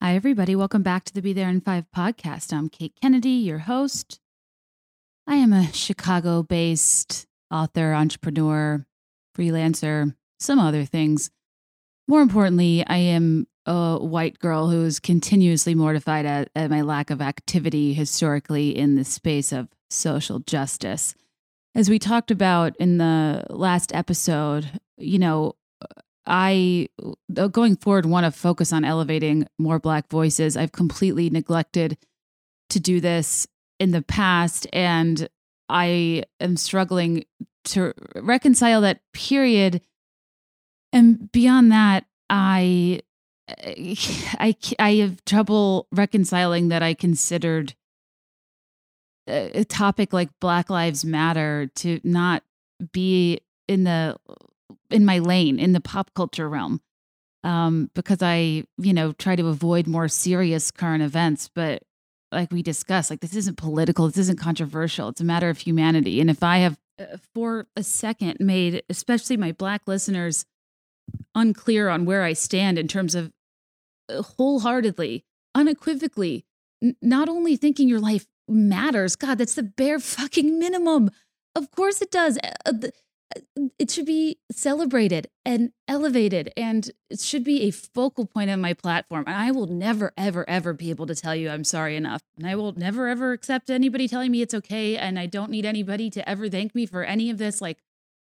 Hi, everybody. Welcome back to the Be There in Five podcast. I'm Kate Kennedy, your host. I am a Chicago based author, entrepreneur, freelancer, some other things. More importantly, I am a white girl who is continuously mortified at, at my lack of activity historically in the space of social justice. As we talked about in the last episode, you know, I, uh, going forward, want to focus on elevating more Black voices. I've completely neglected to do this in the past, and I am struggling to reconcile that period. And beyond that, I I I have trouble reconciling that I considered a topic like Black Lives Matter to not be in the in my lane in the pop culture realm um, because I you know try to avoid more serious current events, but like we discussed, like this isn't political, this isn't controversial. It's a matter of humanity, and if I have uh, for a second made especially my black listeners unclear on where I stand in terms of uh, wholeheartedly, unequivocally, n- not only thinking your life matters, God, that's the bare fucking minimum. Of course it does. Uh, it should be celebrated and elevated and it should be a focal point of my platform and i will never ever ever be able to tell you i'm sorry enough and i will never ever accept anybody telling me it's okay and i don't need anybody to ever thank me for any of this like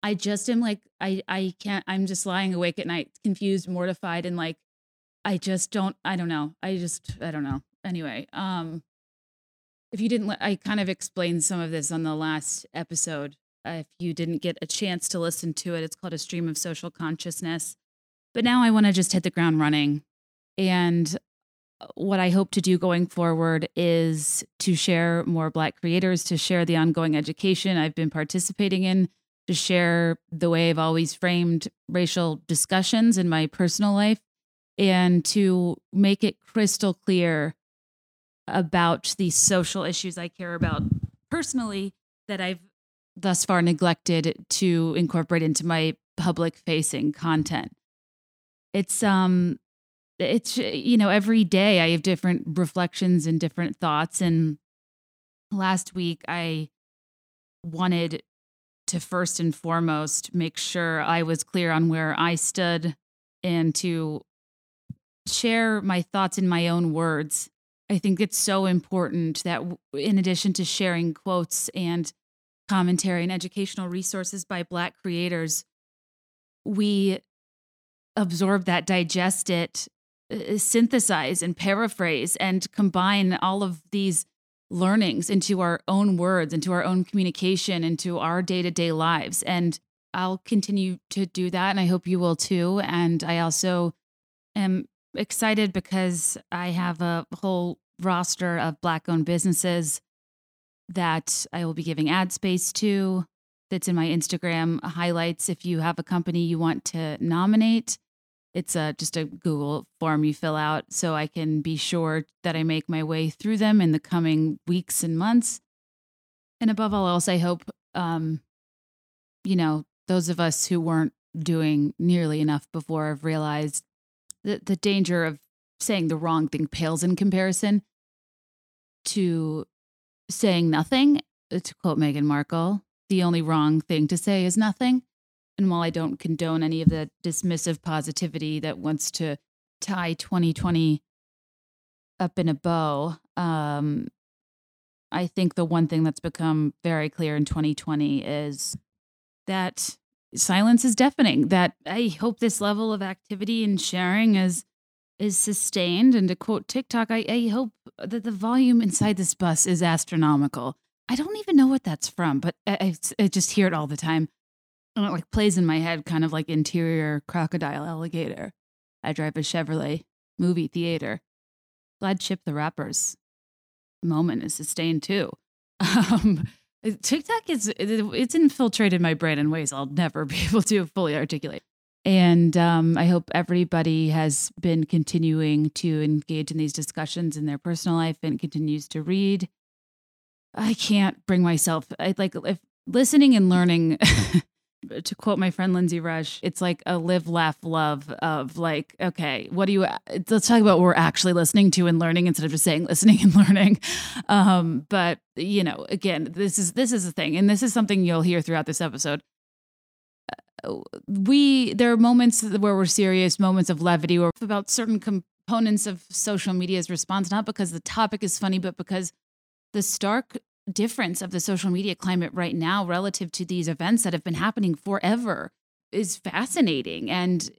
i just am like i i can't i'm just lying awake at night confused mortified and like i just don't i don't know i just i don't know. Anyway um if you didn't i kind of explained some of this on the last episode if you didn't get a chance to listen to it, it's called A Stream of Social Consciousness. But now I want to just hit the ground running. And uh, what I hope to do going forward is to share more Black creators, to share the ongoing education I've been participating in, to share the way I've always framed racial discussions in my personal life, and to make it crystal clear about the social issues I care about personally that I've thus far neglected to incorporate into my public facing content. It's um it's you know every day I have different reflections and different thoughts and last week I wanted to first and foremost make sure I was clear on where I stood and to share my thoughts in my own words. I think it's so important that in addition to sharing quotes and commentary and educational resources by Black creators, we absorb that, digest it, uh, synthesize and paraphrase and combine all of these learnings into our own words, into our own communication, into our day to day lives. And I'll continue to do that. And I hope you will too. And I also am excited because I have a whole roster of Black owned businesses that I will be giving ad space to. That's in my Instagram highlights. If you have a company you want to nominate, it's a, just a Google form you fill out so I can be sure that I make my way through them in the coming weeks and months. And above all else, I hope, um, you know, those of us who weren't doing nearly enough before have realized that the danger of saying the wrong thing pales in comparison to saying nothing, uh, to quote Meghan Markle, the only wrong thing to say is nothing. And while I don't condone any of the dismissive positivity that wants to tie 2020 up in a bow, um, I think the one thing that's become very clear in 2020 is that silence is deafening. That I hope this level of activity and sharing is is sustained. And to quote TikTok, I, I hope that the volume inside this bus is astronomical. I don't even know what that's from, but I, I just hear it all the time. And it like plays in my head, kind of like interior crocodile alligator. I drive a Chevrolet movie theater. Glad Chip the Rapper's moment is sustained too. Um, TikTok is it's infiltrated my brain in ways I'll never be able to fully articulate. And um, I hope everybody has been continuing to engage in these discussions in their personal life and continues to read. I can't bring myself, I like, if listening and learning to quote my friend Lindsay Rush, it's like a live, laugh, love of like, okay, what do you, let's talk about what we're actually listening to and learning instead of just saying listening and learning. Um, but you know, again, this is, this is a thing. And this is something you'll hear throughout this episode. We, there are moments where we're serious, moments of levity or about certain components of social media's response, not because the topic is funny, but because the stark difference of the social media climate right now relative to these events that have been happening forever is fascinating. And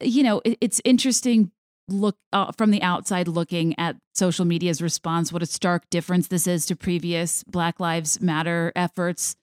you know it, it's interesting look uh, from the outside looking at social media's response what a stark difference this is to previous black lives matter efforts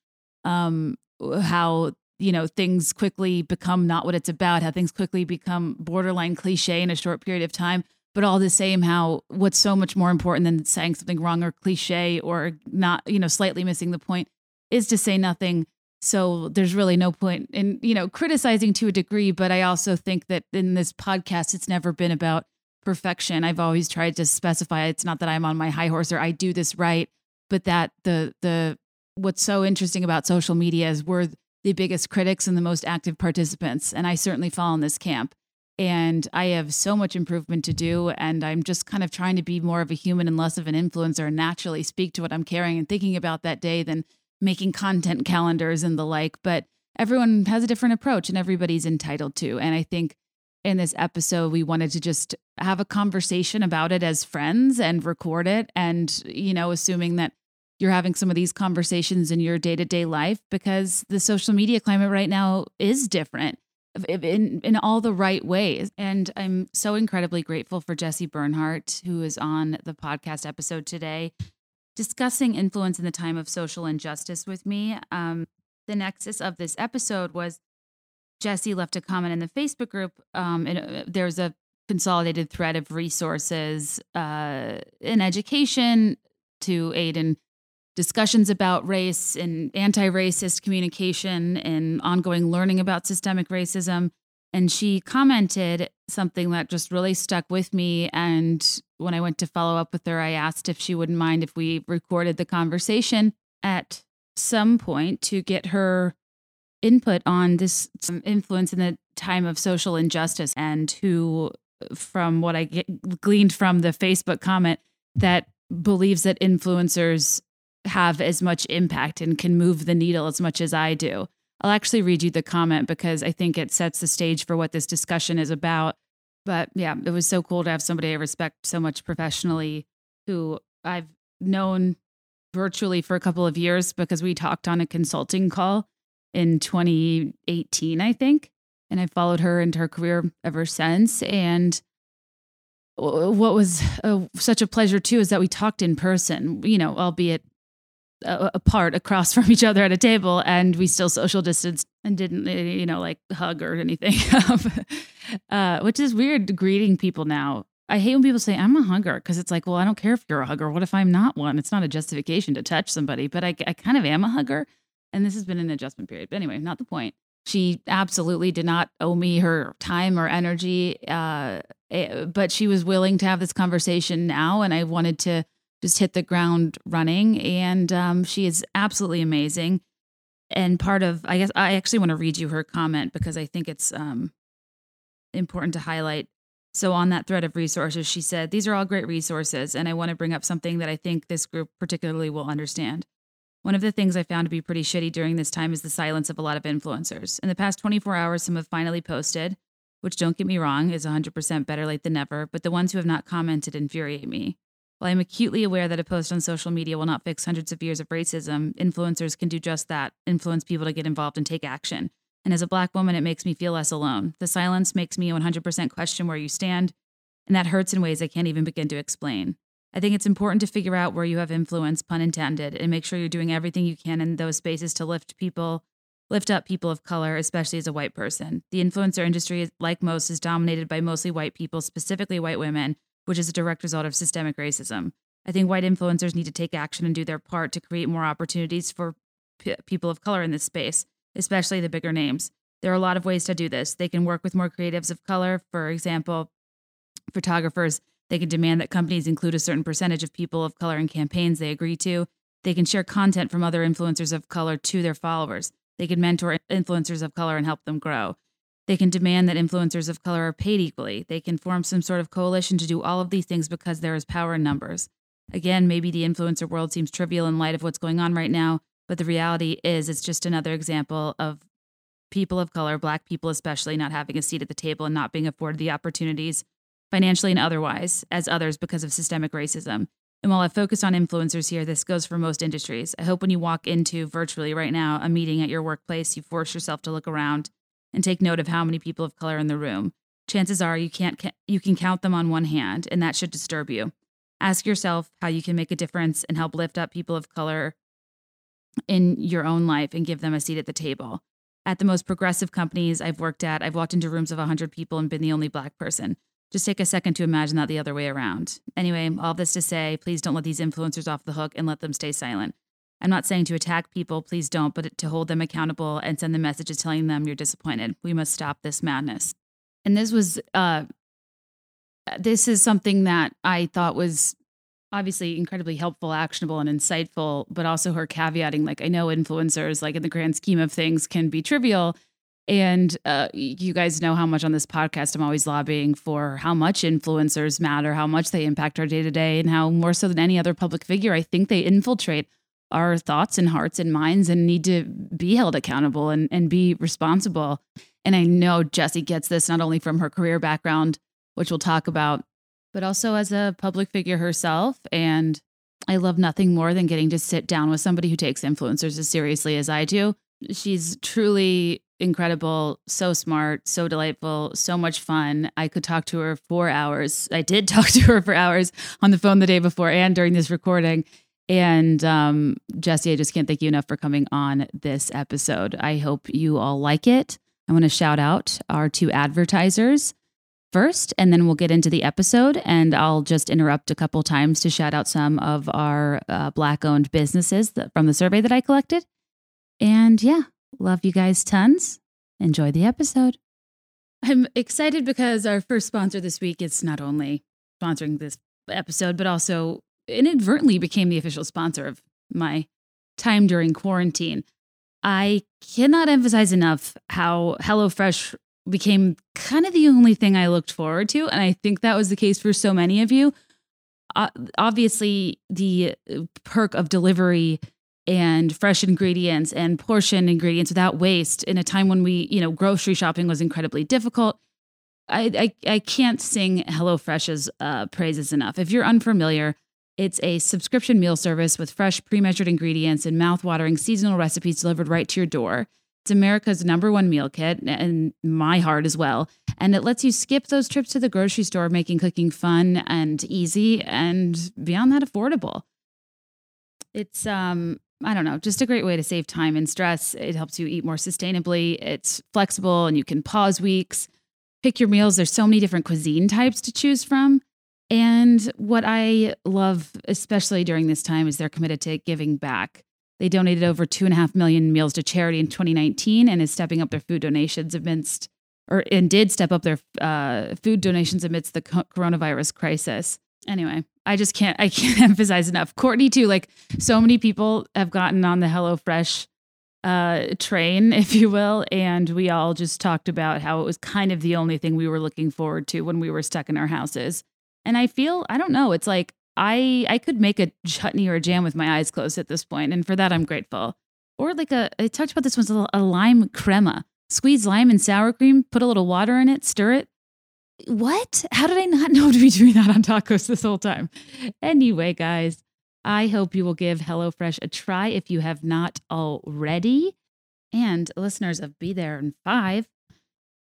um how you know things quickly become not what it's about how things quickly become borderline cliche in a short period of time but all the same how what's so much more important than saying something wrong or cliche or not you know slightly missing the point is to say nothing. So there's really no point in you know criticizing to a degree but i also think that in this podcast it's never been about perfection. I've always tried to specify it's not that i'm on my high horse or i do this right but that the the what's so interesting about social media is we're the biggest critics and the most active participants and i certainly fall in this camp and I have so much improvement to do. And I'm just kind of trying to be more of a human and less of an influencer and naturally speak to what I'm caring and thinking about that day than making content calendars and the like. But everyone has a different approach and everybody's entitled to. And I think in this episode, we wanted to just have a conversation about it as friends and record it. And, you know, assuming that you're having some of these conversations in your day to day life because the social media climate right now is different in in all the right ways. And I'm so incredibly grateful for Jessie Bernhardt, who is on the podcast episode today, discussing influence in the time of social injustice with me. Um, the nexus of this episode was Jesse left a comment in the Facebook group. Um, and uh, there's a consolidated thread of resources uh, in education to aid in discussions about race and anti racist communication and ongoing learning about systemic racism. And she commented something that just really stuck with me. And when I went to follow up with her, I asked if she wouldn't mind if we recorded the conversation at some point to get her input on this um, influence in the time of social injustice and who, from what I get, gleaned from the Facebook comment, that believes that influencers have as much impact and can move the needle as much as I do. I'll actually read you the comment because I think it sets the stage for what this discussion is about. But yeah, it was so cool to have somebody I respect so much professionally who I've known virtually for a couple of years because we talked on a consulting call in 2018, I think. And I followed her into her career ever since. And what was uh, such a pleasure too is that we talked in person, you know, albeit apart across from each other at a table and we still social distanced and didn't eh, you know like hug or anything uh, which is weird greeting people now. I hate when people say i'm a hugger because it's like well i don't care if you're a hugger. What if i'm not one? It's not a justification to touch somebody but i, I kind of am a hugger and this has been an adjustment period. But anyway not the point. She absolutely did not owe me her time or energy uh, eh, but she was willing to have this conversation now and i wanted to just hit the ground running. And um, she is absolutely amazing. And part of, I guess, I actually want to read you her comment because I think it's um, important to highlight. So, on that thread of resources, she said, These are all great resources. And I want to bring up something that I think this group particularly will understand. One of the things I found to be pretty shitty during this time is the silence of a lot of influencers. In the past 24 hours, some have finally posted, which don't get me wrong, is 100% better late than never, but the ones who have not commented infuriate me. While I'm acutely aware that a post on social media will not fix hundreds of years of racism, influencers can do just that influence people to get involved and take action. And as a black woman, it makes me feel less alone. The silence makes me 100% question where you stand, and that hurts in ways I can't even begin to explain. I think it's important to figure out where you have influence, pun intended, and make sure you're doing everything you can in those spaces to lift people, lift up people of color, especially as a white person. The influencer industry, like most, is dominated by mostly white people, specifically white women, which is a direct result of systemic racism. I think white influencers need to take action and do their part to create more opportunities for p- people of color in this space, especially the bigger names. There are a lot of ways to do this. They can work with more creatives of color, for example, photographers. They can demand that companies include a certain percentage of people of color in campaigns they agree to. They can share content from other influencers of color to their followers. They They can mentor influencers of color and help them grow. They can demand that influencers of color are paid equally. They can form some sort of coalition to do all of these things because there is power in numbers. Again, maybe the influencer world seems trivial in light of what's going on right now, but the reality is it's just another example of people of color, black people especially, not having a seat at the table and not being afforded the opportunities, financially and otherwise, as others because of systemic racism. And while I focus on influencers here, this goes for most industries. I hope when you walk into virtually right now a meeting at your workplace, you force yourself to look around and take note of how many people of color in the room. Chances are you can't you can count them on one hand, and that should disturb you. Ask yourself how you can make a difference and help lift up people of color in your own life and give them a seat at the table. At the most progressive companies I've worked at, I've walked into rooms of 100 people and been the only black person. Just take a second to imagine that the other way around. Anyway, all this to say, please don't let these influencers off the hook and let them stay silent. I'm not saying to attack people, please don't, but to hold them accountable and send them messages telling them you're disappointed. We must stop this madness. And this was, uh, this is something that I thought was obviously incredibly helpful, actionable, and insightful, but also her caveating, like, I know influencers, like in the grand scheme of things, can be trivial. And uh, you guys know how much on this podcast I'm always lobbying for how much influencers matter, how much they impact our day to day, and how more so than any other public figure, I think they infiltrate our thoughts and hearts and minds and need to be held accountable and, and be responsible. And I know Jessie gets this not only from her career background, which we'll talk about, but also as a public figure herself. And I love nothing more than getting to sit down with somebody who takes influencers as seriously as I do. She's truly incredible, so smart, so delightful, so much fun. I could talk to her for hours. I did talk to her for hours on the phone the day before and during this recording. And um, Jessie, I just can't thank you enough for coming on this episode. I hope you all like it. I want to shout out our two advertisers first, and then we'll get into the episode. And I'll just interrupt a couple times to shout out some of our uh, Black owned businesses that, from the survey that I collected. And yeah, love you guys tons. Enjoy the episode. I'm excited because our first sponsor this week is not only sponsoring this episode, but also inadvertently became the official sponsor of my time during quarantine. I cannot emphasize enough how HelloFresh became kind of the only thing I looked forward to. And I think that was the case for so many of you. Uh, obviously, the uh, perk of delivery and fresh ingredients and portion ingredients without waste in a time when we, you know, grocery shopping was incredibly difficult. I, I, I can't sing HelloFresh's uh, praises enough. If you're unfamiliar, it's a subscription meal service with fresh, pre measured ingredients and mouth-watering seasonal recipes delivered right to your door. It's America's number one meal kit, and my heart as well. And it lets you skip those trips to the grocery store, making cooking fun and easy, and beyond that, affordable. It's um, I don't know, just a great way to save time and stress. It helps you eat more sustainably. It's flexible, and you can pause weeks, pick your meals. There's so many different cuisine types to choose from. And what I love, especially during this time, is they're committed to giving back. They donated over two and a half million meals to charity in 2019 and is stepping up their food donations amidst, or and did step up their uh, food donations amidst the coronavirus crisis. Anyway, I just can't, I can't emphasize enough. Courtney, too, like so many people have gotten on the HelloFresh uh, train, if you will. And we all just talked about how it was kind of the only thing we were looking forward to when we were stuck in our houses. And I feel, I don't know, it's like I I could make a chutney or a jam with my eyes closed at this point, and for that I'm grateful. Or like a I talked about this once a, a lime crema. Squeeze lime and sour cream, put a little water in it, stir it. What? How did I not know to be doing that on tacos this whole time? Anyway, guys, I hope you will give HelloFresh a try if you have not already. And listeners of Be There in Five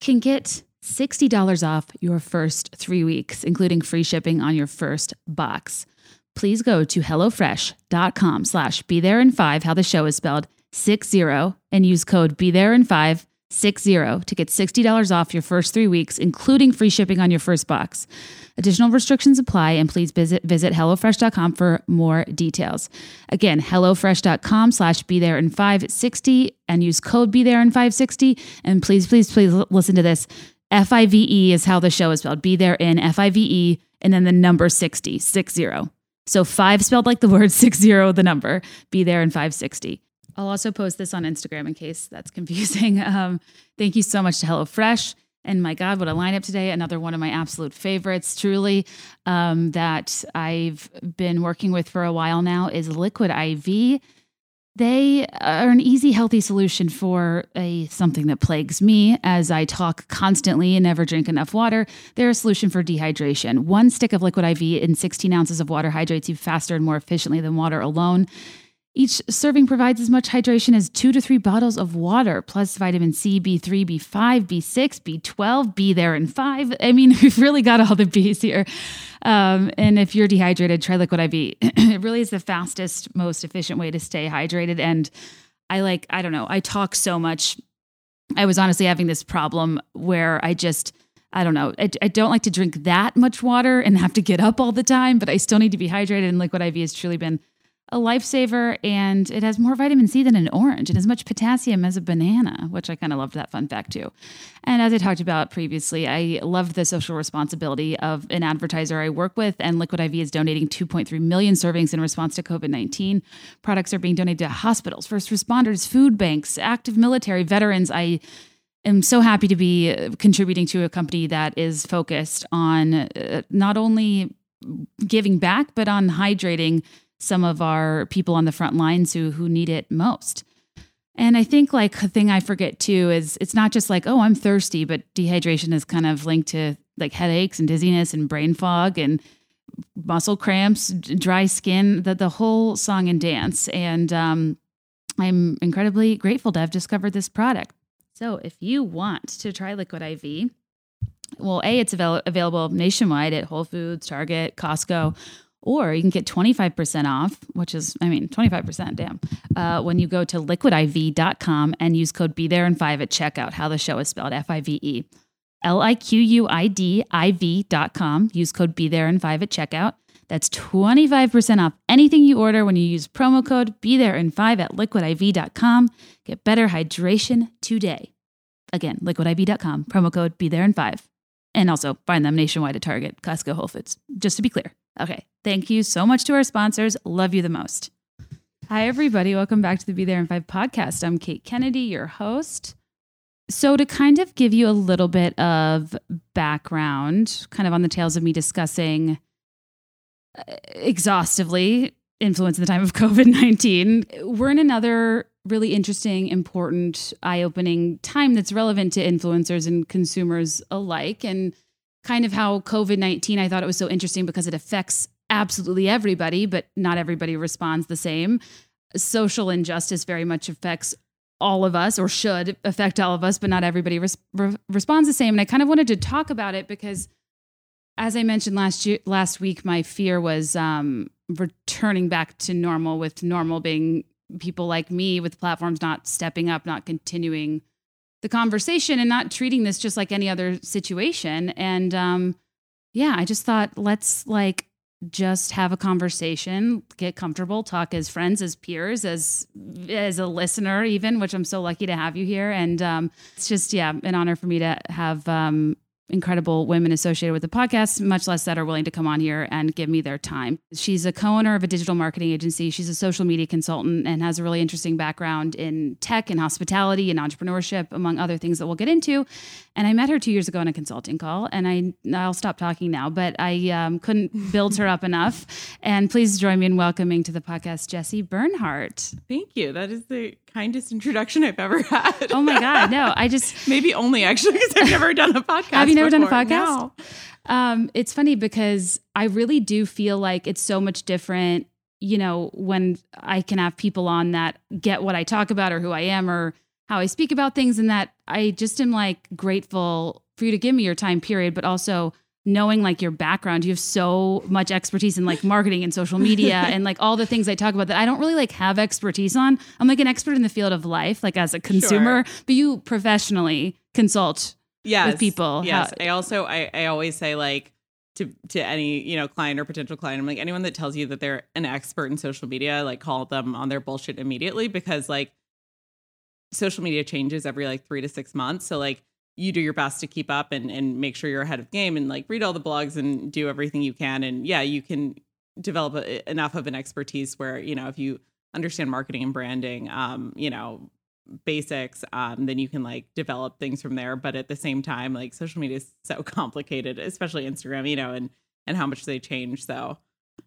can get $60 off your first three weeks, including free shipping on your first box. Please go to HelloFresh.com slash be there in five, how the show is spelled, six zero, and use code be there in five, six zero to get $60 off your first three weeks, including free shipping on your first box. Additional restrictions apply, and please visit visit HelloFresh.com for more details. Again, HelloFresh.com slash be there in 560 and use code be there in 560. And please, please, please listen to this. F I V E is how the show is spelled. Be there in F I V E and then the number 60, six zero. So five spelled like the word, six zero the number. Be there in 560. I'll also post this on Instagram in case that's confusing. Um, thank you so much to HelloFresh. And my God, what a lineup today. Another one of my absolute favorites, truly, um, that I've been working with for a while now is Liquid IV. They are an easy, healthy solution for a something that plagues me as I talk constantly and never drink enough water. They're a solution for dehydration. One stick of liquid IV in 16 ounces of water hydrates you faster and more efficiently than water alone. Each serving provides as much hydration as two to three bottles of water, plus vitamin C, B3, B5, B6, B12, B there and five. I mean, we've really got all the B's here. Um, and if you're dehydrated, try Liquid IV. it really is the fastest, most efficient way to stay hydrated. And I like, I don't know, I talk so much. I was honestly having this problem where I just, I don't know. I, I, don't like to drink that much water and have to get up all the time, but I still need to be hydrated. And Liquid IV has truly been a lifesaver and it has more vitamin C than an orange and as much potassium as a banana, which I kind of loved that fun fact too. And as I talked about previously, I love the social responsibility of an advertiser I work with, and Liquid IV is donating 2.3 million servings in response to COVID 19. Products are being donated to hospitals, first responders, food banks, active military, veterans. I am so happy to be contributing to a company that is focused on uh, not only giving back, but on hydrating some of our people on the front lines who who need it most. And I think like a thing I forget too is it's not just like, oh, I'm thirsty, but dehydration is kind of linked to like headaches and dizziness and brain fog and muscle cramps, dry skin, the, the whole song and dance. And um, I'm incredibly grateful to have discovered this product. So if you want to try Liquid IV, well, A, it's avail- available nationwide at Whole Foods, Target, Costco, or you can get 25% off, which is, I mean, 25%, damn, uh, when you go to liquidiv.com and use code Be There in 5 at checkout, how the show is spelled F I V E. L I Q U I D I V.com. Use code Be There in 5 at checkout. That's 25% off anything you order when you use promo code Be There in 5 at liquidiv.com. Get better hydration today. Again, liquidiv.com, promo code Be There in 5. And also find them nationwide at Target, Costco, Whole Foods, just to be clear. Okay. Thank you so much to our sponsors. Love you the most. Hi, everybody. Welcome back to the Be There in Five podcast. I'm Kate Kennedy, your host. So, to kind of give you a little bit of background, kind of on the tails of me discussing uh, exhaustively influence in the time of COVID 19, we're in another really interesting, important, eye opening time that's relevant to influencers and consumers alike. And kind of how COVID 19, I thought it was so interesting because it affects absolutely everybody, but not everybody responds the same. Social injustice very much affects all of us or should affect all of us, but not everybody res- re- responds the same. And I kind of wanted to talk about it because, as I mentioned last year, last week, my fear was um, returning back to normal, with normal being people like me with platforms not stepping up, not continuing the conversation and not treating this just like any other situation. And um, yeah, I just thought let's like just have a conversation, get comfortable, talk as friends, as peers, as as a listener, even, which I'm so lucky to have you here. And um, it's just yeah, an honor for me to have um, incredible women associated with the podcast, much less that are willing to come on here and give me their time. She's a co owner of a digital marketing agency. She's a social media consultant and has a really interesting background in tech and hospitality and entrepreneurship, among other things that we'll get into. And I met her two years ago on a consulting call, and I I'll stop talking now, but I um, couldn't build her up enough. And please join me in welcoming to the podcast Jessie Bernhardt. Thank you. That is the kindest introduction I've ever had. Oh my god, no! I just maybe only actually because I've never done a podcast. Have you never before. done a podcast? No. Um, it's funny because I really do feel like it's so much different. You know, when I can have people on that get what I talk about or who I am or how I speak about things, and that I just am like grateful for you to give me your time, period, but also knowing like your background you have so much expertise in like marketing and social media and like all the things i talk about that i don't really like have expertise on i'm like an expert in the field of life like as a consumer sure. but you professionally consult yes, with people yes how- i also I, I always say like to to any you know client or potential client i'm like anyone that tells you that they're an expert in social media like call them on their bullshit immediately because like social media changes every like three to six months. So like you do your best to keep up and, and make sure you're ahead of game and like read all the blogs and do everything you can. And yeah, you can develop a, enough of an expertise where, you know, if you understand marketing and branding, um, you know, basics, um, then you can like develop things from there. But at the same time, like social media is so complicated, especially Instagram, you know, and and how much they change. So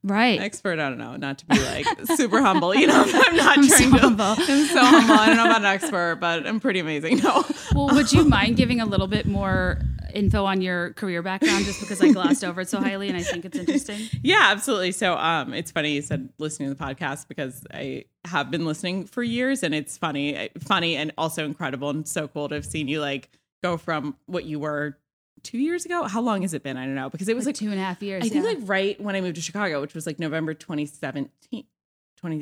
Right. expert, I don't know, not to be like super humble, you know, I'm not I'm trying so to. humble. I'm so humble. I don't know about an expert, but I'm pretty amazing. No. Well, would you mind giving a little bit more info on your career background just because I glossed over it so highly and I think it's interesting? Yeah, absolutely. So um it's funny you said listening to the podcast because I have been listening for years and it's funny eh, funny and also incredible and so cool to have seen you like go from what you were 2 years ago. How long has it been? I don't know because it was like, like two and a half years. I think yeah. like right when I moved to Chicago, which was like November 2017 20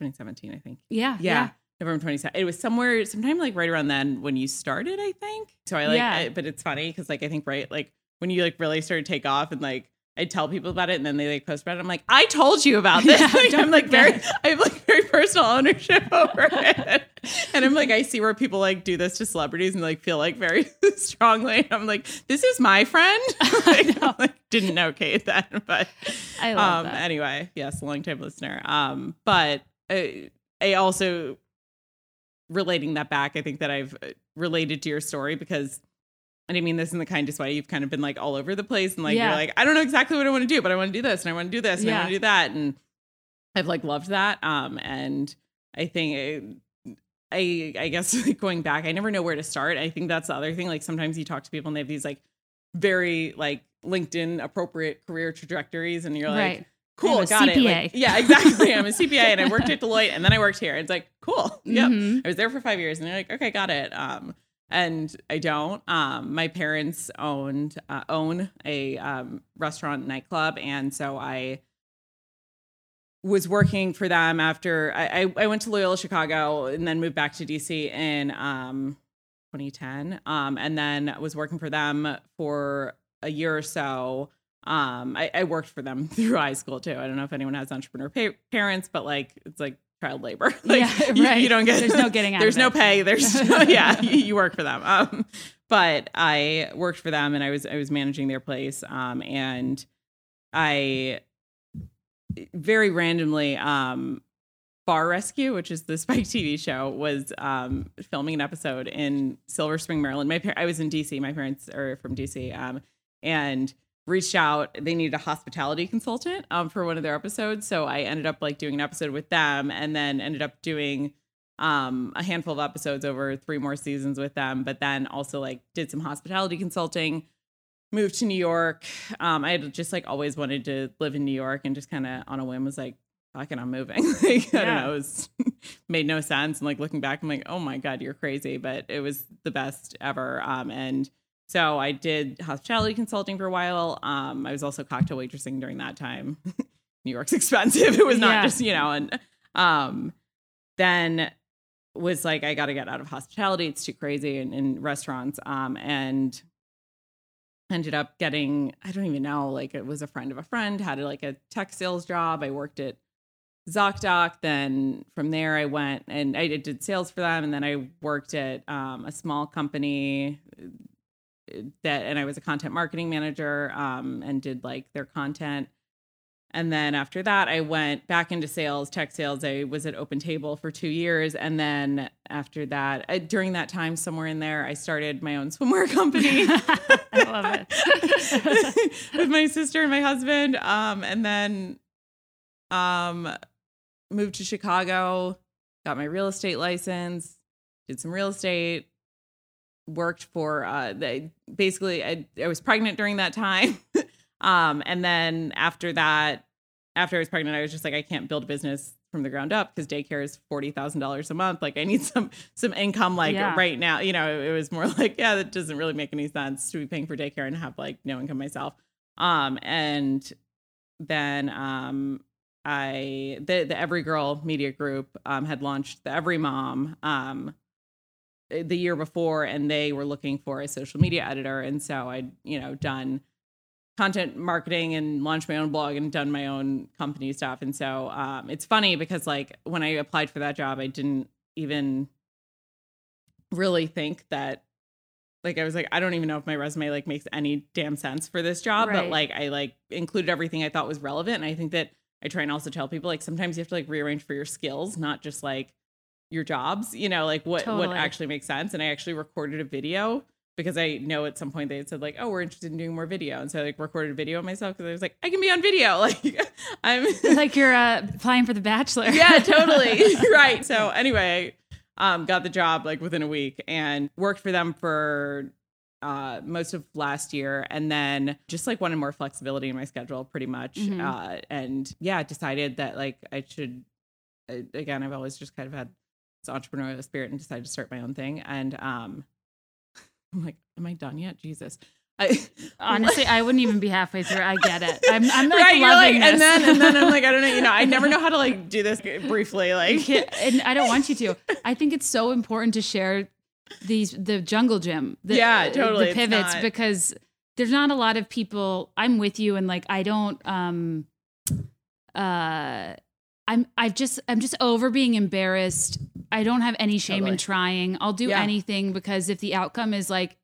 2017, I think. yeah, Yeah. November 27th. It was somewhere, sometime like right around then when you started, I think. So I like, Yeah. I- but it's funny because like I think right, like when you like really started to take off and like I tell people about it and then they like post about it. I'm like, I told you about this. Yeah, Like, I'm like very. I have like very personal ownership over it. And I'm like, I see where people like do this to celebrities and like feel like very strongly. I'm like, this is my friend. like, I'm like, didn't know Kate then, but I love um that. anyway yes long time listener um but I, I also relating that back i think that i've uh, related to your story because and i mean this in the kindest way you've kind of been like all over the place and like Yeah. you're like i don't know exactly what i want to do but i want to do this and i want to do this and i want to do that and i've like loved that um and i think it, I I guess like going back, I never know where to start. I think that's the other thing. Like sometimes you talk to people and they have these like very like LinkedIn appropriate career trajectories, and you're like, right. cool, got it. Like, yeah, exactly. I'm a CPA and I worked at Deloitte and then I worked here. It's like, cool. Yep. Mhm. I was there for five years and they're like, okay, got it. Um, and I don't. Um, my parents owned uh, own a um, restaurant nightclub, and so I was working for them after I, I, went to Loyola Chicago and then moved back to DC in um, 2010, um, and then was working for them for a year or so. Um, I, I worked for them through high school too. I don't know if anyone has entrepreneur pa- parents, but like it's like child labor. like, Yeah, you, right. you don't get There's no getting out There's no pay. There's yeah, you, you work for them. Um, but I worked for them and I was I was managing their place. Um, and I very randomly um Bar Rescue, which is the Spike TV show, was um, filming an episode in Silver Spring, Maryland. My par- I was in DC. My parents are from DC, um, and reached out. They needed a hospitality consultant um, for one of their episodes, so I ended up like doing an episode with them, and then ended up doing um, a handful of episodes over three more seasons with them. But then also like did some hospitality consulting. Moved to New York. Um, I had just like always wanted to live in New York, and just kind of on a whim was like, fucking I'm moving. like, I don't know. It was made no sense. And like looking back, I'm like, oh my God, you're crazy. But it was the best ever. Um, and so I did hospitality consulting for a while. Um, I was also cocktail waitressing during that time. New York's expensive. It was not Yeah. just, you know, and um then was like, I gotta get out of hospitality. It's too crazy in, in restaurants. Um, and ended up getting i don't even know like it was a friend of a friend had like a tech sales job i worked at ZocDoc. Then from there, I went and I did sales for them, and then I worked at um, a small company that, and I was a content marketing manager um, and did like their content. And then after that, I went back into sales, tech sales. I was at Open Table for two years, and then after that, uh, during that time, somewhere in there, I started my own swimwear company. I love it. with my sister and my husband. Um, and then um moved to Chicago, got my real estate license, did some real estate, worked for uh they basically I, I was pregnant during that time. um, and then after that, after I was pregnant, I was just like, I can't build a business from the ground up because daycare is forty thousand dollars a month. Like I need some some income like Yeah. right now. You know, it was more like, yeah, that doesn't really make any sense to be paying for daycare and have like no income myself. Um, and then um I the the Everygirl Media Group um had launched the Everymom um the year before and they were looking for a social media editor. And so I'd you know done content marketing and launched my own blog and done my own company stuff. And so um it's funny because like when I applied for that job I didn't even really think that like I was like I don't even know if my resume like makes any damn sense for this job but like I like included everything I thought was relevant. And I think that I try and also tell people like sometimes you have to like rearrange for your skills, not just like your jobs, you know, like what Totally. what actually makes sense. And I actually recorded a video because I know at some point they had said like, oh, we're interested in doing more video, and so I like recorded a video of myself because I was like, I can be on video, like I'm like you're uh, applying for The Bachelor. yeah, totally. right. So anyway, um, got the job like within a week and worked for them for uh most of last year and then just like wanted more flexibility in my schedule pretty much Mhm. uh and yeah decided that like i should again i've always just kind of had entrepreneurial spirit and decided to start my own thing and um i'm like am i done yet jesus I, Honestly, I wouldn't even be halfway through. I get it. I'm, I'm like right, loving like, this. and then and then I'm like, I don't know, you know, I never know how to like do this briefly, like and I don't want you to. I think it's so important to share these the jungle gym. The, Yeah, totally. The pivots because there's not a lot of people. I'm with you, and like I don't. um uh I'm I've just I'm just over being embarrassed. I don't have any shame in trying. I'll do Yeah. anything because if the outcome is like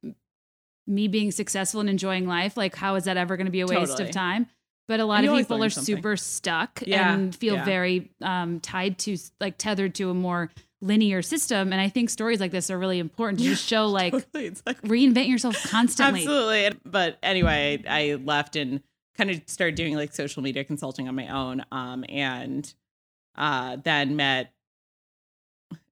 me being successful and enjoying life, like how is that ever going to be a waste Totally. of time? But a lot And of people are something. super stuck Yeah, and feel yeah. very um, tied to like tethered to a more linear system. And I think stories like this are really important to just show like totally. It's like reinvent yourself constantly. Absolutely. But anyway, I left and kind of started doing like social media consulting on my own. Um, and uh, then met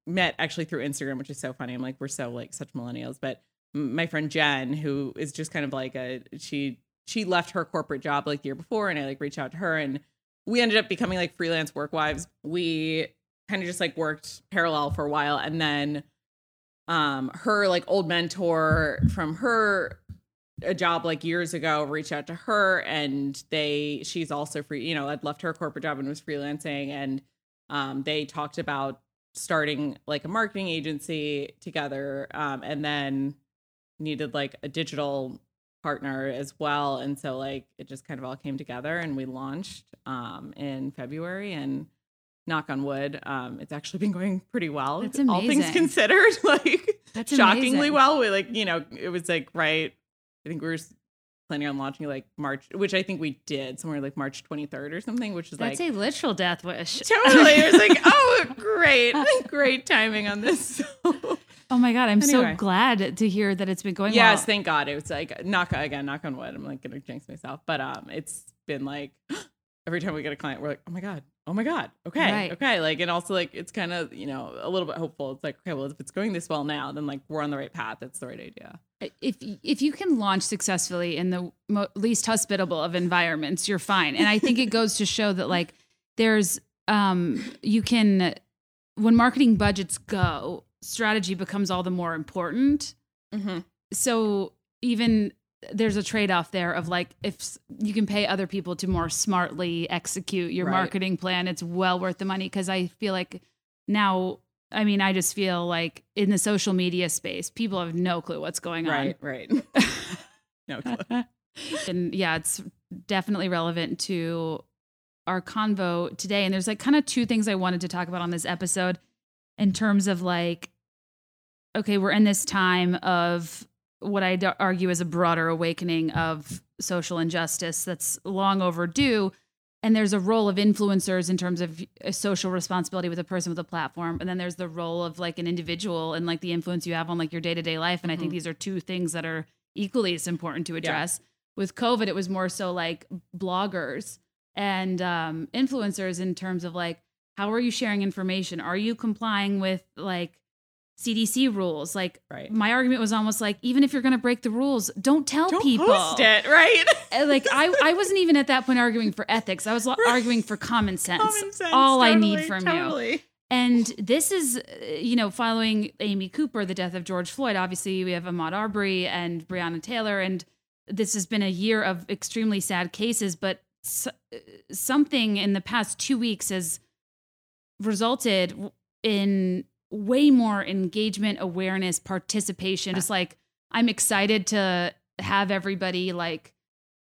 met actually through Instagram, which is so funny. I'm like, we're so like such millennials. But my friend Jen, who is just kind of like a she she left her corporate job like the year before, and I like reached out to her, and we ended up becoming like freelance work wives. We kind of just like worked parallel for a while, and then um her like old mentor from her a job like years ago reached out to her and they she's also free you know i'd left her corporate job and was freelancing and um they talked about starting like a marketing agency together um and then needed like a digital partner as well and so like it just kind of all came together and we launched um in february and knock on wood um it's actually been going pretty well That's all things considered like That's shockingly amazing. well. We like, you know, it was like right. I think we were planning on launching like March, which I think we did somewhere like March 23rd or something, which is like That's like a literal death wish. totally. It was like, oh, great, great timing on this. Oh my god, I'm so glad to hear that it's been going yes, well. thank God. It was like knock again, knock on wood. I'm like gonna jinx myself, but um, it's been like every time we get a client, we're like, oh my god, oh my god, okay, Right. okay, like, and also like it's kind of you know a little bit hopeful. It's like okay, well, if it's going this well now, then like we're on the right path. That's the right idea. If if you can launch successfully in the mo- least hospitable of environments, you're fine. And I think it goes to show that like there's um you can when marketing budgets go, strategy becomes all the more important. Mm-hmm. So even there's a trade-off there of like if you can pay other people to more smartly execute your Right. marketing plan, it's well worth the money because I feel like now I mean, I just feel like in the social media space, people have no clue what's going on. Right, right. no clue. and yeah, it's definitely relevant to our convo today. And there's like kind of two things I wanted to talk about on this episode in terms of like, okay, we're in this time of what I'd argue is a broader awakening of social injustice that's long overdue. And there's a role of influencers in terms of social responsibility with a person with a platform. And then there's the role of like an individual and like the influence you have on like your day to day life. And I think Mhm. these are two things that are equally as important to address. With COVID, it was more so like bloggers and um, influencers in terms of like, how are you sharing information? Are you complying with like CDC rules? Like, Right. my argument was almost like, even if you're going to break the rules, don't tell people Don't people. post it, right? Like, I, I wasn't even at that point arguing for ethics. I was lo- arguing for common sense. Common sense. all I need totally, from you. And this is, you know, following Amy Cooper, the death of George Floyd. Obviously, we have Ahmaud Arbery and Breonna Taylor, and this has been a year of extremely sad cases. But s- uh, something in the past two weeks has resulted in way more engagement, awareness, participation. Just like I'm excited to have everybody like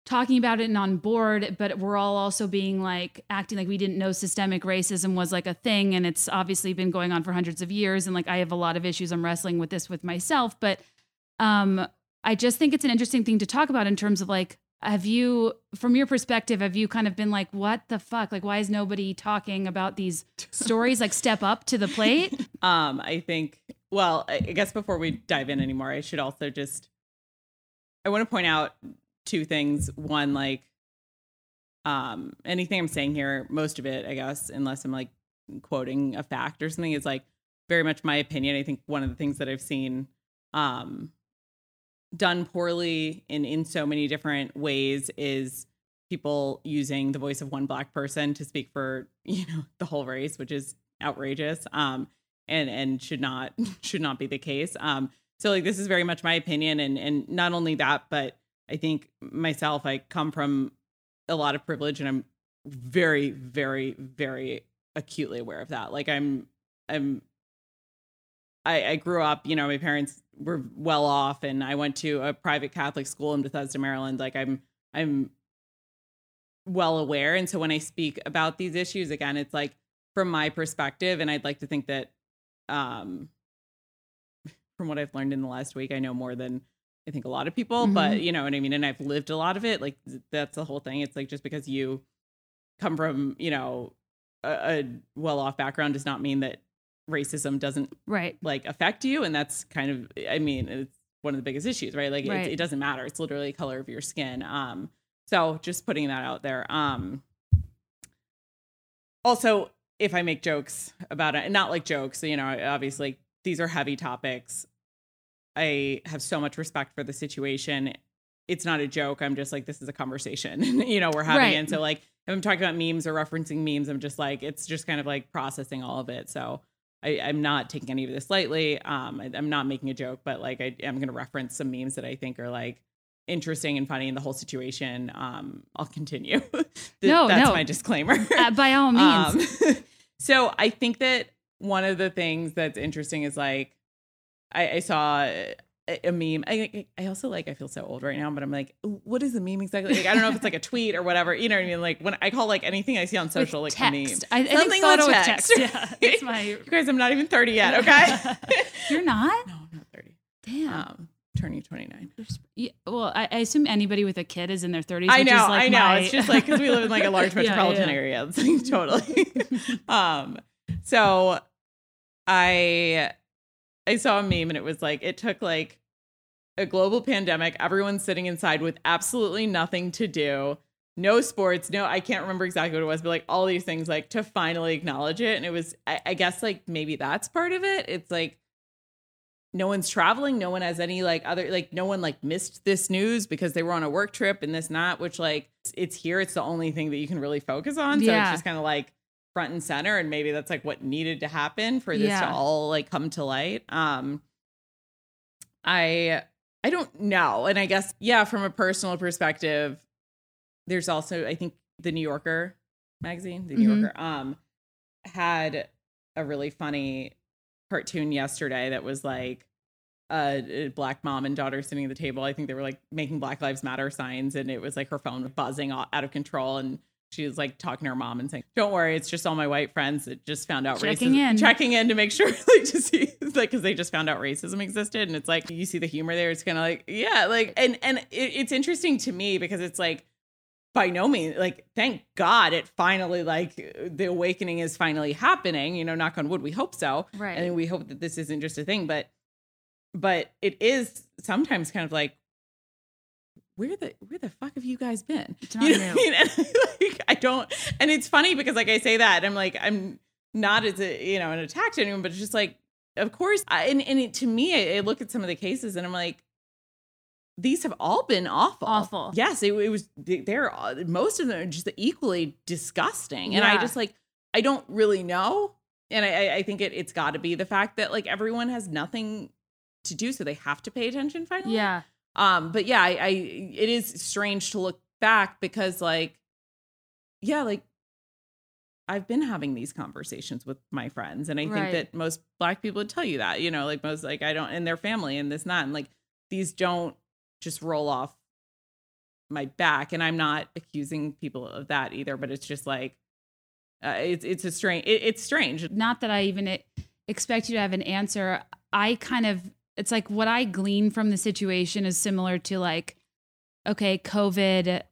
talking about it and on board, but we're all also being like acting like we didn't know systemic racism was like a thing. And it's obviously been going on for hundreds of years. And like I have a lot of issues. I'm wrestling with this with myself. But um I just think it's an interesting thing to talk about in terms of like have you from your perspective have you kind of been like what the fuck? Like why is nobody talking about these stories? Like step up to the plate? Um i think well i guess before we dive in anymore i should also just i want to point out two things. One like um anything i'm saying here most of it i guess unless i'm like quoting a fact or something is like very much my opinion. I think one of the things that i've seen um done poorly in in so many different ways is people using the voice of one black person to speak for you know the whole race which is outrageous um and and should not should not be the case. Um so like this is very much my opinion and and not only that but i think myself i come from a lot of privilege and i'm very very very acutely aware of that. Like i'm i'm I, I grew up, you know, my parents were well off and I went to a private Catholic school in Bethesda, Maryland. Like I'm I'm well aware. And so when I speak about these issues, again, it's like from my perspective. And I'd like to think that um from what I've learned in the last week, I know more than I think a lot of people, mm-hmm. but you know what I mean? And I've lived a lot of it. Like that's the whole thing. It's like just because you come from, you know, a, a well off background does not mean that racism doesn't right. like affect you and that's kind of i mean it's one of the biggest issues right? Like right. It, it, doesn't matter. It's literally color of your skin. Um so just putting that out there. Um also if i make jokes about it not like jokes you know obviously these are heavy topics. I have so much respect for the situation. It's not a joke. I'm just like this is a conversation you know we're having right. and so like if i'm talking about memes or referencing memes i'm just like it's just kind of like processing all of it. So I, am not taking any of this lightly. Um, I, am not making a joke, but like I am going to reference some memes that I think are like interesting and funny in the whole situation. Um, I'll continue. no, that's no. my disclaimer. Uh, by all means. Um, so I think that one of the things that's interesting is like I, I saw a meme. I I also like I feel so old right now, but I'm like, what is a meme exactly? Like I don't know if it's like a tweet or whatever. You know what I mean? Like when I call like anything I see on social with like text. a meme. I, I think photo with text. text. Yeah, that's my. you guys, I'm not even 30 yet. Okay, you're not. No, I'm not 30. Damn. Um, turning 29. Yeah, well, I, I, assume anybody with a kid is in their 30s. I know, like I know. My... It's just like because we live in like a large metropolitan yeah, yeah. area. It's like totally. um, so I I saw a meme and it was like it took like a global pandemic, everyone's sitting inside with absolutely nothing to do, no sports, no, I can't remember exactly what it was, but like all these things, like to finally acknowledge it. And it was, I, I guess, like maybe that's part of it. It's like, no one's traveling no one has any like other like no one like missed this news because they were on a work trip and this not which like it's here it's the only thing that you can really focus on so yeah. it's just kind of like front and center and maybe that's like what needed to happen for this yeah. to all like come to light um i I don't know. And I guess, yeah, from a personal perspective, there's also, I think, the New Yorker magazine, the New mm-hmm. Yorker, um, had a really funny cartoon yesterday that was like a, black mom and daughter sitting at the table. I think they were like making Black Lives Matter signs, and it was like her phone was buzzing out of control. And she was like talking to her mom and saying, "Don't worry, it's just all my white friends that just found out checking racism, in, checking in to make sure like to see like because they just found out racism existed." And it's like you see the humor there. It's kind of like yeah, like and and it, it's interesting to me because it's like by no means like thank God it finally like the awakening is finally happening. You know, knock on wood, we hope so, right? And we hope that this isn't just a thing, but but it is sometimes kind of like where the where the fuck have you guys been? You know I mean? Like, I don't, and it's funny because like I say that I'm like I'm not as a you know an attack to anyone, but it's just like of course. I, and and it, to me, I, I, look at some of the cases and I'm like, these have all been awful. Awful. Yes, it, it was. They're most of them are just equally disgusting, and yeah. I just like I don't really know, and I I think it it's got to be the fact that like everyone has nothing to do, so they have to pay attention finally. Yeah. Um, but yeah, I, I it is strange to look back because like, yeah, like I've been having these conversations with my friends, and I right. think that most black people would tell you that, you know, like most like I don't and their family and this not, and like these don't just roll off my back, and I'm not accusing people of that either, but it's just like uh, it's it's a strange it, it's strange. Not that I even expect you to have an answer. I kind of it's like what I glean from the situation is similar to like okay, COVID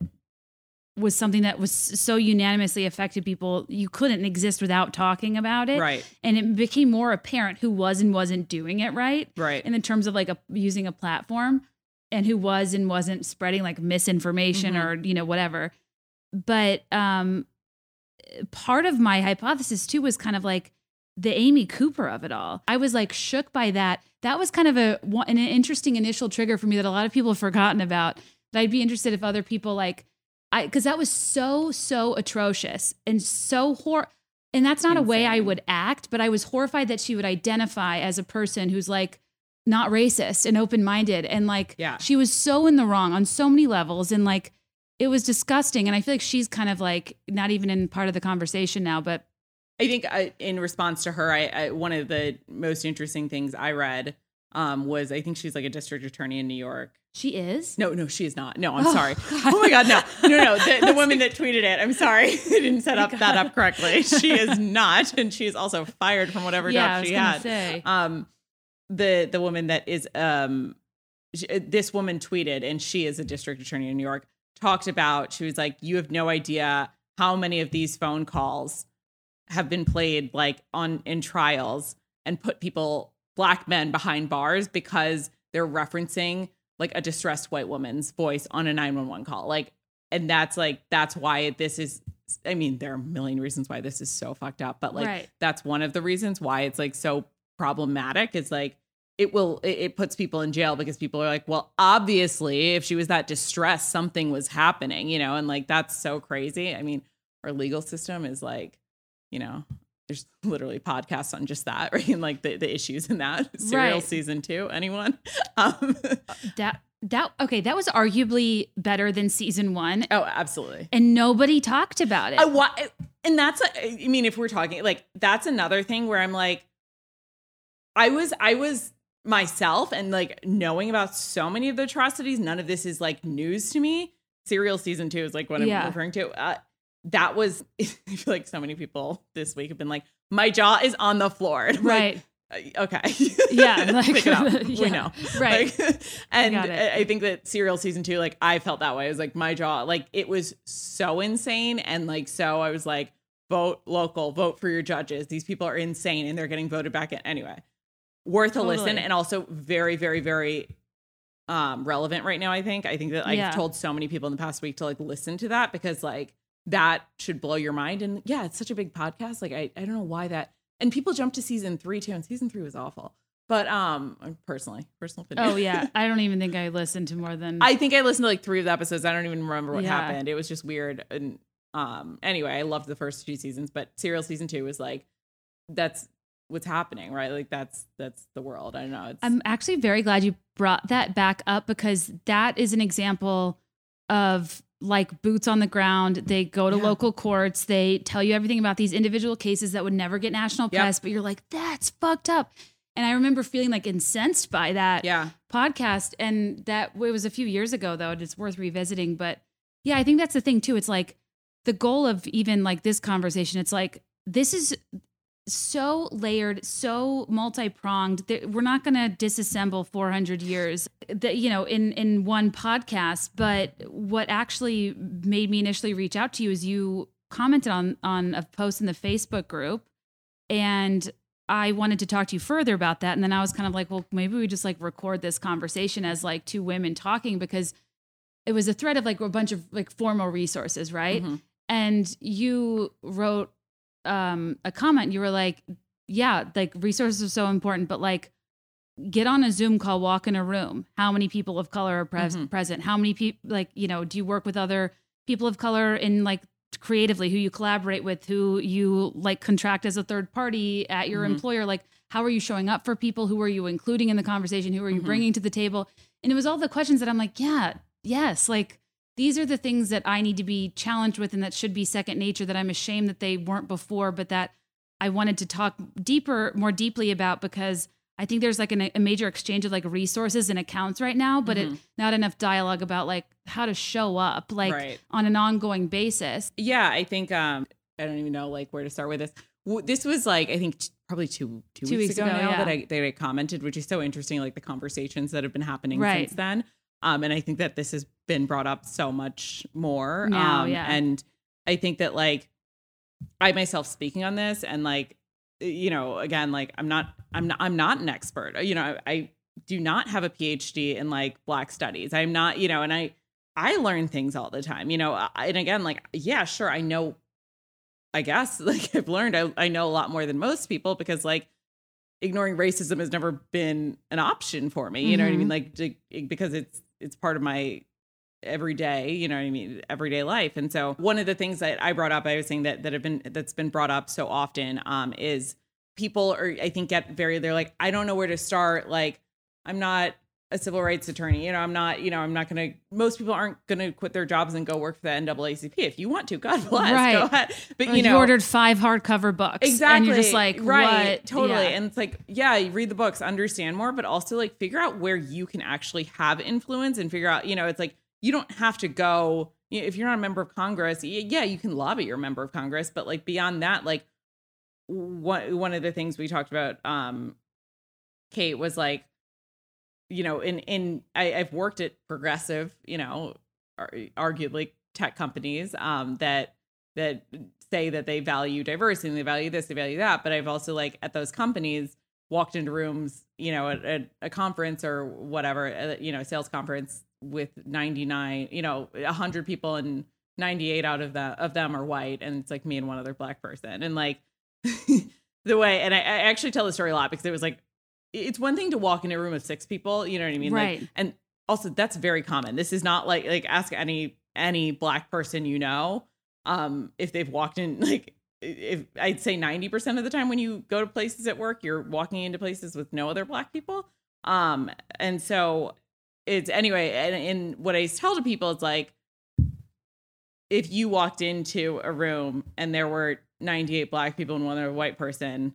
was something that was so unanimously affected people, you couldn't exist without talking about it. Right. And it became more apparent who was and wasn't doing it right. Right. And in terms of like a, using a platform and who was and wasn't spreading like misinformation Mhm. or, you know, whatever. But um part of my hypothesis too was kind of like the Amy Cooper of it all. I was like shook by that. That was kind of a an interesting initial trigger for me that a lot of people have forgotten about. That I'd be interested if other people like I because that was so so atrocious and so hor and that's not a way I would act, but I was horrified that she would identify as a person who's like not racist and open-minded and like Yeah. she was so in the wrong on so many levels and like it was disgusting and I feel like she's kind of like not even in part of the conversation now, but I think I, in response to her, I, I one of the most interesting things I read um, was I think she's like a district attorney in New York. she is. No, no, she is not. No, I'm Oh, sorry. God. Oh my God, no, no, no. The, the woman that tweeted it. I'm sorry, I didn't set up that up correctly. She is not, and she's also fired from whatever yeah, I job was she had. say. Um, the the woman that is um, sh- this woman tweeted, and she is a district attorney in New York. Talked about she was like, you have no idea how many of these phone calls have been played like on in trials and put people black men behind bars because they're referencing like a distressed white woman's voice on a 911 call like and that's like that's why this is i mean there are a million reasons why this is so fucked up but like Right. that's one of the reasons why it's like so problematic is like it will it, it puts people in jail because people are like well obviously if she was that distressed something was happening you know and like that's so crazy i mean our legal system is like you know there's literally podcasts on just that right? And like the, the issues in that. Serial Right. season two anyone? Um that that okay, that was arguably better than season one, oh absolutely. And nobody talked about it. I, wa- and that's a- i mean if we're talking like that's another thing where i'm like i was i was myself and like knowing about so many of the atrocities none of this is like news to me. Serial season two is like what i'm Yeah. referring to. Uh, that was i feel like so many people this week have been like my jaw is on the floor. I'm like, right. Uh, okay. Yeah, like- pick it up. Yeah, we know. right. Like, and. I I think that serial season two like i felt that way. It was like my jaw like it was so insane and like so i was like vote local vote for your judges. These people are insane and they're getting voted back in. Anyway worth a listen and also very very very um relevant right now i think. I think that i've Yeah. told so many people in the past week to like listen to that because like that should blow your mind and yeah it's such a big podcast like i, I don't know why that and people jump to season three too and season three was awful but um personally personal opinion Oh yeah, I don't even think I listened to more than I think I listened to like three of the episodes. I don't even remember what Yeah. happened. It was just weird. And um, anyway, I loved the first two seasons, but Serial season two was like, that's what's happening, right? Like that's that's the world. I don't know. It's I'm actually very glad you brought that back up because that is an example of like boots on the ground. They go to Yeah. local courts, they tell you everything about these individual cases that would never get national Yep. press, but you're like, that's fucked up. And I remember feeling like incensed by that yeah, podcast. And that it was a few years ago, though. and It's worth revisiting. But yeah, I think that's the thing, too. It's like the goal of even like this conversation, it's like this is so layered, so multi-pronged. that We're not going to disassemble 400 years that you know in in one podcast, but what actually made me initially reach out to you is you commented on on a post in the Facebook group and I wanted to talk to you further about that and then I was kind of like, well, maybe we just like record this conversation as like two women talking because it was a thread of like a bunch of like formal resources, right? Mhm. and you wrote um, a comment. You were like, "Yeah, like resources are so important, but like, get on a Zoom call, walk in a room. How many people of color are pres- Mhm. present? How many people, like, you know, do you work with other people of color in like creatively, who you collaborate with, who you like contract as a third party at your Mhm. employer? Like, how are you showing up for people? Who are you including in the conversation? Who are you Mhm. bringing to the table? And it was all the questions that I'm like, yeah, yes, like these are the things that I need to be challenged with and that should be second nature that I'm ashamed that they weren't before, but that I wanted to talk deeper, more deeply about because I think there's like an, a major exchange of like resources and accounts right now, but it Mhm. not enough dialogue about like how to show up like right. on an ongoing basis. Yeah, I think um, I don't even know like where to start with this. This was like I think t- probably two two, Two weeks, weeks ago, ago, now yeah. that I that I commented, which is so interesting. Like the conversations that have been happening Right. since then. Um, and I think that this has been brought up so much more. Now, um, yeah. And I think that like I myself speaking on this and like you know again like I'm not I'm not I'm not an expert. You know I, I do not have a PhD in like Black studies. I'm not you know and I I learn things all the time. You know I- and again like yeah sure I know I guess like I've learned I, I know a lot more than most people because like ignoring racism has never been an option for me. You know what I mean? Mhm. Like to, because it's it's part of my everyday, you know what I mean, everyday life. And so one of the things that I brought up, I was saying that that have been that's been brought up so often um is people are I think get very they're like, I don't know where to start. Like I'm not a civil rights attorney. You know, I'm not, you know, I'm not going to, most people aren't going to quit their jobs and go work for the NAACP. If you want to, God bless, Right. go ahead. But, you know, you ordered five hardcover books. Exactly. And you're just like, right, what? totally. Yeah. And it's like, yeah, you read the books, understand more, but also like figure out where you can actually have influence and figure out, you know, it's like you don't have to go. you know, If you're not a member of Congress, yeah, you can lobby your member of Congress, but like beyond that, like one one of the things we talked about, um, Kate was like, you know, in in I, I've worked at progressive, you know, ar- arguably tech companies um, that that say that they value diversity and they value this, they value that. But I've also like at those companies walked into rooms, you know, at, at a conference or whatever, uh, you know, sales conference with 99, you know, 100 people and 98 out of the of them are white and it's like me and one other black person. And like the way and I, I actually tell the story a lot because it was like it's one thing to walk in a room of six people, you know what I mean? Like, Right. and also that's very common. This is not like like ask any any black person you know um if they've walked in like if I'd say 90% of the time when you go to places at work, you're walking into places with no other black people. Um and so it's anyway, and, and what I tell to people it's like if you walked into a room and there were 98 black people and one other white person,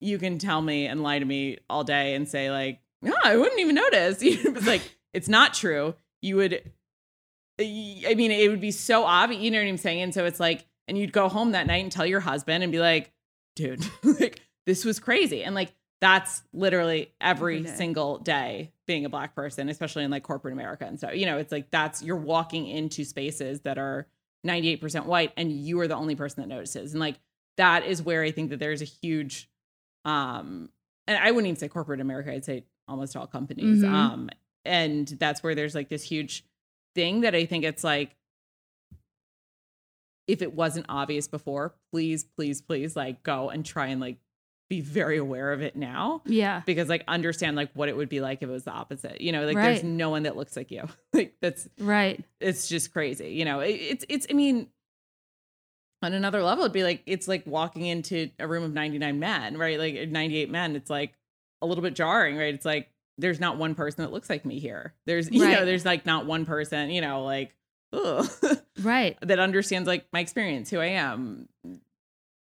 you can tell me and lie to me all day and say like, no, I wouldn't even notice. it's like it's not true. You would, uh, I mean, it would be so obvious. You know what I'm saying? And so it's like, and you'd go home that night and tell your husband and be like, dude, like this was crazy. And like that's literally every Every day. single day being a black person, especially in like corporate America. And so, you know, it's like that's you're walking into spaces that are 98% white and you are the only person that notices. And like that is where I think that there's a huge um and I wouldn't even say corporate America, I'd say almost all companies. Mhm. Um and that's where there's like this huge thing that I think it's like if it wasn't obvious before, please, please, please like go and try and like be very aware of it now yeah. because like understand like what it would be like if it was the opposite. You know, like there's no one that looks like you. like that's Right. it's just crazy. You know, it, it's it's. I mean, on another level, it'd be like it's like walking into a room of 99 men, right? Like uh, 98 men. It's like a little bit jarring, right? It's like there's not one person that looks like me here. There's you know, there's like not one person, you know, like ugh, Right. that understands like my experience, who I am.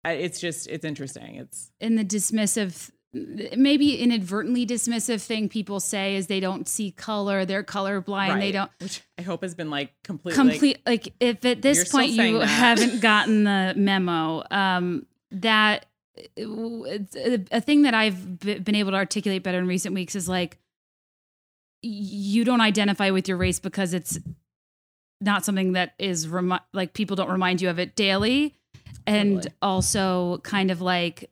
It's just it's interesting. It's in the dismissive, maybe inadvertently dismissive thing people say is they don't see color, they're colorblind, they don't. which I hope has been like completely complete like if at this point you that. haven't gotten the memo um that it's a, a thing that i've been able to articulate better in recent weeks is like you don't identify with your race because it's not something that is remi- like people don't remind you of it daily and Totally. also kind of like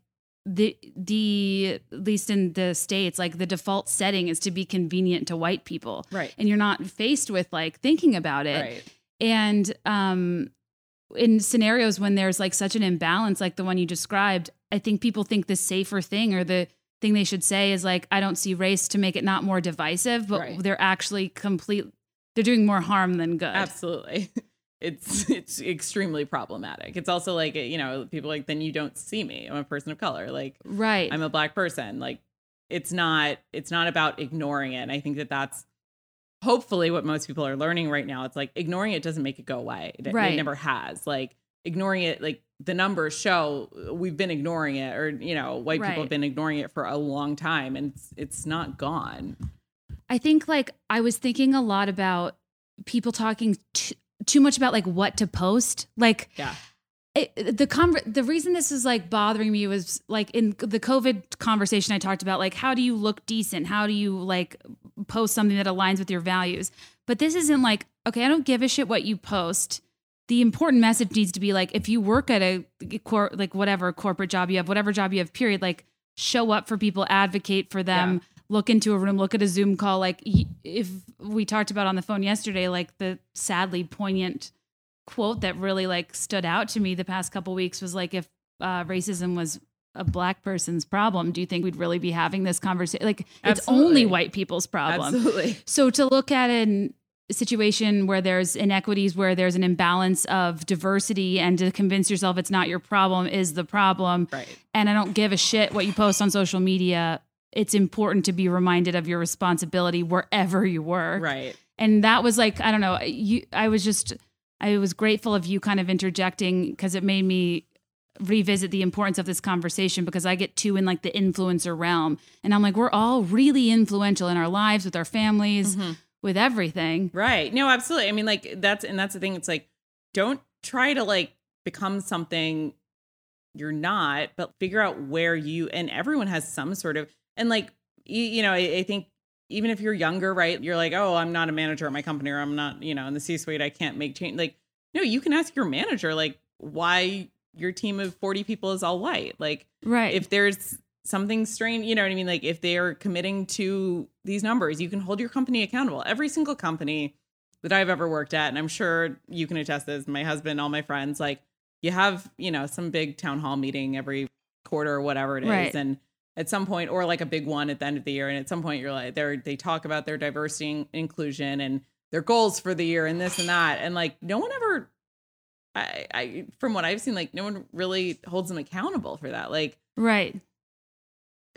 the the at least in the states like the default setting is to be convenient to white people. Right, and you're not faced with like thinking about it. Right, and um in scenarios when there's like such an imbalance like the one you described i think people think the safer thing or the thing they should say is like i don't see race to make it not more divisive but Right. they're actually complete they're doing more harm than good. Absolutely. It's it's extremely problematic. It's also like you know people like then you don't see me. I'm a person of color. Like right I'm a black person. Like it's not it's not about ignoring it. And I think that that's hopefully what most people are learning right now. It's like ignoring it doesn't make it go away. It, it never has. Like ignoring it like the numbers show uh, we've been ignoring it or you know white people have been ignoring it for a long time and it's it's not gone. I think like I was thinking a lot about people talking t- too much about like what to post. Like Yeah. it, the conver- the reason this is like bothering me was like in the COVID conversation I talked about like how do you look decent? How do you like post something that aligns with your values? But this isn't like okay, I don't give a shit what you post. The important message needs to be like if you work at a cor- like whatever corporate job you have, whatever job you have, period, like show up for people, advocate for them, Yeah. Look into a room, look at a Zoom call. Like if we talked about on the phone yesterday, like the sadly poignant quote that really like stood out to me the past couple weeks was like if uh, racism was a black person's problem, do you think we'd really be having this conversation? Like it's only white people's problem. Absolutely. So to look at an a situation where there's inequities, where there's an imbalance of diversity, and to convince yourself it's not your problem is the problem. Right. And I don't give a shit what you post on social media. It's important to be reminded of your responsibility wherever you work. Right. And that was like, I don't know, you I was just I was grateful of you kind of interjecting because it made me revisit the importance of this conversation because I get too in like the influencer realm. And I'm like, we're all really influential in our lives with our families, Mm-hmm. with everything. Right. No, absolutely. I mean, like that's and that's the thing. It's like don't try to like become something you're not, but figure out where you and everyone has some sort of and like you, you know, I, I think even if you're younger, right? You're like, oh, I'm not a manager at my company, or I'm not, you know, in the C-suite. I can't make change. Like, no, you can ask your manager, like, why your team of 40 people is all white. Like, Right. if there's something strange, you know what I mean? Like if they are committing to these numbers, you can hold your company accountable. Every single company that I've ever worked at, and I'm sure you can attest this, my husband, all my friends, like you have, you know, some big town hall meeting every quarter or whatever it is. Right. And at some point, or like a big one at the end of the year, and at some point you're like, they're they talk about their diversity and inclusion and their goals for the year and this and that. And like no one ever I, I from what I've seen, like no one really holds them accountable for that. Like right.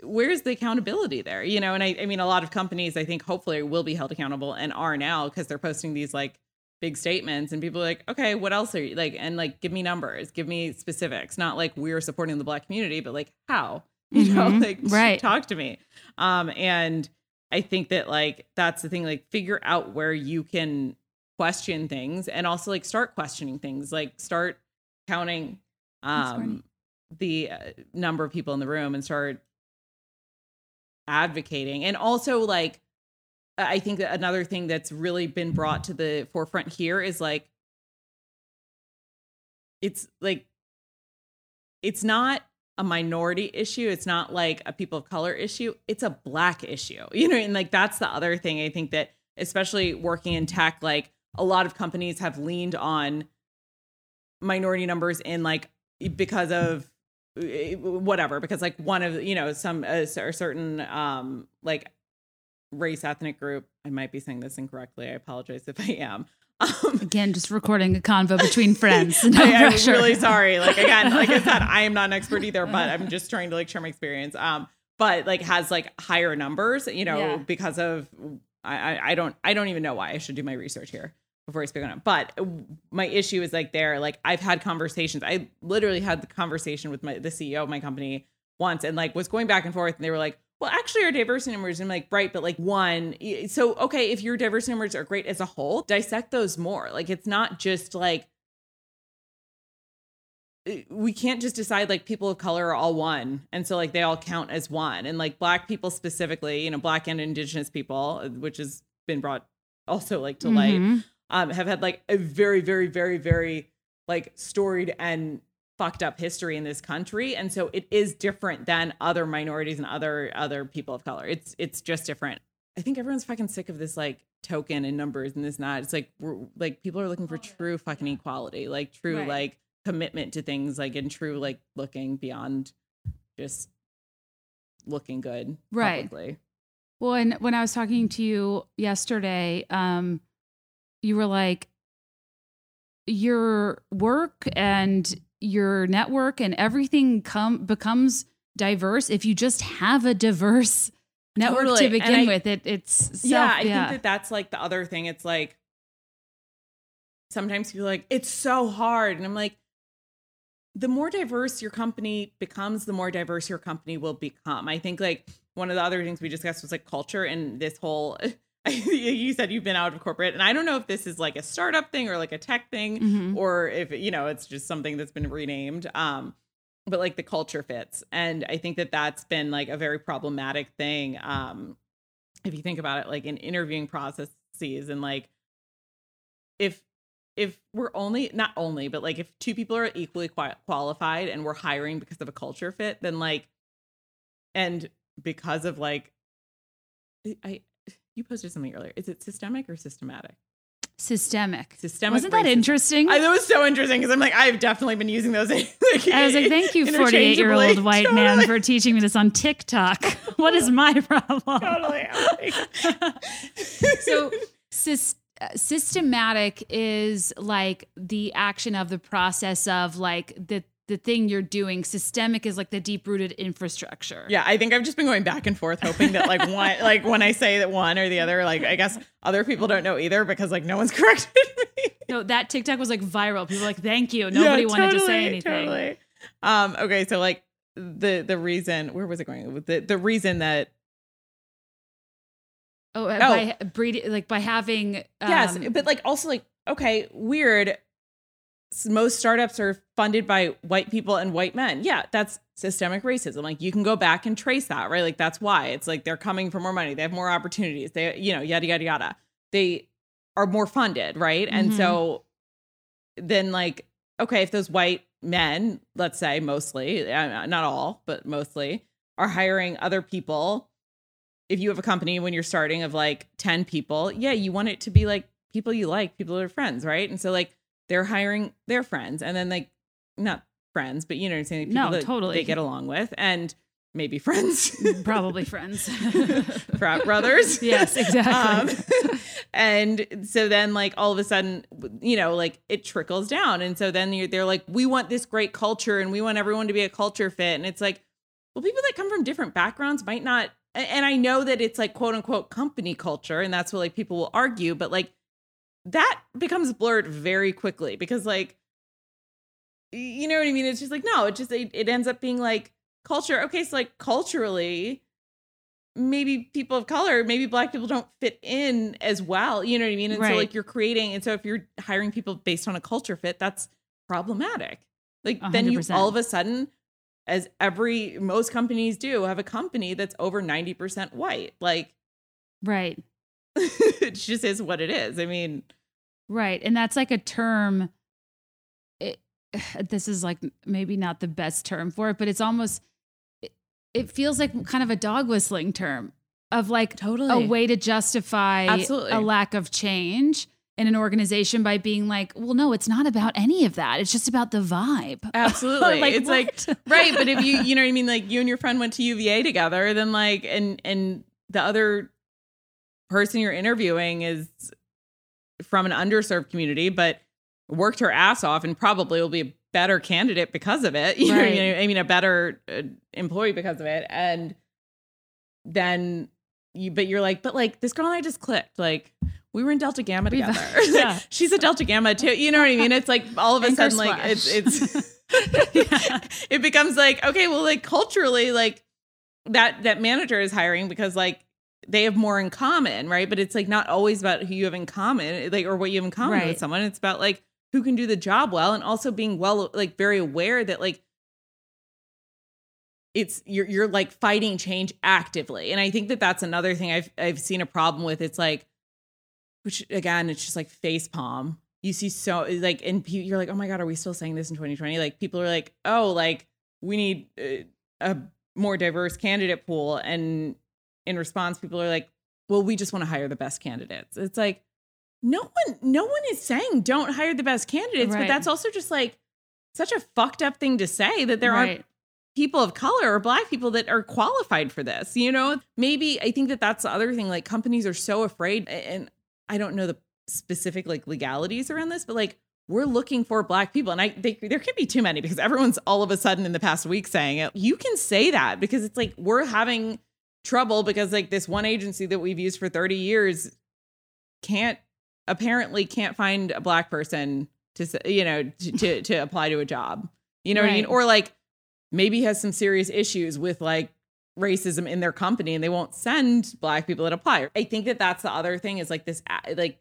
where's the accountability there you know and I, I mean a lot of companies i think hopefully will be held accountable and are now because they're posting these like big statements and people are like okay what else are you like and like give me numbers give me specifics not like we're supporting the black community but like how you know Mhm. like Right. talk to me um and i think that like that's the thing like figure out where you can question things and also like start questioning things like start counting um the uh, number of people in the room and start advocating and also like i think that another thing that's really been brought to the forefront here is like it's like it's not a minority issue. It's not like a people of color issue. It's a black issue you know and like that's the other thing i think that especially working in tech like a lot of companies have leaned on minority numbers in like because of whatever because like one of you know some a cer- certain um like race ethnic group i might be saying this incorrectly i apologize if i am um Again, just recording a convo between friends. No I, am really sorry like again like i said i am not an expert either but i'm just trying to like share my experience um but like has like higher numbers you know Yeah. because of I, I i don't i don't even know why i should do my research here before I speak on it. But uh, my issue is like there, like I've had conversations. I literally had the conversation with my the CEO of my company once and like was going back and forth and they were like, well, actually our diversity numbers, I'm like, right, but like one, so okay, if your diversity numbers are great as a whole, dissect those more. Like it's not just like uh, we can't just decide like people of color are all one and so like they all count as one and like black people specifically you know black and indigenous people uh, which has been brought also like to light Mhm. um, have had like a very, very, very, very like storied and fucked up history in this country, and so it is different than other minorities and other other people of color. It's it's just different. I think everyone's fucking sick of this like token and numbers and this not. It's like we're like people are looking for true fucking equality, like true Right. like commitment to things, like and true like looking beyond just looking good Right. publicly. Well, and when I was talking to you yesterday, um, you were like, your work and your network and everything come becomes diverse if you just have a diverse network Totally. to begin I- with. It it's self, yeah, I yeah. think that that's like the other thing. It's like sometimes people are like, it's so hard. And I'm like, the more diverse your company becomes, the more diverse your company will become. I think like one of the other things we discussed was like culture and this whole. you said you've been out of corporate, and I don't know if this is like a startup thing or like a tech thing, Mhm. or if you know it's just something that's been renamed. Um, but like the culture fits, and I think that that's been like a very problematic thing. Um, if you think about it, like in interviewing processes and like if if we're only not only but like if two people are equally qua- qualified and we're hiring because of a culture fit then like and because of like i you posted something earlier is it systemic or systematic Systemic. systemic Wasn't that racism. interesting? I, that was so interesting because I'm like, I've definitely been using those. like, I was like, thank you, 48 year old white man, for teaching me this on TikTok. what is my problem? Totally. so sys- uh, systematic is like the action of the process of like the the thing you're doing systemic is like the deep rooted infrastructure yeah, I think I've just been going back and forth, hoping that like one, like when I say that one or the other, like I guess other people don't know either because like no one's corrected me. no that tiktok was like viral people were like thank you nobody Yeah, wanted to say anything Totally. Um. Okay. So like the the reason where was it going? The the reason that oh, uh, Oh. by breeding like by having um, yes, but like also like okay, weird. Most startups are funded by white people and white men. Yeah, that's systemic racism. Like you can go back and trace that, right? Like that's why it's like they're coming for more money. They have more opportunities. They, you know, yada yada yada. They are more funded, right? And Mhm. so then like okay, if those white men, let's say mostly, not all, but mostly, are hiring other people. If you have a company when you're starting of like 10 people, yeah, you want it to be like people you like, people that are friends, right? And so like they're hiring their friends and then like not friends, but you know what I'm saying? People No, totally. they get along with and maybe friends. probably friends frat brothers. yes exactly Um, and so then, like, all of a sudden, you know, like it trickles down. And so then you're, they're like, we want this great culture and we want everyone to be a culture fit. And it's like, well, people that come from different backgrounds might not. And I know that it's like quote unquote company culture. And that's what like people will argue. But like that becomes blurred very quickly because, like, you know what I mean? It's just like, no, it just, it, it ends up being like culture. Okay. So, like, culturally, maybe people of color, maybe black people don't fit in as well. You know what I mean? And so like you're creating, and so if you're hiring people based on a culture fit, that's problematic. Like A then you all of a sudden, as every most companies do, have a company that's over 90% white. Like right it just is what it is. I mean, Right. And that's like a term. It, this is like maybe not the best term for it, but it's almost, it, it feels like kind of a dog whistling term of like Totally. a way to justify Absolutely. a lack of change in an organization by being like, well, no, it's not about any of that. It's just about the vibe. absolutely. Like, it's like right but if you you know what i mean like you and your friend went to uva together then like and and the other person you're interviewing is from an underserved community but worked her ass off and probably will be a better candidate because of it. You know what I mean? i mean a better uh, employee because of it. And then you but you're like but like this girl and i just clicked. Like we were in delta gamma together. Yeah. she's a delta gamma too. You know what i mean? It's like all of a Anchor sudden like it's it's Yeah. it becomes like okay well like culturally like that that manager is hiring because like they have more in common right? But it's like not always about who you have in common like or what you have in common Right. with someone. It's about like who can do the job well and also being well like very aware that like it's you're you're like fighting change actively. And i think that that's another thing i've i've seen a problem with. It's like which again it's just like face palm. You see so like and you're like oh my god are we still saying this in 2020 like people are like oh like we need uh, a more diverse candidate pool. And in response people are like well we just want to hire the best candidates. It's like no one no one is saying don't hire the best candidates but that's also just like such a fucked up thing to say that there aren't people of color or black people that are qualified for this you know? Maybe i think that that's the other thing like companies are so afraid and i don't know the specific like legalities around this but like we're looking for black people and i they, there can be too many because everyone's all of a sudden in the past week saying it. You can say that because it's like we're having trouble because like this one agency that we've used for 30 years can't apparently can't find a black person to you know to to, to apply to a job. You know what i mean? Or like maybe has some serious issues with like racism in their company and they won't send black people that apply. I think that that's the other thing is like this like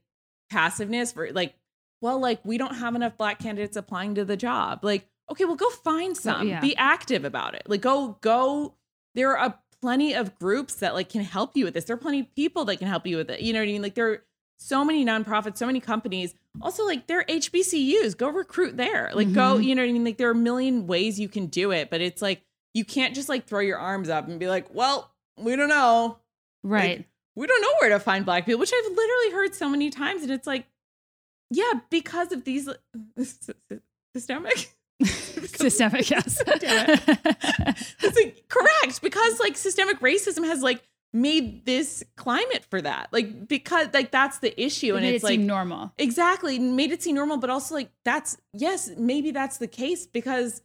passiveness for like well like we don't have enough black candidates applying to the job. Like okay well go find some. yeah. be active about it. Like go go there are plenty of groups that like can help you with this there are plenty of people that can help you with it you know what i mean like there are so many nonprofits, so many companies. Also, like they're HBCUs, go recruit there. Like go, Mhm. you know what I mean? Like there are a million ways you can do it, but it's like you can't just like throw your arms up and be like, well, we don't know. Right. We don't know where to find black people, which I've literally heard so many times. And it's like, yeah, because of these systemic. Systemic, yes. Damn it's like correct because like systemic racism has like made this climate for that like because like that's the issue and it's it like seem normal. exactly made it seem normal but also like that's yes maybe that's the case because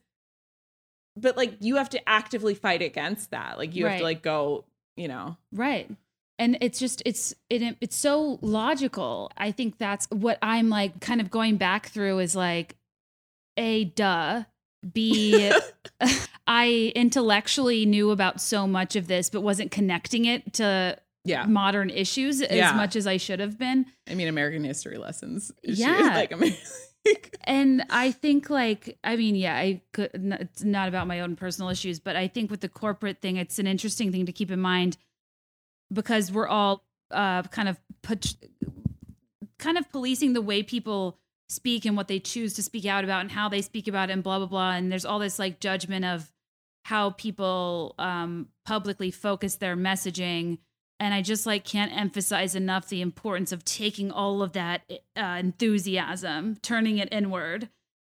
but like you have to actively fight against that like you have to like go you know Right. And it's just it's it, it's so logical. I think that's what I'm like kind of going back through is like a duh b I intellectually knew about so much of this but wasn't connecting it to yeah modern issues as much as I should have been. i mean american history lessons issue. Yeah. like i mean And I think like I mean yeah, I could it's not about my own personal issues, but I think with the corporate thing it's an interesting thing to keep in mind because we're all uh kind of put kind of policing the way people speak and what they choose to speak out about and how they speak about it and blah blah blah and there's all this like judgment of how people um publicly focus their messaging and I just like can't emphasize enough the importance of taking all of that uh, enthusiasm, turning it inward,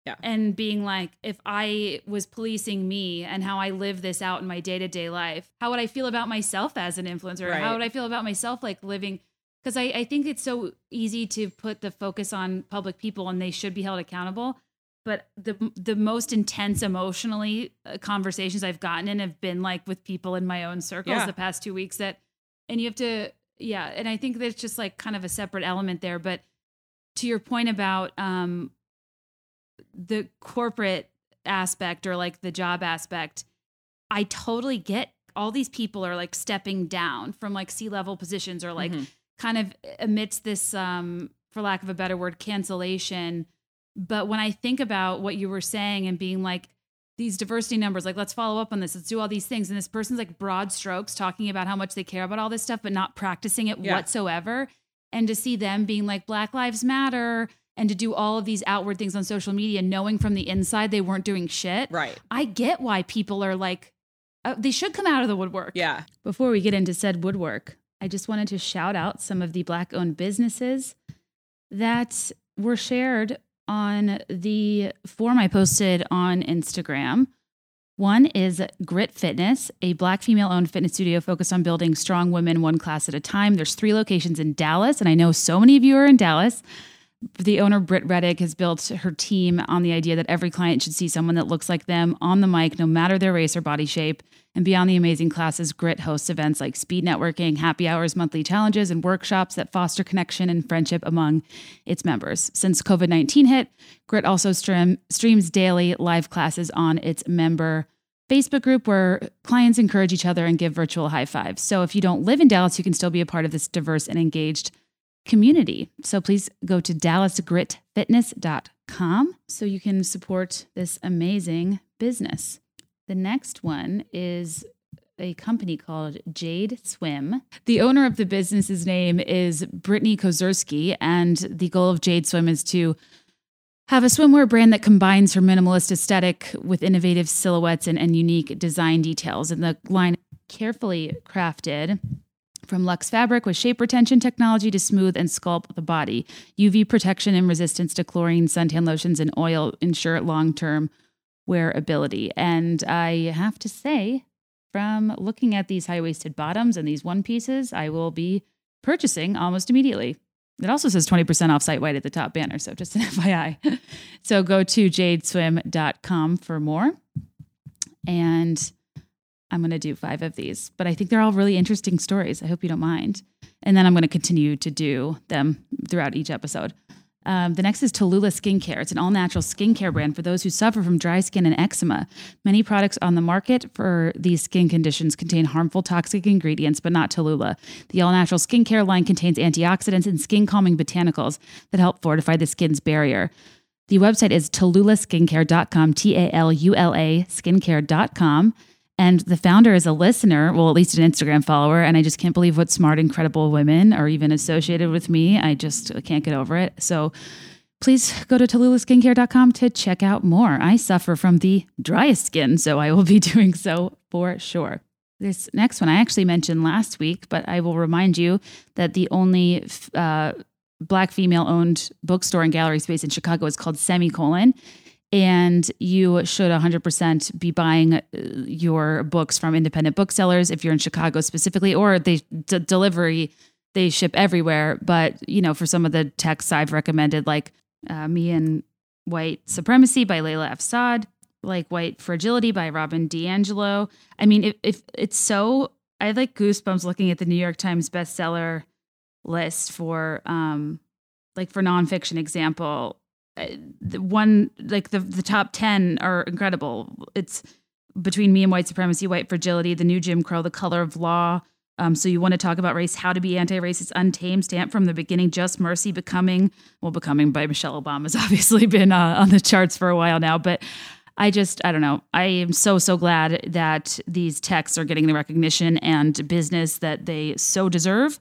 Yeah. and being like, if I was policing me and how I live this out in my day to day life, how would I feel about myself as an influencer? Right. How would I feel about myself like living? Because I, I think it's so easy to put the focus on public people and they should be held accountable. But the the most intense emotionally uh, conversations I've gotten in have been like with people in my own circles Yeah. the past two weeks that and you have to yeah and i think there's just like kind of a separate element there but to your point about um the corporate aspect or like the job aspect i totally get all these people are like stepping down from like C level positions or like Mhm. Kind of amidst this um for lack of a better word cancellation. But when i think about what you were saying and being like these diversity numbers like let's follow up on this. Let's do all these things. And this person's like broad strokes talking about how much they care about all this stuff but not practicing it Yeah. whatsoever. And to see them being like black lives matter and to do all of these outward things on social media knowing from the inside they weren't doing shit. Right. I get why people are like uh, they should come out of the woodwork. Yeah. Before we get into said woodwork, I just wanted to shout out some of the Black owned businesses that were shared on the form I posted on Instagram. One is Grit Fitness, a Black female owned fitness studio focused on building strong women one class at a time. There's three locations in Dallas, and I know so many of you are in Dallas. The owner, Britt Reddick, has built her team on the idea that every client should see someone that looks like them on the mic, no matter their race or body shape. And beyond the amazing classes, Grit hosts events like speed networking, happy hours, monthly challenges, and workshops that foster connection and friendship among its members. Since COVID 19 hit, Grit also stream, streams daily live classes on its member Facebook group where clients encourage each other and give virtual high fives. So if you don't live in Dallas, you can still be a part of this diverse and engaged community. So please go to dallasgritfitness.com so you can support this amazing business. The next one is a company called Jade Swim. The owner of the business's name is Brittany Kozerski, and the goal of Jade Swim is to have a swimwear brand that combines her minimalist aesthetic with innovative silhouettes and, and unique design details. And the line carefully crafted from Lux Fabric with shape retention technology to smooth and sculpt the body. UV protection and resistance to chlorine, suntan lotions, and oil ensure long term wearability. And I have to say, from looking at these high waisted bottoms and these one pieces, I will be purchasing almost immediately. It also says 20% off site wide at the top banner. So just an FYI. so go to jadeswim.com for more. And I'm going to do five of these, but I think they're all really interesting stories. I hope you don't mind. And then I'm going to continue to do them throughout each episode. Um, the next is Tallulah Skincare. It's an all natural skincare brand for those who suffer from dry skin and eczema. Many products on the market for these skin conditions contain harmful toxic ingredients, but not Tallulah. The all natural skincare line contains antioxidants and skin calming botanicals that help fortify the skin's barrier. The website is tallulahskincare.com, T A L U L A skincare.com. And the founder is a listener, well, at least an Instagram follower. And I just can't believe what smart, incredible women are even associated with me. I just can't get over it. So please go to tallulahskincare.com to check out more. I suffer from the driest skin, so I will be doing so for sure. This next one I actually mentioned last week, but I will remind you that the only uh, black female owned bookstore and gallery space in Chicago is called Semicolon. And you should 100% be buying uh, your books from independent booksellers if you're in Chicago specifically, or they d- delivery, they ship everywhere. But, you know, for some of the texts I've recommended, like uh, Me and White Supremacy by Layla F. Saad, like White Fragility by Robin DiAngelo. I mean, if, if it's so, I like goosebumps looking at the New York Times bestseller list for, um, like for nonfiction example, the one like the the top 10 are incredible. It's between me and white supremacy white fragility the new jim crow the color of law. Um, so you want to talk about race how to be anti-racist untamed stamp from the beginning just mercy becoming well becoming by michelle obama has obviously been uh, on the charts for a while now but i just i don't know. I am so so glad that these texts are getting the recognition and business that they so deserve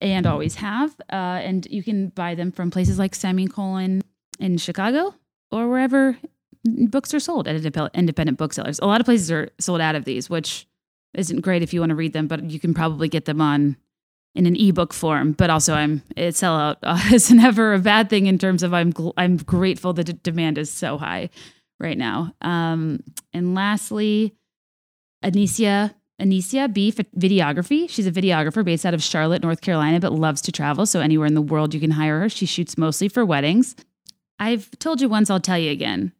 and always have uh, and you can buy them from places like semicolon in Chicago or wherever books are sold at independent booksellers. A lot of places are sold out of these, which isn't great if you want to read them, but you can probably get them on in an ebook form. But also, I'm it sellout is never a bad thing in terms of I'm I'm grateful the demand is so high right now. Um, and lastly, Aneisia Aneisia B Videography. She's a videographer based out of Charlotte, North Carolina, but loves to travel. So anywhere in the world you can hire her. She shoots mostly for weddings. I've told you once, I'll tell you again.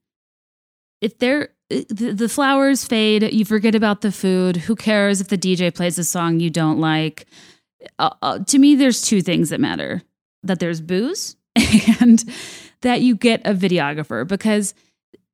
If they're the, the flowers fade, you forget about the food. Who cares if the DJ plays a song you don't like? Uh, uh, to me, there's two things that matter that there's booze and that you get a videographer because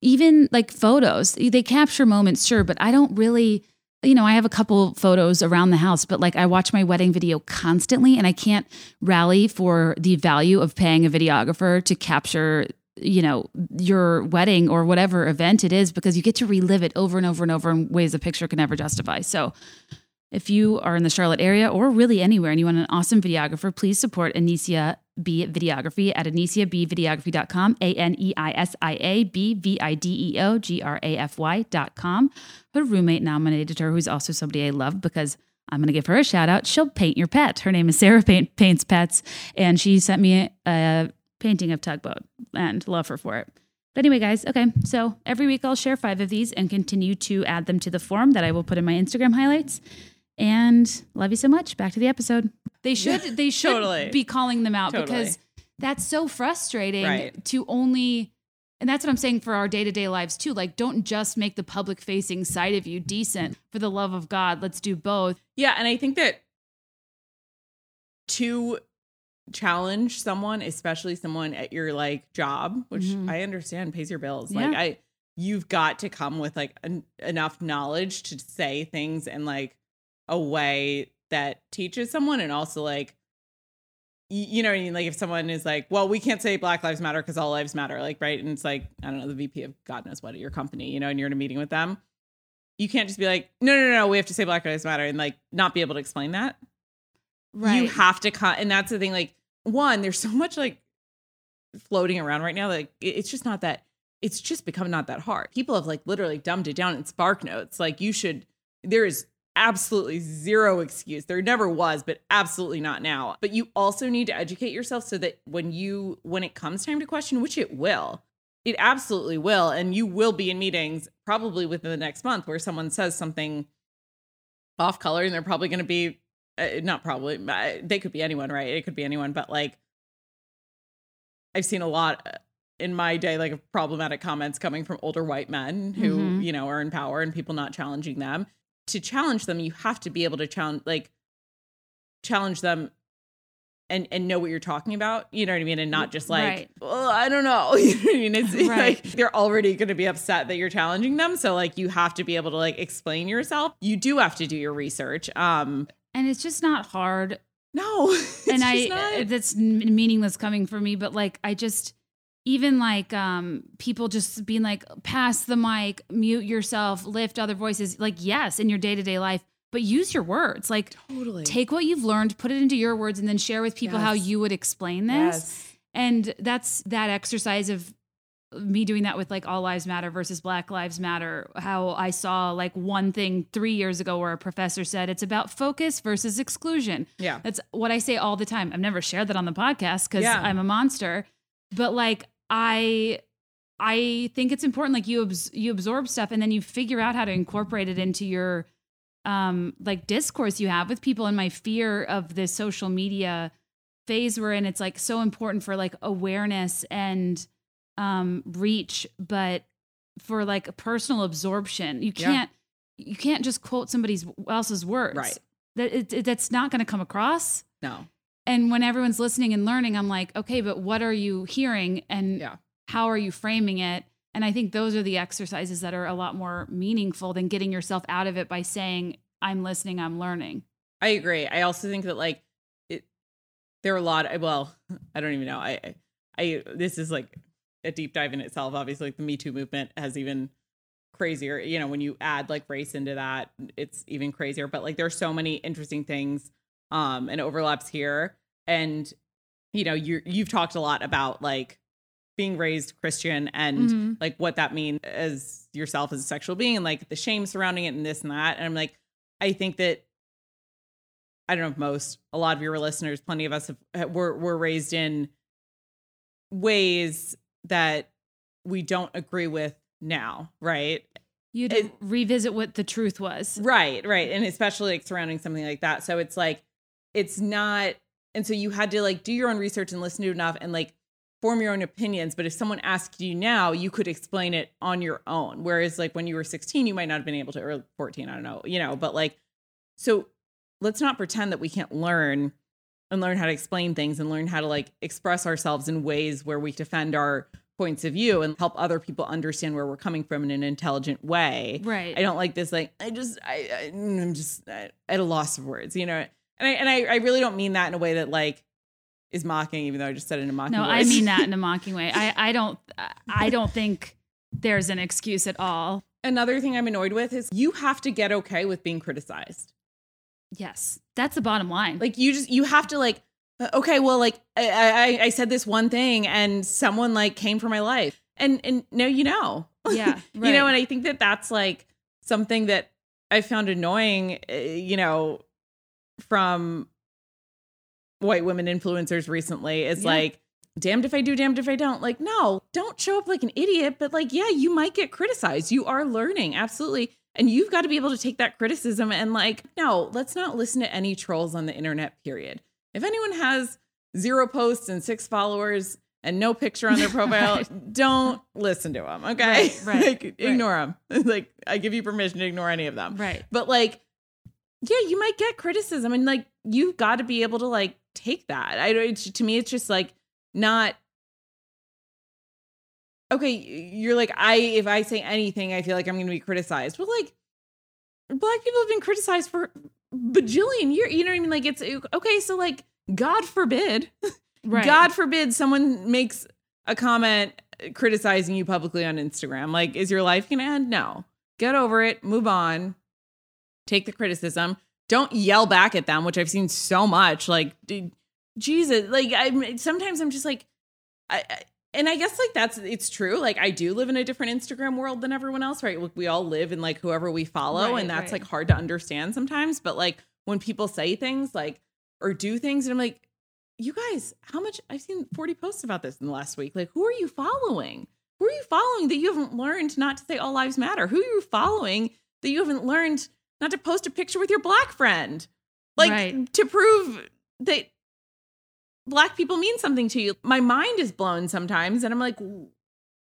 even like photos, they capture moments, sure, but I don't really you know, I have a couple photos around the house, but like I watch my wedding video constantly and I can't rally for the value of paying a videographer to capture, you know, your wedding or whatever event it is because you get to relive it over and over and over in ways a picture can never justify. So, if you are in the Charlotte area or really anywhere and you want an awesome videographer, please support Aneisia B Videography at aneisiabvideography.com, A N E I S I A B V I D E O G R A F Y.com. Her roommate nominated her, who's also somebody I love because I'm going to give her a shout out. She'll paint your pet. Her name is Sarah Paint, Paints Pets, and she sent me a, a painting of Tugboat and love her for it. But anyway, guys, okay, so every week I'll share five of these and continue to add them to the form that I will put in my Instagram highlights. And love you so much. Back to the episode. They should they should Totally. be calling them out Totally. because that's so frustrating Right. to only and that's what I'm saying for our day-to-day lives too. Like don't just make the public facing side of you decent. For the love of God, let's do both. Yeah, and I think that to challenge someone, especially someone at your like job, which Mhm. I understand pays your bills. Yeah. Like I you've got to come with like en- enough knowledge to say things and like a way that teaches someone and also like you know what I mean? Like if someone is like, well, we can't say Black Lives Matter because all lives matter, like, right? And it's like, I don't know, the VP of God knows what at your company, you know, and you're in a meeting with them. You can't just be like, no, no, no, no, we have to say Black Lives Matter and like not be able to explain that. Right. You have to cut. And that's the thing. Like, one, there's so much like floating around right now. Like, it's just not that, it's just become not that hard. People have like literally dumbed it down in Spark Notes. Like, you should, there is absolutely zero excuse. There never was, but absolutely not now. But you also need to educate yourself so that when you, when it comes time to question, which it will, it absolutely will. And you will be in meetings probably within the next month where someone says something off color and they're probably going to be uh, not probably uh, they could be anyone right it could be anyone but like i've seen a lot uh, in my day like of problematic comments coming from older white men who Mhm. you know are in power and people not challenging them to challenge them you have to be able to challenge like challenge them and and know what you're talking about you know what i mean and not just like Right. well i don't know you know what i mean it's Right. like they're already going to be upset that you're challenging them so like you have to be able to like explain yourself you do have to do your research um and it's just not hard no it's and I not. that's meaningless coming for me, but like I just even like um people just being like pass the mic mute yourself lift other voices like yes in your day-to-day life but use your words like Totally. take what you've learned put it into your words and then share with people how you would explain this yes. and that's that exercise of me doing that with like all lives matter versus black lives matter how i saw like one thing 3 years ago where a professor said it's about focus versus exclusion Yeah. that's what I say all the time. I've never shared that on the podcast because Yeah. I'm a monster. But like I I think it's important like you abs- you absorb stuff and then you figure out how to incorporate it into your um like discourse you have with people and my fear of this social media phase we're in it's like so important for like awareness and um reach but for like personal absorption you can't you can't just quote somebody else's words Right. that it, it- that's not going to come across No. And when everyone's listening and learning i'm like okay but what are you hearing and Yeah. how are you framing it and i think those are the exercises that are a lot more meaningful than getting yourself out of it by saying i'm listening i'm learning I agree. I also think that like it there are a lot well, I don't even know. I I I- this is like a deep dive in itself. Obviously, like the Me Too movement has even crazier, you know, when you add like race into that, it's even crazier. But like there's so many interesting things um and overlaps here. And you know, you you've talked a lot about like being raised Christian and Mhm. like what that means as yourself as a sexual being and like the shame surrounding it and this and that. And I'm like, I think that I don't know if most, a lot of your listeners, plenty of us have were were raised in ways that we don't agree with now, right? you'd It- revisit what the truth was Right, right. And especially like surrounding something like that. So it's like it's not and so you had to like do your own research and listen to enough and like form your own opinions, but if someone asked you now, you could explain it on your own. Whereas like when you were 16, you might not have been able to or 14, I don't know, you know, but like so let's not pretend that we can't learn and learn how to explain things and learn how to like express ourselves in ways where we defend our points of view and help other people understand where we're coming from in an intelligent way. right I don't like this. Like I just I, I I'm just at a loss of words, you know. And I and I, I really don't mean that in a way that like is mocking, even though I just said it in a mocking. no i mean that in a mocking way i i don't i don't think there's an excuse at all Another thing I'm annoyed with is you have to get okay with being criticized. yes that's the bottom line Like you just you have to like uh, okay, well like I I, I said this one thing and someone like came for my life, and and now you know. yeah you know and i think that that's like something that i found annoying uh, you know from white women influencers recently is Yeah. like damned if i do damned if i don't. Like no don't show up like an idiot but like yeah you might get criticized. You are learning absolutely. And you've got to be able to take that criticism and like no let's not listen to any trolls on the internet period. If anyone has zero posts and six followers and no picture on their profile Right. don't listen to them okay? Right, right, like right. ignore them like i give you permission to ignore any of them. Right. But like yeah you might get criticism and like you've got to be able to like take that i don't to me it's just like not okay you're like i if i say anything i feel like i'm gonna be criticized but like black people have been criticized for bajillion years you know what i mean like it's okay so like god forbid right God forbid someone makes a comment criticizing you publicly on Instagram. Like, is your life gonna end? No. Get over it. Move on. Take the criticism. Don't yell back at them, which I've seen so much. Like, dude, Jesus. Like, I sometimes I'm just like, I, I and I guess like that's it's true. Like, I do live in a different Instagram world than everyone else, right? Like, we all live in like whoever we follow, Right, and that's right. like hard to understand sometimes. But like when people say things like or do things, and I'm like, you guys, how much I've seen 40 posts about this in the last week. Like, who are you following? Who are you following that you haven't learned not to say all lives matter? Who are you following that you haven't learned not to post a picture with your black friend? Like Right. to prove that black people mean something to you. My mind is blown sometimes, and I'm like,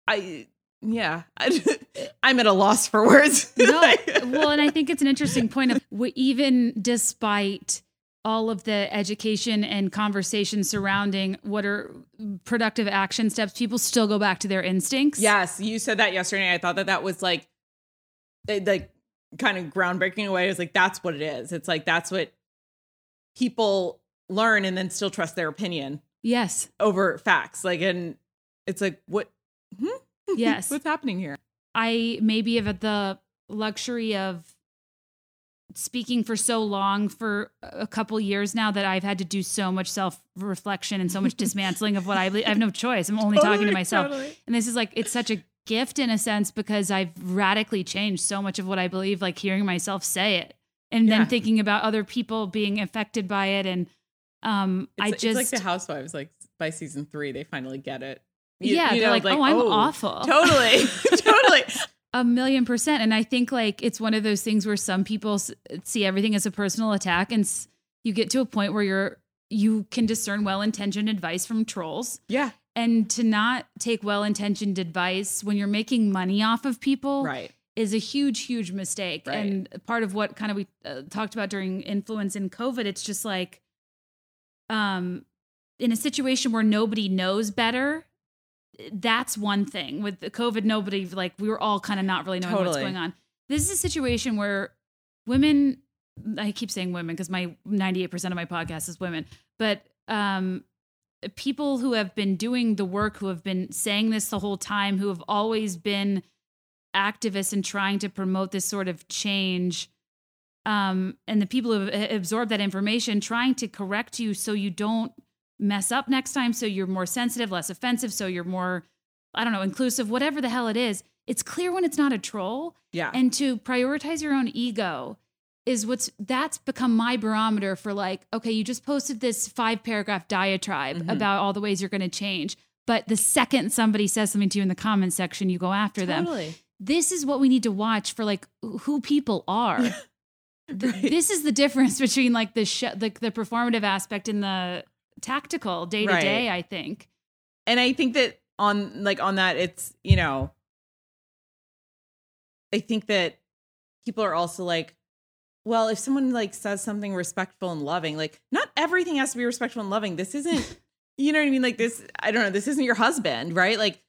I yeah, I'm at a loss for words. no well and i think it's an interesting point of even despite all of the education and conversation surrounding what are productive action steps people still go back to their instincts Yes, you said that yesterday. I thought that that was like, eh, like kind of groundbreaking away. It was like that's what it is. It's like that's what people learn and then still trust their opinion yes over facts. Like, and it's like what hmm? Yes. what's happening here I maybe have had the luxury of speaking for so long for a couple years now that I've had to do so much self reflection and so much dismantling of what I believe. I have no choice. I'm only talking to myself. totally. And this is like, it's such a gift in a sense because I've radically changed so much of what I believe, like hearing myself say it and Yeah. then thinking about other people being affected by it. And um, it's, I it's just, like the housewives like by season three they finally get it yeah, they're like, oh, I'm awful. totally totally A million percent. And I think like it's one of those things where some people s- see everything as a personal attack and you get to a point where you're you can discern well-intentioned advice from trolls yeah and to not take well-intentioned advice when you're making money off of people right. is a huge huge mistake. Right. and part of what kind of we uh, talked about during influence in covid it's just like um in a situation where nobody knows better that's one thing. With the covid nobody like we were all kind of not really knowing what's going on. This is a situation where women i keep saying women because my 98% of my podcast is women but um people who have been doing the work who have been saying this the whole time who have always been activists and trying to promote this sort of change um, and the people who have absorbed that information trying to correct you so you don't mess up next time so you're more sensitive less offensive so you're more i don't know inclusive whatever the hell it is it's clear when it's not a troll. Yeah. And to prioritize your own ego is what's that's become my barometer for like okay you just posted this five paragraph diatribe Mhm. about all the ways you're going to change but the second somebody says something to you in the comment section you go after them. This is what we need to watch for like who people are. Right. this is the difference between like the sh- the, the performative aspect and the tactical day to day i think. And I think that on like on that, it's you know, I think that people are also like, well, if someone like says something respectful and loving, like not everything has to be respectful and loving. This isn't, you know what I mean? Like this, I don't know. This isn't your husband, right? Like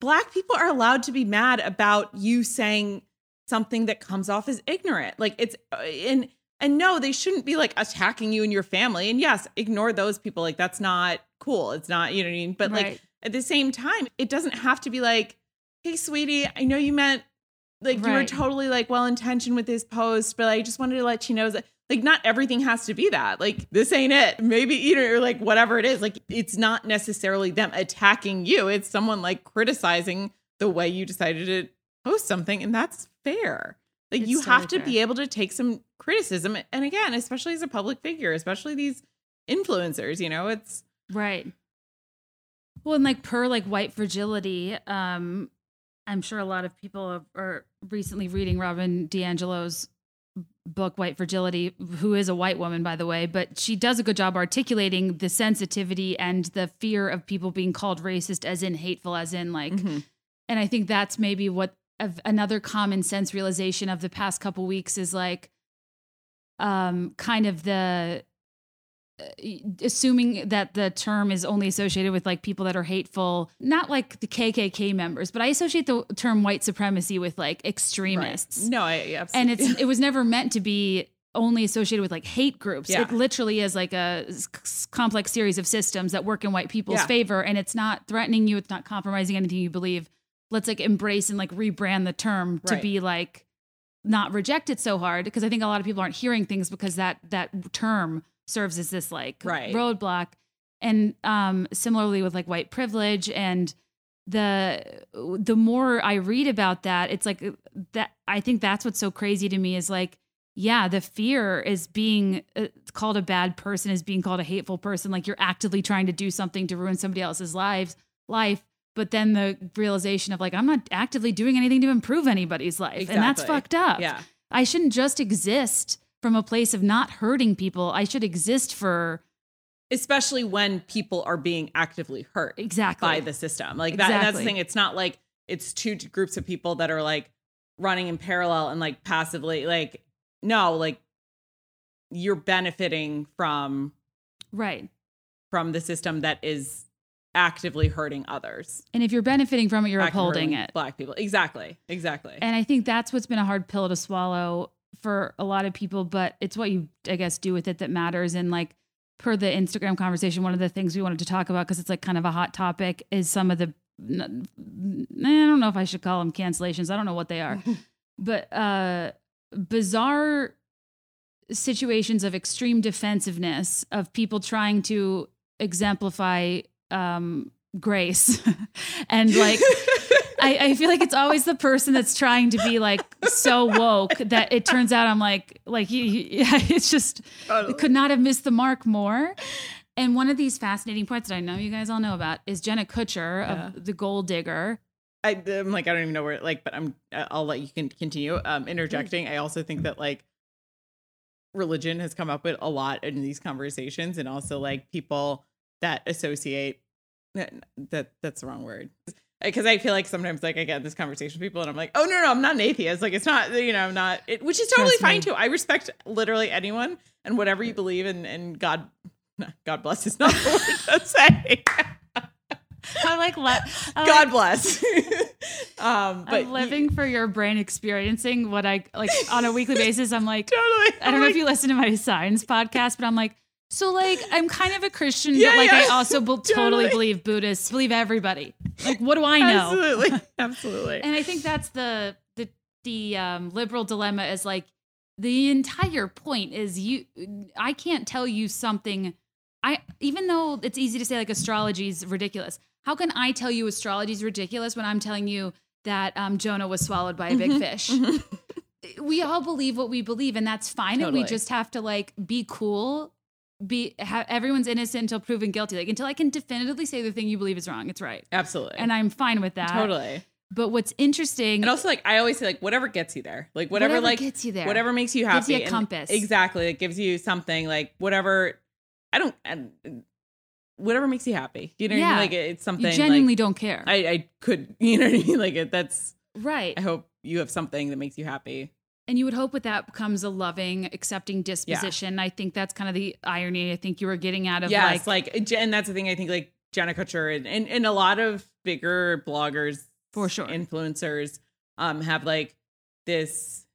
black people are allowed to be mad about you saying something that comes off as ignorant. Like it's uh, and and no, they shouldn't be like attacking you and your family. And yes, ignore those people. Like that's not cool. It's not, you know what I mean? But like at the same time, it doesn't have to be like, hey, sweetie, I know you meant like you were totally like well intentioned with this post, but I just wanted to let you know that like not everything has to be that. Like this ain't it. Maybe you know, or like whatever it is. Like it's not necessarily them attacking you. It's someone like criticizing the way you decided to post something, and that's fair. Like It's you have to be able to take some criticism. And again, especially as a public figure, especially these influencers, you know, it's Right. Well, and like per like white fragility, um, I'm sure a lot of people are, recently reading Robin DiAngelo's book White Fragility, who is a white woman, by the way, but she does a good job articulating the sensitivity and the fear of people being called racist, as in hateful, as in like, and I think that's maybe what another common sense realization of the past couple weeks is like, um, kind of the assuming that the term is only associated with like people that are hateful, not like the KKK members, but I associate the term white supremacy with like extremists. Right. No, I And absolutely. it's it was never meant to be only associated with like hate groups. Yeah. It literally is like a complex series of systems that work in white people's Yeah. favor and it's not threatening you, it's not compromising anything you believe. Let's like embrace and like rebrand the term to be like not reject it so hard because I think a lot of people aren't hearing things because that that term serves as this like Right. roadblock. And um similarly with like white privilege and the the more I read about that, it's like that I think that's what's so crazy to me is like yeah, the fear is being uh, called a bad person, is being called a hateful person. Like you're actively trying to do something to ruin somebody else's lives, life. But then the realization of like, I'm not actively doing anything to improve anybody's life. And that's fucked up. yeah. I shouldn't just exist from a place of not hurting people. I should exist for Especially when people are being actively hurt exactly by the system. Like that. And that's the thing. It's not like it's two groups of people that are like running in parallel and like passively. Like, no, like you're benefiting from right. from the system that is actively hurting others. And if you're benefiting from it, you're upholding it. Black people. Exactly. Exactly. And I think that's what's been a hard pill to swallow for a lot of people, but it's what you, I guess, do with it that matters. And like, per the Instagram conversation, one of the things we wanted to talk about because it's like kind of a hot topic is some of the I don't know if I should call them cancellations. I don't know what they are, but uh, bizarre situations of extreme defensiveness of people trying to exemplify um, grace and like I, I feel like it's always the person that's trying to be like so woke that it turns out I'm like like you, you- yeah, it's just it could not have missed the mark more. And one of these fascinating points that I know you guys all know about is Jenna Kutcher Yeah. of the Goal Digger. I, I'm like I don't even know where like, but I'm I'll let you can continue. Um, interjecting. I also think that like religion has come up with a lot in these conversations, and also like people that associate that, that that's the wrong word because I feel like sometimes like I get in this conversation with people and I'm like, oh no no I'm not an atheist. Like it's not you know I'm not it, which is totally Trust fine me. too. I respect literally anyone and whatever you believe in and God. God bless is not the word to say. I like let I God like, bless. um, but I'm living for your brain experiencing what I like on a weekly basis. I'm like, totally. I don't know if you listen to my science podcast, but I'm like, so like I'm kind of a Christian, Yeah, but like I also be- totally Totally. believe Buddhists, believe everybody. Like, what do I know? Absolutely, absolutely. And I think that's the the the um, liberal dilemma is like the entire point is you. I can't tell you something. I even though it's easy to say like astrology is ridiculous. How can I tell you astrology is ridiculous when I'm telling you that um, Jonah was swallowed by a big fish? we all believe what we believe, and that's fine. And we just have to like be cool. Be ha- everyone's innocent until proven guilty. Like until I can definitively say the thing you believe is wrong, it's right, absolutely, and I'm fine with that. totally. But what's interesting, And also, like I always say, like whatever gets you there, like whatever, like gets you there, whatever makes you happy, Gives you a compass. exactly. It gives you something, like whatever. I don't. and whatever makes you happy. You know, what I Yeah. mean? like it's something. you genuinely like, don't care, I, I could. You know what I mean? Like it, that's. right? I hope you have something that makes you happy. And you would hope with that comes a loving, accepting disposition. I think that's kind of the irony. I think you were getting out of yes, like, like, and that's the thing. I think like Jenna Kutcher and, and and a lot of bigger bloggers For sure. influencers um have like this.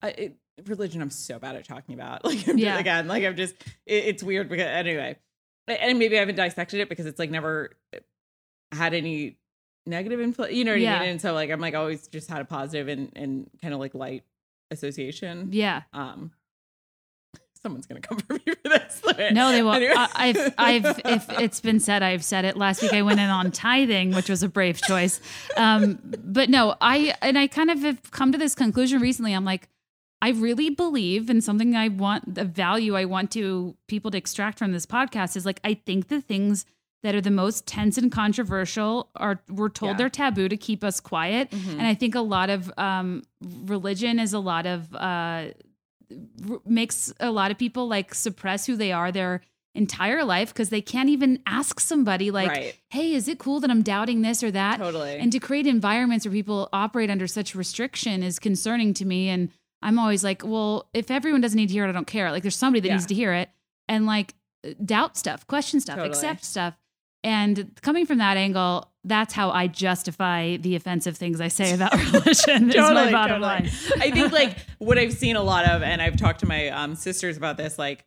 I it, religion. I'm so bad at talking about. Like I'm Yeah. just, again, like I'm just. It, it's weird because anyway, and maybe I haven't dissected it because it's like never had any negative influence. You know what Yeah. I mean? And so like I'm like always just had a positive and and kind of like light association. yeah. Um. Someone's gonna come for me for this. No, they won't. I, I've, I've, if it's been said, I've said it. Last week I went in on tithing, which was a brave choice. Um, but no, I, and I kind of have come to this conclusion recently. I'm like, I really believe in something I want, the value I want to people to extract from this podcast is like, I think the things that are the most tense and controversial are, we're told Yeah. they're taboo to keep us quiet. Mhm. And I think a lot of um, religion is a lot of uh, r- makes a lot of people like suppress who they are their entire life because they can't even ask somebody like, right. "Hey, is it cool that I'm doubting this or that?" Totally. And to create environments where people operate under such restriction is concerning to me. And I'm always like, well, if everyone doesn't need to hear it, I don't care. Like, there's somebody that Yeah. needs to hear it and like doubt stuff, question stuff, Totally. accept stuff. And coming from that angle, that's how I justify the offensive things I say about religion. is my Totally, bottom totally. line. I think like what I've seen a lot of, and I've talked to my um, sisters about this, like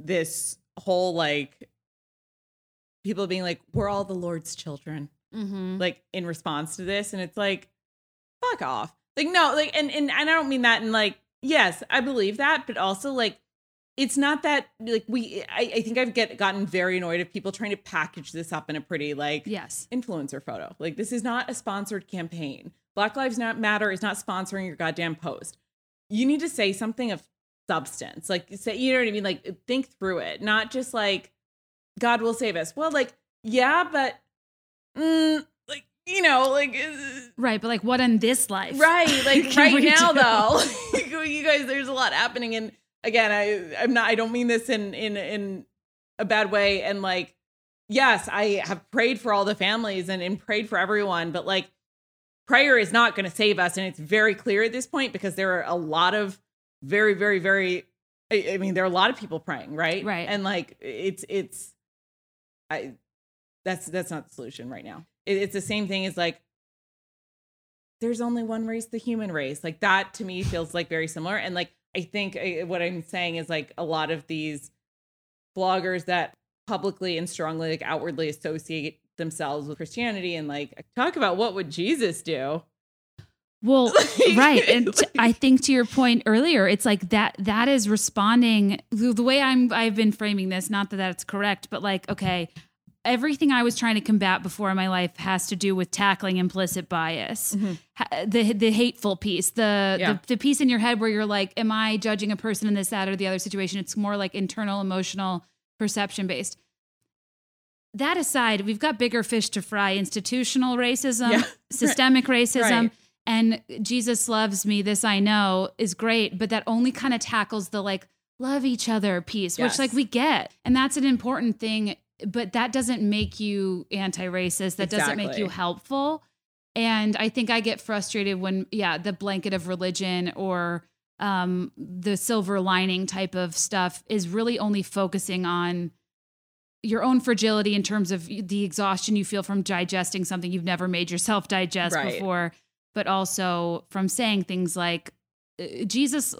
this whole like people being like, "We're all the Lord's children," Mm-hmm. like in response to this, and it's like, fuck off. Like no, like and and, and I don't mean that in like yes, I believe that, but also like it's not that like we. I, I think I've get gotten very annoyed of people trying to package this up in a pretty like Yes. influencer photo. Like this is not a sponsored campaign. Black Lives Not Matter is not sponsoring your goddamn post. You need to say something of substance. Like say you know what I mean? Like think through it. Not just like God will save us. Well, like yeah, but mm, like you know, like uh, Right. But like, what in this life? right, like right now do? though. you guys there's a lot happening and again, I I'm not I don't mean this in in in a bad way and like yes, I have prayed for all the families and, and prayed for everyone, but like prayer is not going to save us. And it's very clear at this point because there are a lot of very, very, very, I, I mean, there are a lot of people praying, right? Right. And like it's, it's, I, that's, that's not the solution right now. It, it's the same thing as like, there's only one race, the human race. Like that to me feels like very similar. And like, I think uh, what I'm saying is like a lot of these bloggers that publicly and strongly like outwardly associate themselves with Christianity and like talk about what would Jesus do. Well, Like- right, and like- I think to your point earlier, it's like that. That is responding the the way I'm. I've been framing this. Not that that's correct, but like, okay, everything I was trying to combat before in my life has to do with tackling implicit bias, mm-hmm. Ha- the the hateful piece, the, Yeah. the the piece in your head where you're like, am I judging a person in this, that, or the other situation? It's more like internal, emotional, perception based. That aside, we've got bigger fish to fry: institutional racism, Yeah. systemic racism. Right. And Jesus loves me, this I know is great, but that only kind of tackles the like love each other piece, Yes. which like we get. And that's an important thing, but that doesn't make you anti-racist. That doesn't make you helpful. And I think I get frustrated when yeah, the blanket of religion or um the silver lining type of stuff is really only focusing on your own fragility in terms of the exhaustion you feel from digesting something you've never made yourself digest Right. before, but also from saying things like uh, Jesus,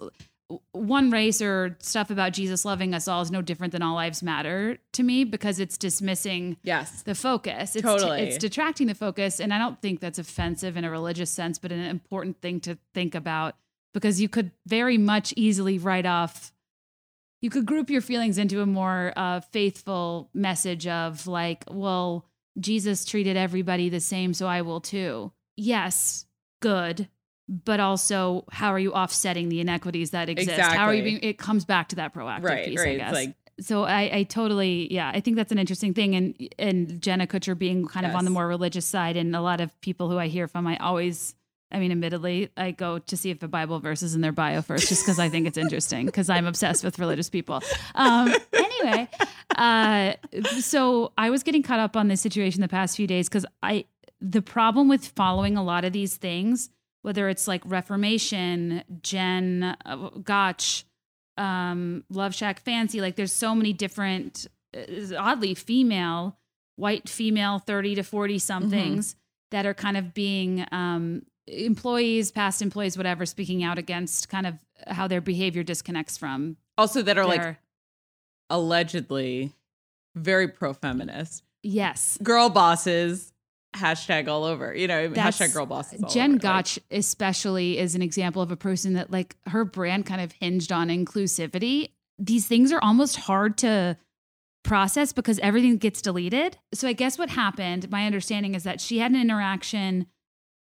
one race or stuff about Jesus loving us all is no different than all lives matter to me because it's dismissing Yes. the focus. It's Totally. it's detracting the focus, and I don't think that's offensive in a religious sense, but an important thing to think about because you could very much easily write off. You could group your feelings into a more uh, faithful message of like, well, Jesus treated everybody the same, so I will too. Yes, good. But also, how are you offsetting the inequities that exist? How are you being? It comes back to that proactive Right, piece, right. I guess like- so I, I totally yeah i think that's an interesting thing and and jenna kutcher being kind of on the more religious side and a lot of people who i hear from i always i mean admittedly i go to see if the bible verse is in their bio first just because i think it's interesting because i'm obsessed with religious people um anyway uh so i was getting caught up on this situation the past few days because i the problem with following a lot of these things whether it's like reformation jen uh, gotch um love shack fancy like there's so many different uh, oddly female white female 30 to 40 somethings that are kind of being um employees past employees whatever speaking out against kind of how their behavior disconnects from Also that are like allegedly very pro feminist. yes Girl bosses, hashtag all over. You know, That's- hashtag girl bosses. all Jen over. Like, Gotch especially is an example of a person that like her brand kind of hinged on inclusivity. These things are almost hard to process because everything gets deleted. So I guess what happened, my understanding is that she had an interaction.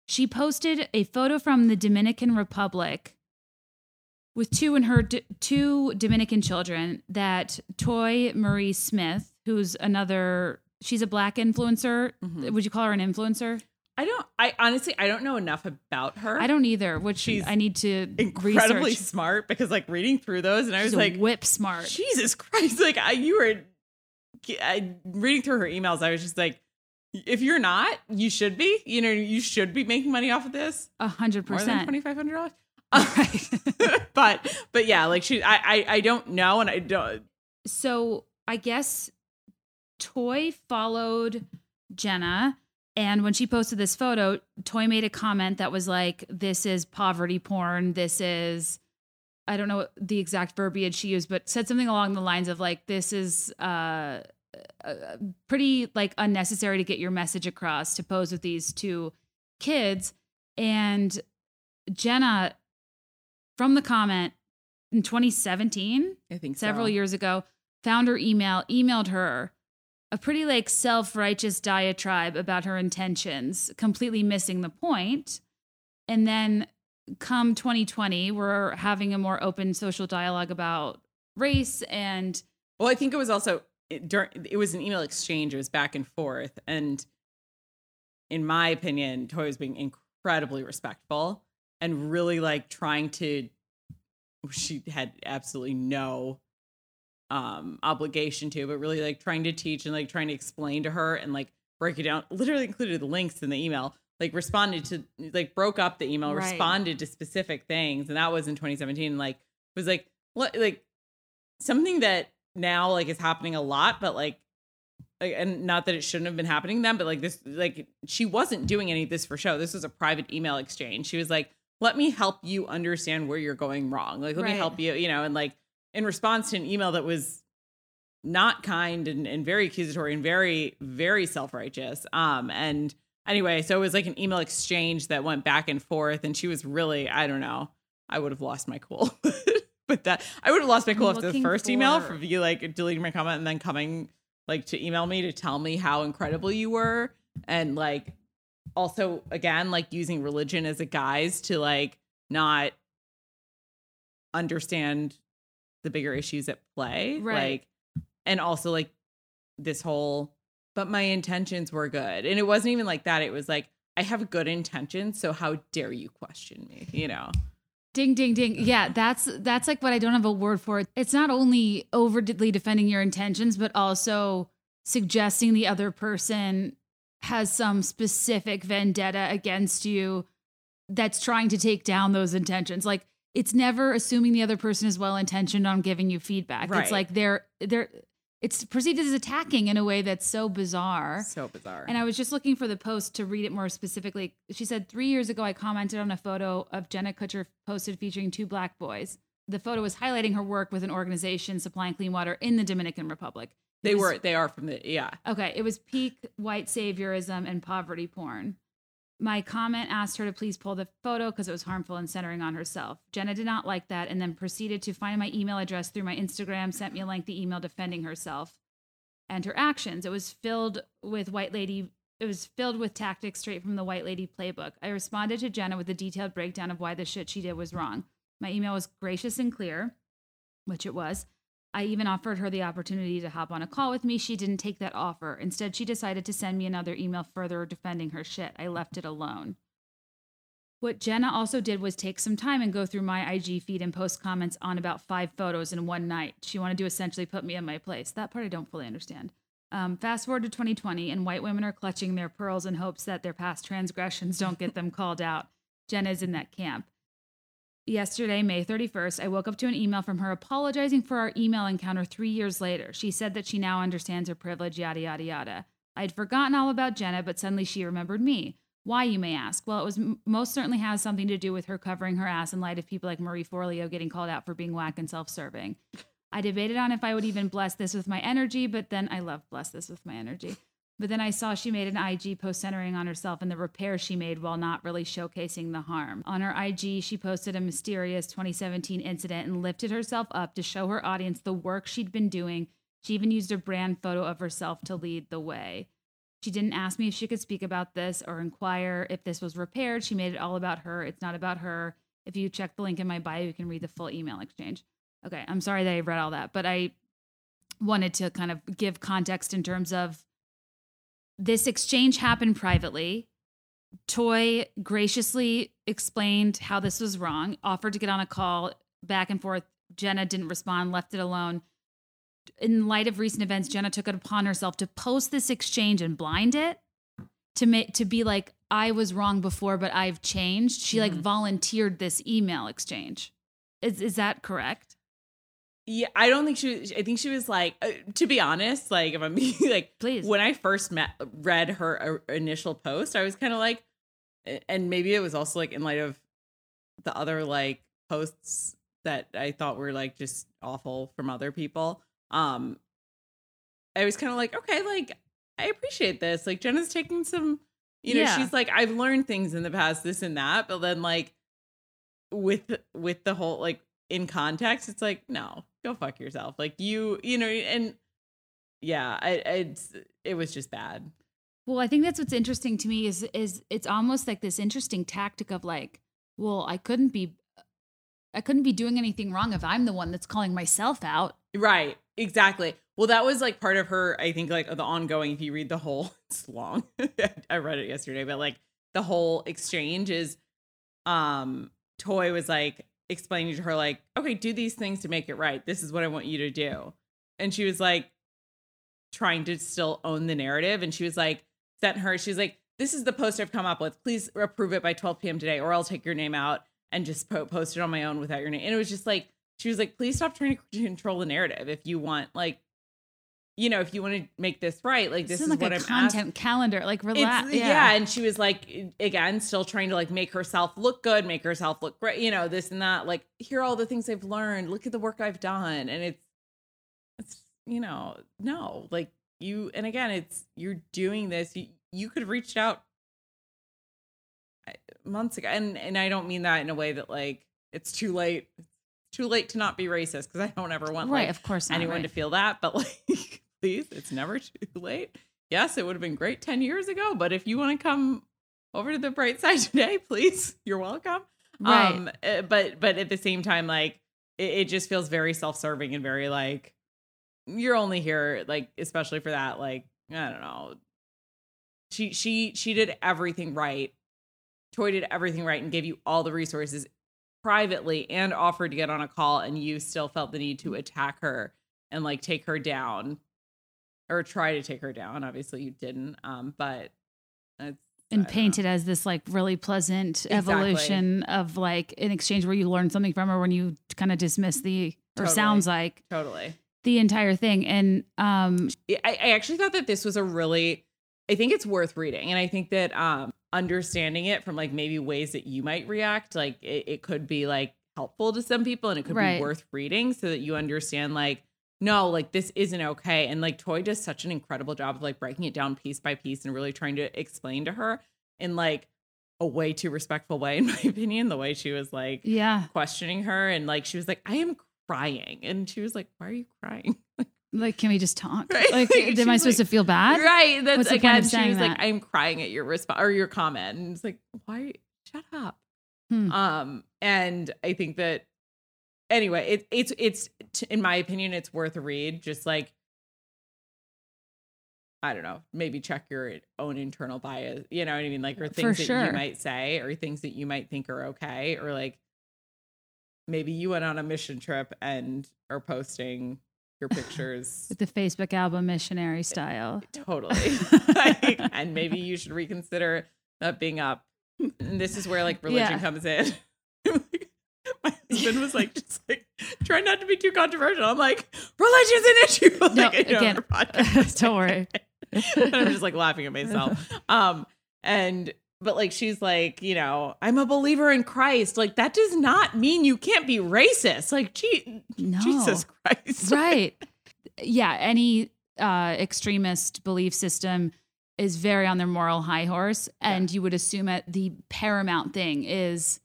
She posted a photo from the Dominican Republic with two and her two Dominican children that Toi Marie Smith, who's another she's a black influencer. Mhm. Would you call her an influencer? I don't I honestly I don't know enough about her. I don't either, which She's I need to incredibly research. smart because like reading through those and I She's was like whip smart. Jesus Christ like I, you were I, reading through her emails I was just like if you're not you should be you know you should be making money off of this A hundred percent. $2500 Right. but but yeah like she I, I I don't know and I don't so I guess Toi followed Jenna, and when she posted this photo, Toi made a comment that was like, "This is poverty porn. This is." I don't know the exact verbiage she used, but said something along the lines of like, "This is uh, uh, pretty like unnecessary to get your message across to pose with these two kids." And Jenna, from the comment in 2017, I think several so. years ago, found her email, emailed her a pretty like self-righteous diatribe about her intentions, completely missing the point. And then come 2020, we're having a more open social dialogue about race and Well, I think it was also during it was an email exchange. It was back and forth, and in my opinion, Toi was being incredibly respectful and really like trying to. She had absolutely no um obligation to, but really like trying to teach and like trying to explain to her and like break it down. Literally included the links in the email. Like responded to like broke up the email, Right. responded to specific things, and that was in 2017. Like was like what like something that now like is happening a lot, but like, like and not that it shouldn't have been happening then, but like this, like she wasn't doing any of this for show. This was a private email exchange. She was like, "Let me help you understand where you're going wrong. Like, let me help you, you know." And like in response to an email that was not kind and, and very accusatory and very very self-righteous. Um and anyway so it was like an email exchange that went back and forth and she was really i don't know i would have lost my cool. But that i would have lost my cool I'm after the first email for- for you like deleting my comment and then coming like to email me to tell me how incredible you were. And like also again like using religion as a guise to like not understand the bigger issues at play Right. like and also like this whole but my intentions were good and it wasn't even like that it was like i have good intentions so how dare you question me you know Ding ding ding. Yeah, that's that's like what I don't have a word for. It's not only overtly defending your intentions, but also suggesting the other person has some specific vendetta against you that's trying to take down those intentions. Like it's never assuming the other person is well intentioned on giving you feedback. Right. It's like they're they're it's perceived as attacking in a way that's so bizarre. so bizarre And I was just looking for the post to read it more specifically. She said, Three years ago, I commented on a photo of Jenna Kutcher posted featuring two black boys. The photo was highlighting her work with an organization supplying clean water in the Dominican Republic. they was- were they are from the yeah Okay, it was peak white saviorism and poverty porn. My comment asked her to please pull the photo because it was harmful and centering on herself. Jenna did not like that and then proceeded to find my email address through my Instagram, sent me a lengthy email defending herself and her actions. It was filled with white lady it was filled with tactics straight from the white lady playbook. I responded to Jenna with a detailed breakdown of why the shit she did was wrong. My email was gracious and clear, which it was. I even offered her the opportunity to hop on a call with me. She didn't take that offer. Instead, she decided to send me another email further defending her shit. I left it alone. What Jenna also did was take some time and go through my IG feed and post comments on about five photos in one night. She wanted to essentially put me in my place. That part I don't fully understand. Um, fast forward to 2020, and white women are clutching their pearls in hopes that their past transgressions don't get them called out. Jenna's in that camp. Yesterday, May 31st, I woke up to an email from her apologizing for our email encounter three years later. She said that she now understands her privilege, yada, yada, yada. I'd forgotten all about Jenna, but suddenly she remembered me. Why, you may ask? Well, it was most certainly has something to do with her covering her ass in light of people like Marie Forleo getting called out for being whack and self serving. I debated on if I would even bless this with my energy, but then I love bless this with my energy. But then I saw she made an IG post centering on herself and the repair she made while not really showcasing the harm. On her IG, she posted a mysterious 2017 incident and lifted herself up to show her audience the work she'd been doing. She even used a brand photo of herself to lead the way. She didn't ask me if she could speak about this or inquire if this was repaired. She made it all about her. It's not about her. If you check the link in my bio, you can read the full email exchange. Okay, I'm sorry that I read all that, but I wanted to kind of give context in terms of this exchange happened privately. Toi graciously explained how this was wrong, offered to get on a call back and forth. Jenna didn't respond, left it alone. In light of recent events, Jenna took it upon herself to post this exchange and blind it to make to be like I was wrong before, but I've changed. She like Mhm. volunteered this email exchange. Is is that correct? Yeah i don't think she was i think she was like uh, to be honest like if i'm being like Please. when i first met read her uh, initial post i was kind of like and maybe it was also like in light of the other like posts that i thought were like just awful from other people um i was kind of like okay like i appreciate this like jenna's taking some you know Yeah. she's like i've learned things in the past this and that but then like with with the whole like in context it's like no go fuck yourself like you you know and yeah i it's it was just bad Well, I think that's what's interesting to me is is it's almost like this interesting tactic of like, well, I couldn't be I couldn't be doing anything wrong if I'm the one that's calling myself out. Right. Exactly. Well, that was like part of her, I think, like the ongoing, if you read the whole, it's long. I read it yesterday, but like the whole exchange is um Toi was like explaining to her, like, okay, do these things to make it right. This is what I want you to do. And she was like trying to still own the narrative. And she was like, sent her, she's like, this is the post I've come up with. Please approve it by 12 p.m. today, or I'll take your name out and just po- post it on my own without your name. And it was just like, she was like, please stop trying to control the narrative. If you want, like, you know, if you want to make this right, like, this This is is like what a I'm content asking. calendar. Like relax. It's, yeah. and she was like, again, still trying to like make herself look good, make herself look great, you know, this and that. Like, here are all the things I've learned. Look at the work I've done, and it's, it's, you know, no, like you, and again, it's you're doing this. You, you could have reached out months ago, and and I don't mean that in a way that like it's too late. Too late to not be racist because I don't ever want right, like, of course, not, anyone right. to feel that, but like, please, it's never too late. Yes, it would have been great 10 years ago, but if you want to come over to the bright side today, please, you're welcome. Right. Um, uh, but but at the same time, like it, it just feels very self-serving and very like you're only here, like, especially for that, like, I don't know. She she she did everything right. Toi did everything right and gave you all the resources privately and offered to get on a call and you still felt the need to attack her and like take her down or try to take her down. Obviously you didn't um but it's and painted as this like really pleasant exactly. evolution of like an exchange where you learn something from her when you kind of dismiss the or totally. sounds like totally. the entire thing. And um I, I actually thought that this was a really i think it's worth reading and i think that um understanding it from like maybe ways that you might react like it, it could be like helpful to some people and it could Right. be worth reading so that you understand like no like this isn't okay. And like Toi does such an incredible job of like breaking it down piece by piece and really trying to explain to her in like a way too respectful way in my opinion the way she was like yeah. questioning her. And like she was like i am crying. And she was like why are you crying like can we just talk Right. like Like, am i supposed like- to feel bad Right. That's What's the point again. of She was like, "I'm crying at your response or your comment," and it's like, "Why? Shut up." Hmm. Um, and I think that anyway, it, it's it's t- in my opinion, it's worth a read. Just like I don't know, maybe check your own internal bias. You know what I mean? Like, or things that you might say, or things that you might think are okay, or like maybe you went on a mission trip and are posting your pictures with the facebook album missionary style Totally. Like, and maybe you should reconsider that being up. And this is where like religion Yeah. comes in. My husband was like, just like, try not to be too controversial. I'm like, religion's an issue. like, No, you know, again, podcast. don't worry. I'm just like laughing at myself. Um, and but like she's like, you know, I'm a believer in Christ. Like that does not mean you can't be racist. Like, gee, No. Jesus Christ. right yeah any uh extremist belief system is very on their moral high horse and you would assume that the paramount thing is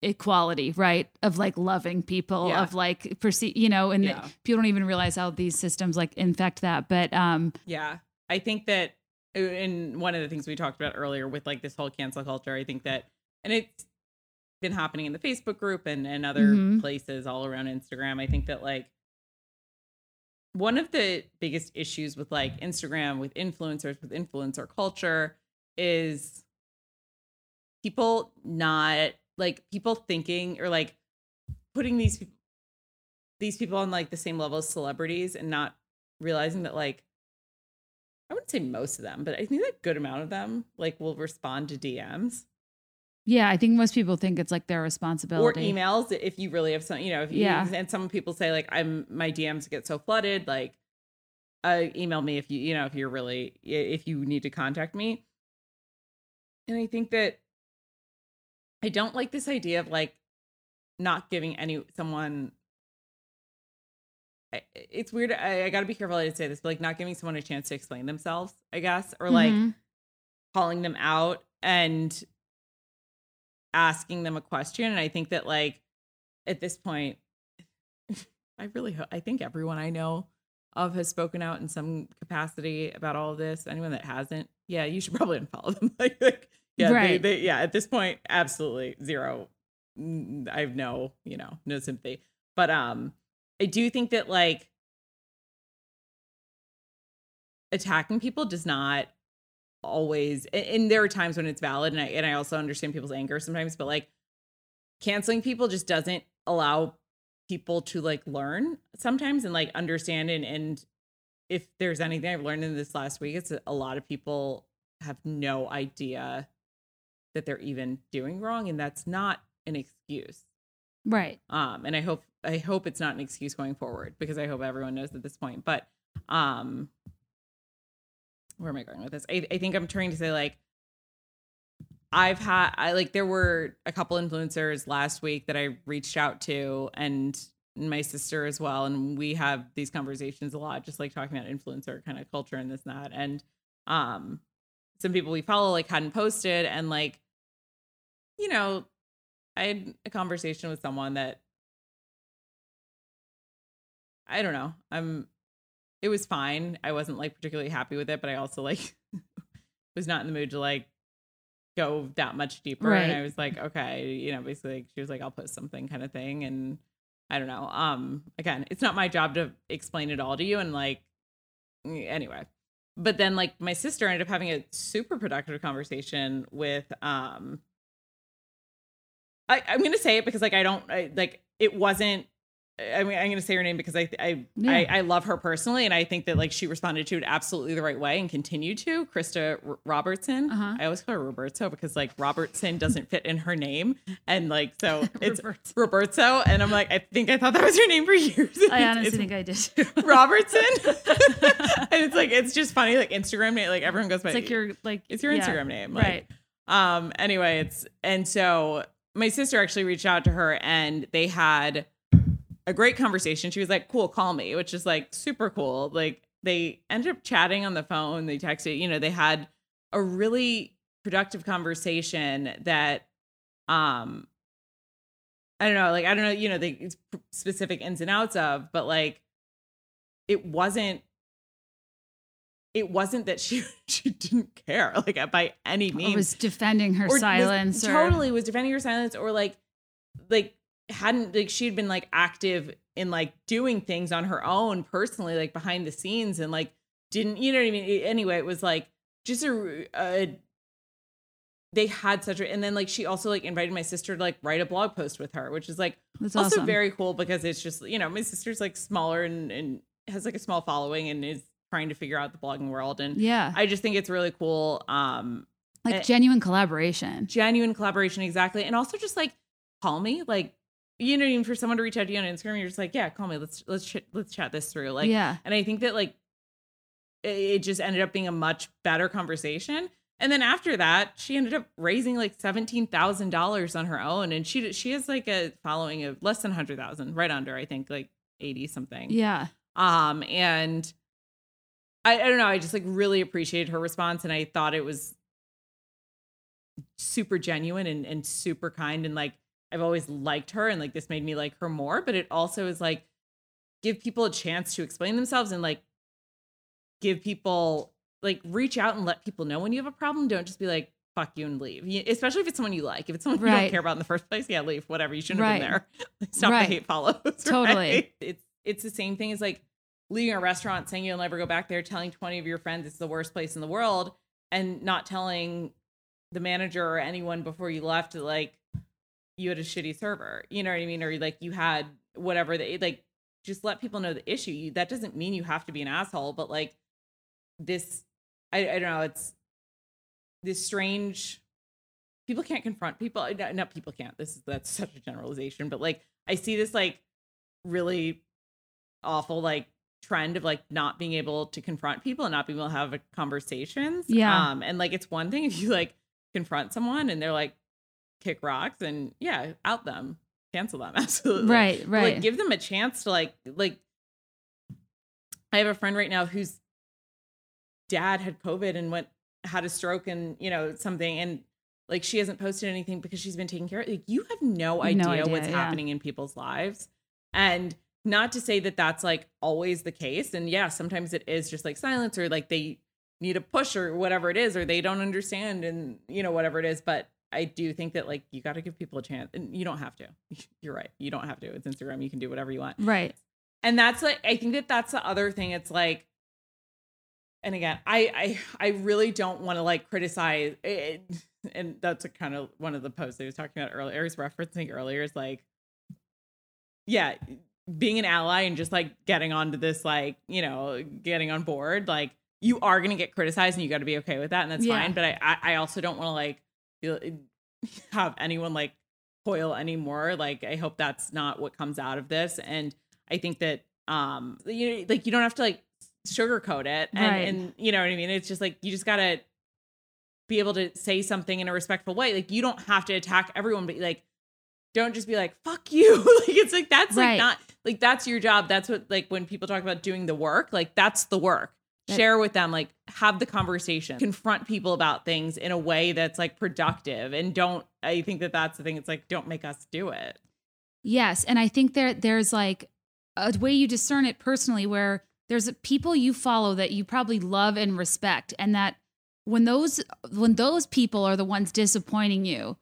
equality right of like loving people Yeah. of like perceive you know and Yeah. people don't even realize how these systems like infect that but um Yeah. I think that in one of the things we talked about earlier with like this whole cancel culture, I think that and it's been happening in the Facebook group and, and other Mhm. places all around Instagram. I think that like one of the biggest issues with like Instagram, with influencers, with influencer culture is people not like people thinking or like putting these these people on like the same level as celebrities and not realizing that like I wouldn't say most of them, but I think a good amount of them like will respond to DMs yeah i think most people think it's like their responsibility. or emails if you really have some, you know, if you, Yeah. and some people say like I'm my DMs get so flooded, like uh, email me if you, you know, if you're really if you need to contact me. And I think that I don't like this idea of like not giving any someone. I- It's weird. I, I got to be careful to say this, but like not giving someone a chance to explain themselves, I guess, or like Mhm. calling them out and asking them a question and i think that like at this point i really hope i think everyone i know of has spoken out in some capacity about all of this anyone that hasn't yeah you should probably unfollow them like, like yeah they, Right. they, yeah at this point absolutely zero i have no you know no sympathy but um i do think that like attacking people does not always and, there are times when it's valid and I and I also understand people's anger sometimes, but like canceling people just doesn't allow people to like learn sometimes and like understand and and if there's anything I've learned in this last week, it's that a lot of people have no idea that they're even doing wrong and that's not an excuse. right Um, and I hope I hope it's not an excuse going forward because I hope everyone knows at this point. But um, where am I going with this? I, I think I'm trying to say like I've had I like there were a couple influencers last week that I reached out to and my sister as well, and we have these conversations a lot, just like talking about influencer kind of culture and this and that. And um, some people we follow like hadn't posted, and like, you know, I had a conversation with someone that I don't know. I'm. It was fine. I wasn't like particularly happy with it, but I also like was not in the mood to like go that much deeper. Right. And I was like, okay, you know, basically like, she was like, I'll post something kind of thing. And I don't know. Um, again, it's not my job to explain it all to you. And like, anyway. But then like my sister ended up having a super productive conversation with um I, I'm gonna say it because like I don't I, like it wasn't I mean, I'm going to say her name because I I, Yeah. I I love her personally, and I think that like she responded to it absolutely the right way and continued to. Krista R- Robertson. Uh-huh. I always call her Roberto because like Robertson doesn't fit in her name, and like so it's Roberto. Roberto, and I'm like I think I thought that was her name for years. I honestly think I did. Robertson, and it's like it's just funny like Instagram name like everyone goes by It's like your like it's your yeah, Instagram name, like, right? um anyway it's and so my sister actually reached out to her and they had a great conversation. She was like cool call me which is like super cool. Like they ended up chatting on the phone. They texted you know they had a really productive conversation that um i don't know like i don't know you know the specific ins and outs of but like it wasn't it wasn't that she she didn't care like by any means Or was defending her or was- silence. or, totally was defending her silence or like like hadn't like she had been like active in like doing things on her own personally like behind the scenes and like didn't you know what i mean anyway it was like just a, a they had such a and then like she also like invited my sister to like write a blog post with her which is like That's also awesome. very cool because it's just you know my sister's like smaller and and has like a small following and is trying to figure out the blogging world and yeah, i just think it's really cool um like eh, genuine collaboration. genuine collaboration exactly and also just like call me like you know even for someone to reach out to you on instagram you're just like yeah call me. Let's let's ch- let's chat this through. Like yeah, and i think that like it, it just ended up being a much better conversation. And then after that she ended up raising like $17000 on her own. And she she has like a following of less than 100000 right under i think like 80 something. Yeah. um and I, I don't know. I just like really appreciated her response. And i thought it was super genuine and, and super kind. And like i've always liked her and like this made me like her more but it also is like give people a chance to explain themselves and like give people like reach out and let people know when you have a problem don't just be like fuck you and leave You- especially if it's someone you like if it's someone you don't care about in the first place yeah leave whatever you shouldn't have been there stop Right. the hate follows Totally. right? it's it's the same thing as like leaving a restaurant saying you'll never go back there telling 20 of your friends it's the worst place in the world and not telling the manager or anyone before you left like you had a shitty server you know what i mean or like you had whatever they like just let people know the issue you, that doesn't mean you have to be an asshole but like this i, I don't know it's this strange people can't confront people not, not people can't this is that's such a generalization but like i see this like really awful like trend of like not being able to confront people and not being able to have conversations Yeah. um and like it's one thing if you like confront someone and they're like kick rocks and yeah out them cancel them absolutely Right, But, right. like give them a chance to like like i have a friend right now whose dad had covid and went had a stroke and you know something and like she hasn't posted anything because she's been taking care of like you have no idea, no idea, what's yeah. happening in people's lives and not to say that that's like always the case and yeah sometimes it is just like silence or like they need a push or whatever it is or they don't understand and you know whatever it is but i do think that like you got to give people a chance and you don't have to. You're right. You don't have to. It's instagram. You can do whatever you want. Right. and that's like i think that that's the other thing. It's like and again i i i really don't want to like criticize it, and that's a kind of one of the posts i was talking about earlier i was referencing earlier is like yeah being an ally and just like getting onto this like you know getting on board like you are going to get criticized and you got to be okay with that and that's Yeah. fine but I, I also don't want to like have anyone like toil anymore like i hope that's not what comes out of this and i think that um you like you don't have to like sugarcoat it and Right. and you know what i mean it's just like you just gotta be able to say something in a respectful way like you don't have to attack everyone but like don't just be like fuck you like it's like that's Right. like not like that's your job. That's what like when people talk about doing the work, like that's the work. Share with them, like have the conversation, confront people about things in a way that's like productive, and don't. I think that that's the thing. It's like don't make us do it. Yes, and I think there there's like a way you discern it personally where there's people you follow that you probably love and respect and that when those when those people are the ones disappointing you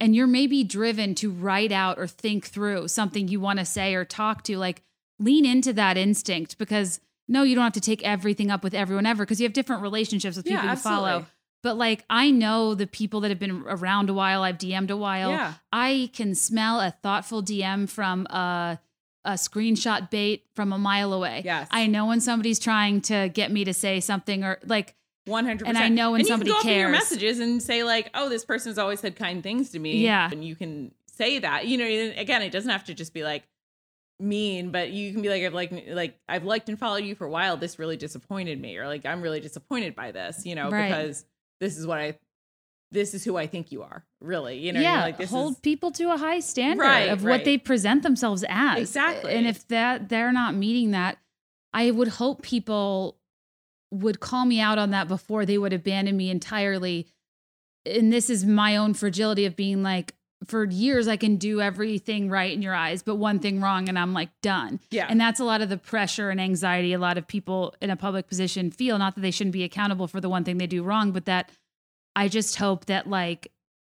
and you're maybe driven to write out or think through something you want to say or talk to like lean into that instinct because no you don't have to take everything up with everyone ever because you have different relationships with people Yeah, you follow but like i know the people that have been around a while i've dm'd a while Yeah. i can smell a thoughtful dm from a, a screenshot bait from a mile away Yes. i know when somebody's trying to get me to say something or like One hundred And I know when and somebody you can go up in your cares. messages and say like, "Oh, this person's always said kind things to me." Yeah. and you can say that. You know, again, it doesn't have to just be like mean, but you can be like, "I've like like I've liked and followed you for a while. This really disappointed me," or like, "I'm really disappointed by this," you know, Right. because this is what I, this is who I think you are, really. You know, yeah, like this hold is people to a high standard Right, of right. what they present themselves as. Exactly. And if that they're not meeting that, I would hope people would call me out on that before they would abandon me entirely. And this is my own fragility of being like, for years I can do everything right in your eyes, but one thing wrong and I'm like done. yeah, And that's a lot of the pressure and anxiety a lot of people in a public position feel. Not that they shouldn't be accountable for the one thing they do wrong, but that I just hope that, like,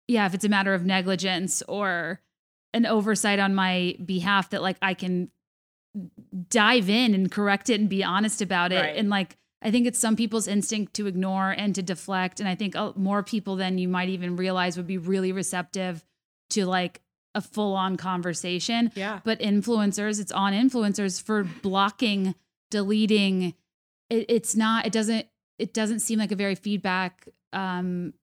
yeah, if it's a matter of negligence or an oversight on my behalf, that like I can dive in and correct it and be honest about it. Right. And like, I think it's some people's instinct to ignore and to deflect. And I think uh, more people than you might even realize would be really receptive to like a full on conversation. Yeah, but influencers it's on influencers for blocking deleting. It, it's not it doesn't it doesn't seem like a very feedback um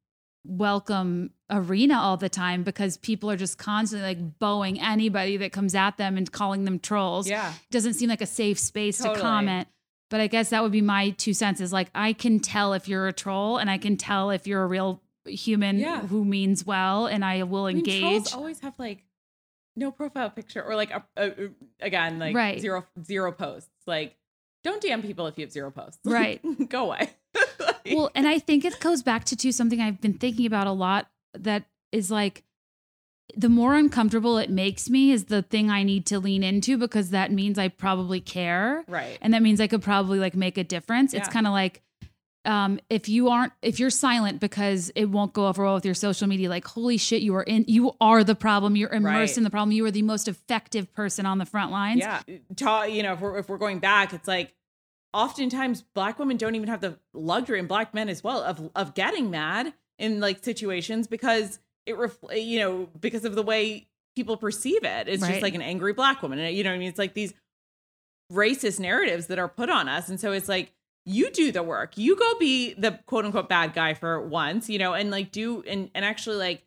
welcome arena all the time because people are just constantly like bowing anybody that comes at them and calling them trolls. Yeah, it doesn't seem like a safe space Totally. to comment. But i guess that would be my two cents is like i can tell if you're a troll and i can tell if you're a real human Yeah. who means well and i will I mean, engage trolls always have like no profile picture or like a, a- again like Right. zero zero posts. Like, don't DM people if you have zero posts. Right. Go away. Like, well and i think it goes back to too something i've been thinking about a lot that is like the more uncomfortable it makes me is the thing i need to lean into because that means i probably care right. and that means i could probably like make a difference it's kind of like um, if you aren't if you're silent because it won't go over well with your social media like holy shit you are in you are the problem you're immersed Right. in the problem you are the most effective person on the front lines Yeah. Ta- you know, if we're, if we're going back, it's like oftentimes black women don't even have the luxury and black men as well of, of getting mad in like situations because it, ref- you know, because of the way people perceive it. It's Right. just like an angry black woman. And, you know what I mean? It's like these racist narratives that are put on us. And so it's like, you do the work. You go be the quote unquote bad guy for once, you know, and like do and and actually like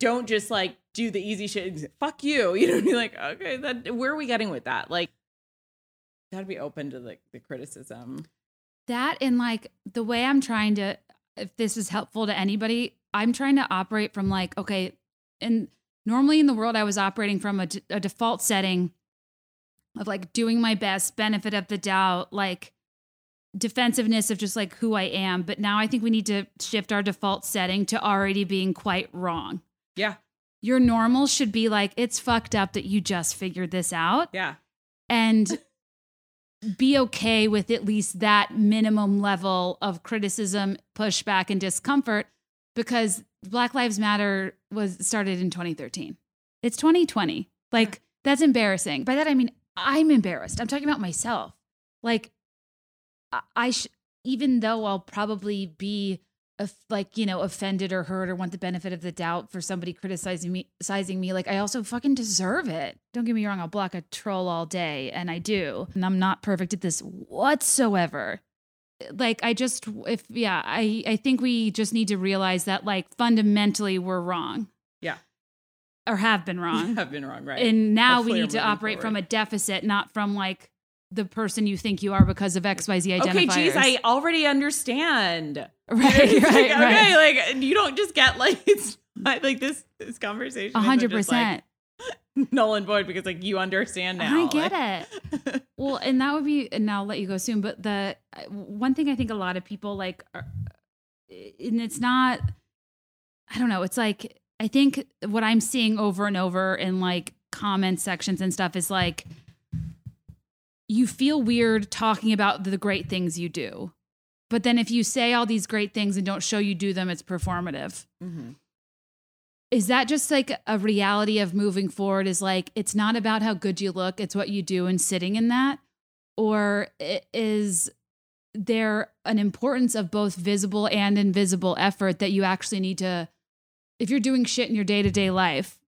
don't just like do the easy shit. Fuck you. You know, be like okay, that where are we getting with that? Like, gotta be open to like the criticism. that and like the way I'm trying to if this is helpful to anybody, I'm trying to operate from like okay, and normally in the world I was operating from a default setting of like doing my best, benefit of the doubt, like defensiveness of just like who I am, but now I think we need to shift our default setting to already being quite wrong. Yeah, Your normal should be like it's fucked up that you just figured this out yeah, and be okay with at least that minimum level of criticism, pushback, and discomfort because Black Lives Matter was started in 2013. It's 2020. Like, that's embarrassing. By that, I mean, I'm embarrassed. I'm talking about myself. Like, I, sh- even though I'll probably be like you know offended or hurt or want the benefit of the doubt for somebody criticizing me sizing me like i also fucking deserve it. Don't get me wrong i'll block a troll all day and i do and i'm not perfect at this whatsoever. Like i just if yeah i i think we just need to realize that like fundamentally we're wrong. Yeah. or have been wrong. I've been wrong, right? and now Hopefully we need to operate from a deficit not from like the person you think you are because of xyz identifiers okay, geez, I already understand. right right like, right Okay, like you don't just get like it's not like this this conversation. A hundred percent. null and void because like you understand now. I get like- it. Well, and that would be, and I'll let you go soon. But the uh, one thing I think a lot of people like, are, and it's not, I don't know, it's like, I think what I'm seeing over and over in like comment sections and stuff is like, you feel weird talking about the great things you do. But then if you say all these great things and don't show you do them, it's performative Mhm. is that just like a reality of moving forward is like it's not about how good you look it's what you do and sitting in that or is there an importance of both visible and invisible effort that you actually need to if you're doing shit in your day-to-day life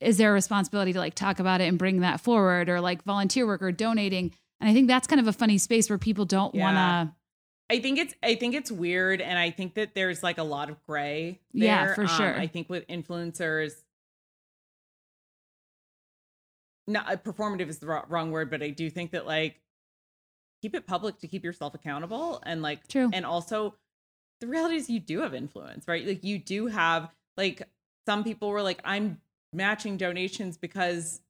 is there a responsibility to like talk about it and bring that forward or like volunteer work or donating and i think that's kind of a funny space where people don't Yeah. want to I think it's I think it's weird, and I think that there's like a lot of gray. Yeah, for Um, sure. I think with influencers, not uh, performative is the wrong, wrong word, but I do think that like keep it public to keep yourself accountable, and like True. and also the reality is you do have influence, right? Like you do have like some people were like I'm matching donations because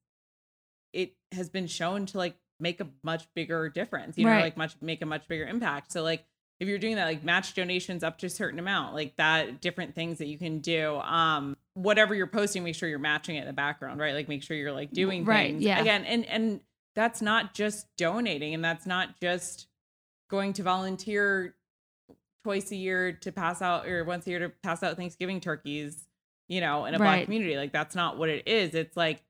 it has been shown to like make a much bigger difference, you know, Right. like much make a much bigger impact. So like if you're doing that, like match donations up to a certain amount, like that, different things that you can do. Um, whatever you're posting, make sure you're matching it in the background, right? Like make sure you're like doing Right, things yeah. again, and and that's not just donating, and that's not just going to volunteer twice a year to pass out or once a year to pass out Thanksgiving turkeys, you know, in a black community. Like that's not what it is. It's like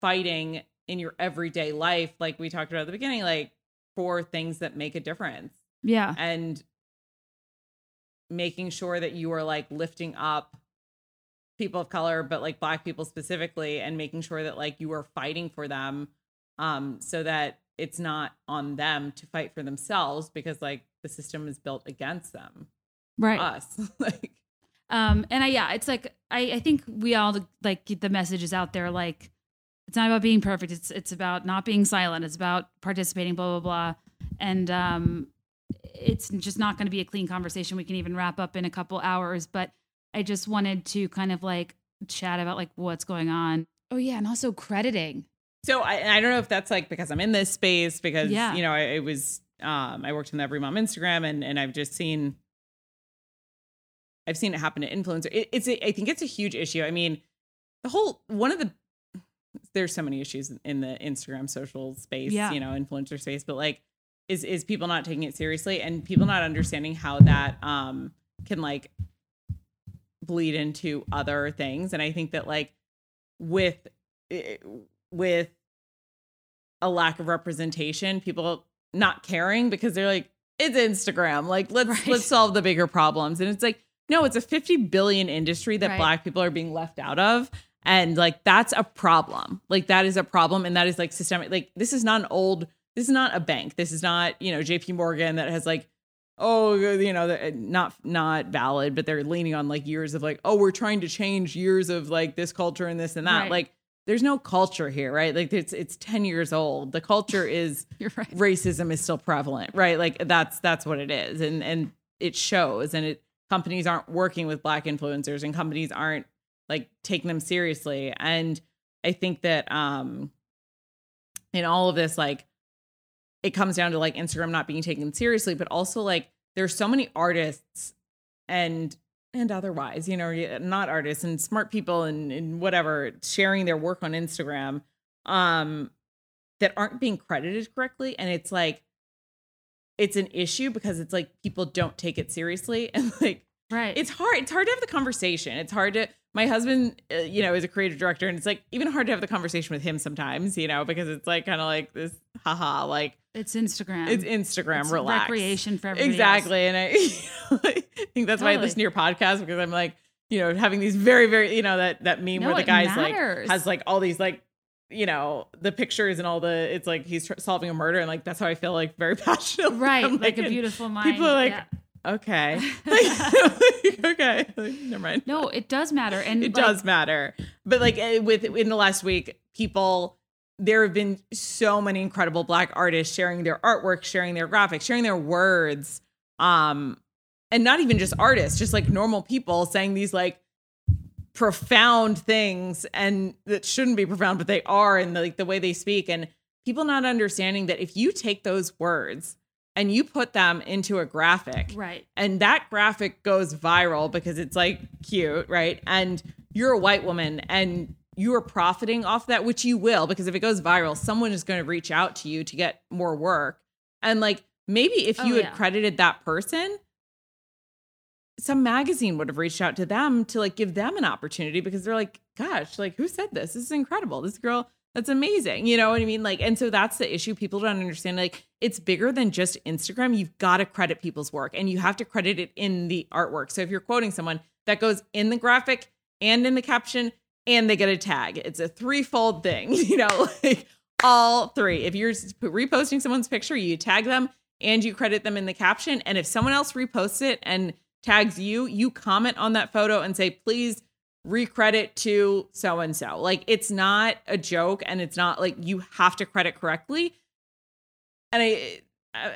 fighting in your everyday life, like we talked about at the beginning, like for things that make a difference yeah and making sure that you are like lifting up people of color but like black people specifically and making sure that like you are fighting for them um so that it's not on them to fight for themselves because like the system is built against them right us like Um, and I, yeah, it's like, I, I think we all like the message is out there. Like, it's not about being perfect. It's, it's about not being silent. It's about participating, blah, blah, blah. And, um, it's just not going to be a clean conversation. We can even wrap up in a couple hours, but I just wanted to kind of like chat about like what's going on. Oh yeah. And also crediting. so I, I don't know if that's like because I'm in this space because Yeah. you know I, it was um I worked in the Everymom Instagram and and I've just seen I've seen it happen to influencer. It, it's a, I think it's a huge issue. I mean, the whole one of the there's so many issues in the Instagram social space, Yeah. you know, influencer space, but like is is people not taking it seriously and people not understanding how that um can like bleed into other things and I think that like with eh, with a lack of representation, people not caring because they're like it's Instagram. Like let's Right. let's solve the bigger problems. And it's like no, it's a 50 billion industry that Right. black people are being left out of and like that's a problem. Like that is a problem and that is like systemic like this is not an old this is not a bank. This is not, you know, JP Morgan that has like oh, you know, uh, not not valid, but they're leaning on like years of like, oh, we're trying to change years of like this culture and this and that. Right. Like, there's no culture here, right? Like, it's it's ten years old. The culture is You're right. racism is still prevalent, right? Like that's that's what it is, and and it shows. And it companies aren't working with black influencers, and companies aren't like taking them seriously. And I think that um, in all of this, like it comes down to like Instagram not being taken seriously, but also like there's so many artists and and otherwise, you know, not artists and smart people and, and whatever sharing their work on Instagram um that aren't being credited correctly and it's like it's an issue because it's like people don't take it seriously and like Right. it's hard it's hard to have the conversation it's hard to my husband uh, you know is a creative director and it's like even hard to have the conversation with him sometimes you know because it's like kind of like this haha like it's Instagram. it's instagram It's relax recreation for everybody. else. exactly and i I think that's why i Totally. listen to your podcast because i'm like you know having these very very you know that that meme No, where the guy's matters. like has like all these like you know the pictures and all the it's like he's tr- solving a murder and like that's how i feel like very passionate Right. I'm like a beautiful mind. people are like yeah. okay Like, okay never mind No, it does matter. And it like, does matter but like eh, with in the last week people there have been so many incredible black artists sharing their artwork sharing their graphics sharing their words um and not even just artists just like normal people saying these like profound things and that shouldn't be profound but they are and like the way they speak and people not understanding that if you take those words and you put them into a graphic Right. and that graphic goes viral because it's like cute, right? And you're a white woman and you are profiting off that, which you will, because if it goes viral, someone is going to reach out to you to get more work. And like maybe if oh, you Oh, had credited that person, some magazine would have reached out to them to like give them an opportunity because they're like, gosh, like who said this? This is incredible. This girl, that's amazing. You know what I mean? Like, and so that's the issue. People don't understand. Like, it's bigger than just Instagram. You've got to credit people's work and you have to credit it in the artwork. So if you're quoting someone, that goes in the graphic and in the caption and they get a tag. It's a threefold thing, you know, like all three. If you're reposting someone's picture, you tag them and you credit them in the caption. And if someone else reposts it and tags you, you comment on that photo and say, please recredit to so and so. Like it's not a joke and it's not like you have to credit correctly. And I, I,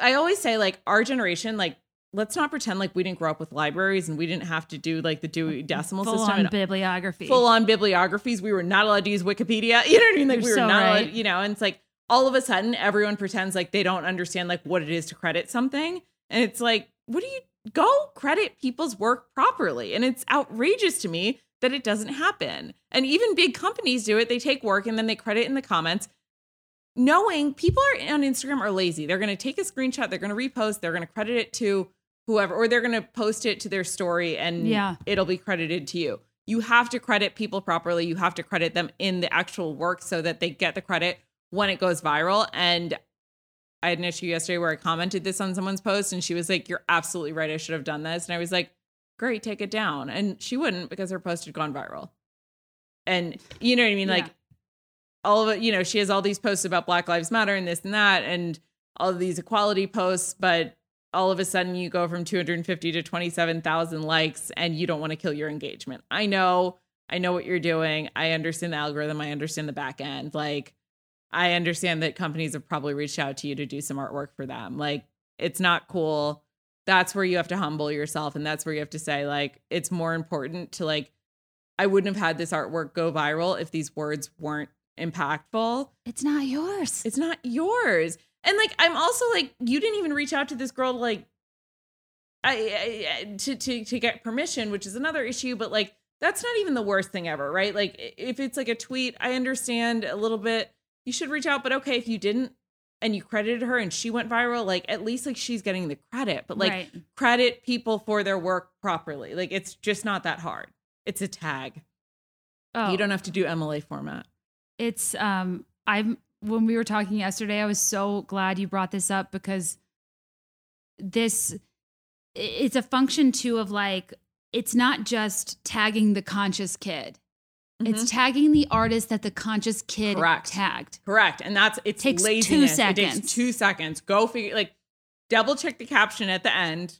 I always say like our generation, like let's not pretend like we didn't grow up with libraries and we didn't have to do like the Dewey Decimal Full System Full on bibliography. full on bibliographies. We were not allowed to use Wikipedia. You know what I mean? Like You're we were so not right. allowed, you know, and it's like all of a sudden everyone pretends like they don't understand like what it is to credit something. And it's like, what do you go credit people's work properly? And it's outrageous to me that it doesn't happen. And even big companies do it. They take work and then they credit in the comments. Knowing people are on Instagram are lazy. They're going to take a screenshot, they're going to repost, they're going to credit it to whoever, or they're going to post it to their story and Yeah. it'll be credited to you. You have to credit people properly. You have to credit them in the actual work so that they get the credit when it goes viral. And I had an issue yesterday where I commented this on someone's post and she was like, You're absolutely right. I should have done this. And I was like, Great, take it down. And she wouldn't because her post had gone viral. And you know what I mean? Yeah. Like, all of it, you know, she has all these posts about Black Lives Matter and this and that, and all of these equality posts, but all of a sudden you go from 250 to 27,000 likes and you don't want to kill your engagement. I know, I know what you're doing. I understand the algorithm. I understand the back end. Like, I understand that companies have probably reached out to you to do some artwork for them. Like, it's not cool. That's where you have to humble yourself. And that's where you have to say, like, it's more important to, like, I wouldn't have had this artwork go viral if these words weren't impactful. it's not yours. It's not yours. And like I'm also like you didn't even reach out to this girl to like I, I I- to to to get permission, which is another issue, but like that's not even the worst thing ever, right? Like if it's like a tweet, I understand a little bit. You should reach out, but okay, if you didn't and you credited her and she went viral, like at least like she's getting the credit, but like right. credit people for their work properly. Like it's just not that hard. It's a tag. Oh, You don't have to do MLA format. it's um i'm when we were talking yesterday i was so glad you brought this up because this it's a function too of like it's not just tagging the conscious kid it's tagging the artist that the conscious kid Mm-hmm. Correct. tagged Correct. And that's it Takes two laziness. It seconds. takes two seconds. Go figure like double check the caption at the end.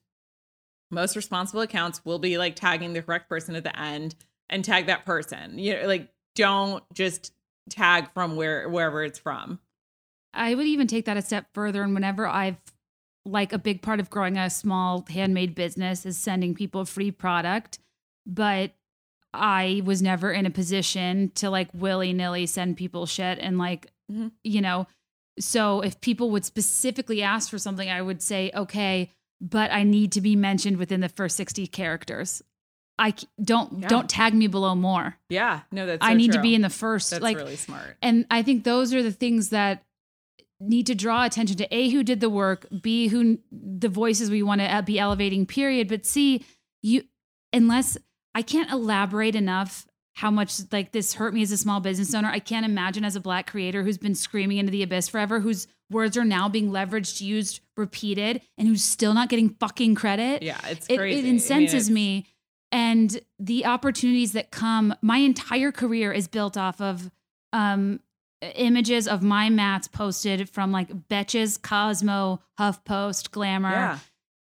Most responsible accounts will be like tagging the correct person at the end and tag that person. You know, like don't just tag from where wherever it's from. I would even take that a step further. And whenever I've like a big part of growing a small handmade business is sending people free product, but I was never in a position to like willy nilly send people shit and like, Mhm. you know, so if people would specifically ask for something, I would say, okay, but I need to be mentioned within the first 60 characters. I don't Yeah. don't tag me below more. Yeah. No, that's I so need to be in the first That's like really smart. and I think those are the things that need to draw attention to A, who did the work, B, who the voices we want to be elevating, period. But C, you, unless I can't elaborate enough how much like this hurt me as a small business owner, I can't imagine as a black creator who's been screaming into the abyss forever, whose words are now being leveraged, used, repeated, and who's still not getting fucking credit Yeah, it's it, crazy. it I mean, incenses me and the opportunities that come my entire career is built off of um images of my mats posted from like betches cosmo huffpost glamour Yeah.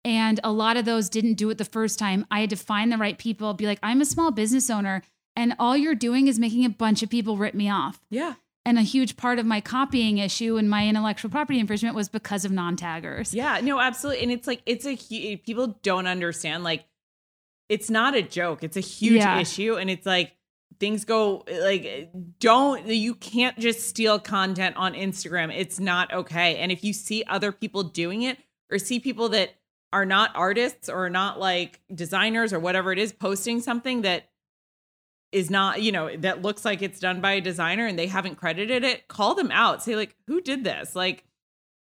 And a lot of those didn't do it the first time i had to find the right people be like i'm a small business owner and all you're doing is making a bunch of people rip me off Yeah. and a huge part of my copying issue and my intellectual property infringement was because of non-taggers Yeah, no, absolutely. And it's like it's a hu- people don't understand like it's not a joke. It's a huge Yeah. issue. And it's like things go like don't you can't just steal content on Instagram. It's not okay. And if you see other people doing it or see people that are not artists or not like designers or whatever it is posting something that is not, you know, that looks like it's done by a designer and they haven't credited it, call them out. Say like, who did this? Like,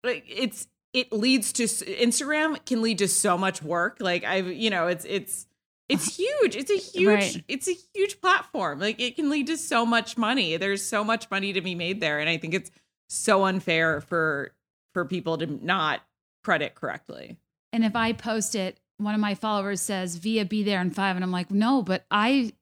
like it's it leads to Instagram can lead to so much work. Like I've, you know, it's it's it's huge. It's a huge Right. it's a huge platform. Like it can lead to so much money. There's so much money to be made there and I think it's so unfair for for people to not credit correctly. And if I post it, one of my followers says via be there in five, and I'm like, no, but I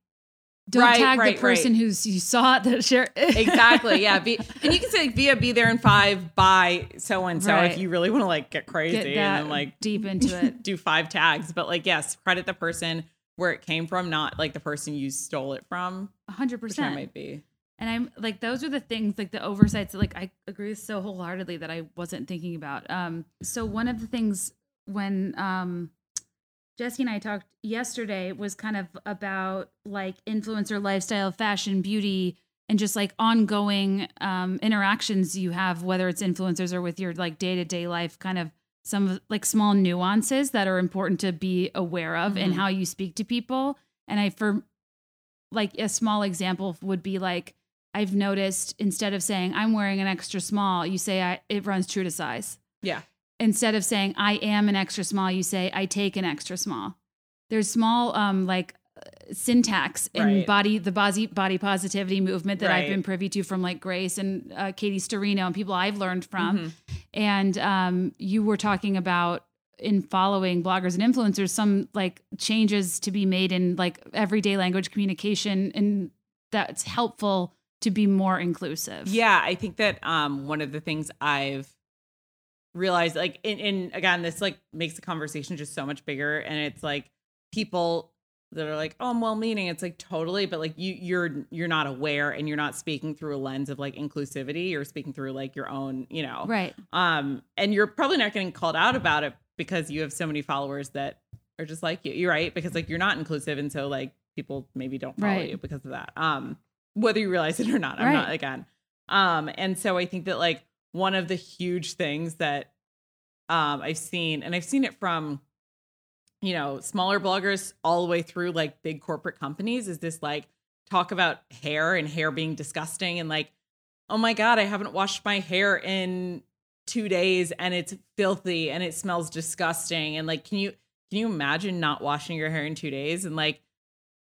don't Right, tag right, the person right. who's you saw it that share Exactly. Yeah. Be, and you can say via be there in five by so and so if you really want to like get crazy get and then like deep into it. do five tags. But like, yes, credit the person where it came from, not like the person you stole it from, hundred which I percent. might be. And I'm like, those are the things, like the oversights. Like I agree so wholeheartedly that I wasn't thinking about. Um, so one of the things when um, Jessie and I talked yesterday was kind of about like influencer lifestyle, fashion, beauty, and just like ongoing um, interactions you have, whether it's influencers or with your like day to day life, kind of some of like small nuances that are important to be aware of in Mhm. how you speak to people. And I, for like a small example would be like, I've noticed instead of saying I'm wearing an extra small, you say I, it runs true to size Yeah. Instead of saying I am an extra small, you say I take an extra small. There's small um like uh, syntax in Right. body the body body positivity movement that I've been privy to from like Grace and uh, Katie Sturino and people I've learned from. Mhm. And um you were talking about in following bloggers and influencers some like changes to be made in like everyday language communication and that's helpful to be more inclusive. Yeah, I think that um one of the things I've realized, like, and, and again, this like makes the conversation just so much bigger, and it's like people that are like, "Oh, I'm well-meaning." It's like totally, but like you, you're you're not aware, and you're not speaking through a lens of like inclusivity. You're speaking through like your own, you know, Right. um, and you're probably not getting called out about it because you have so many followers that are just like you. You're right because like you're not inclusive, and so like people maybe don't follow Right. you because of that. Um, whether you realize it or not, I'm not again. Um, and so I think that like one of the huge things that um I've seen, and I've seen it from you know smaller bloggers all the way through like big corporate companies, is this like talk about hair and hair being disgusting and like oh my god i haven't washed my hair in two days and it's filthy and it smells disgusting. And like can you can you imagine not washing your hair in two days and like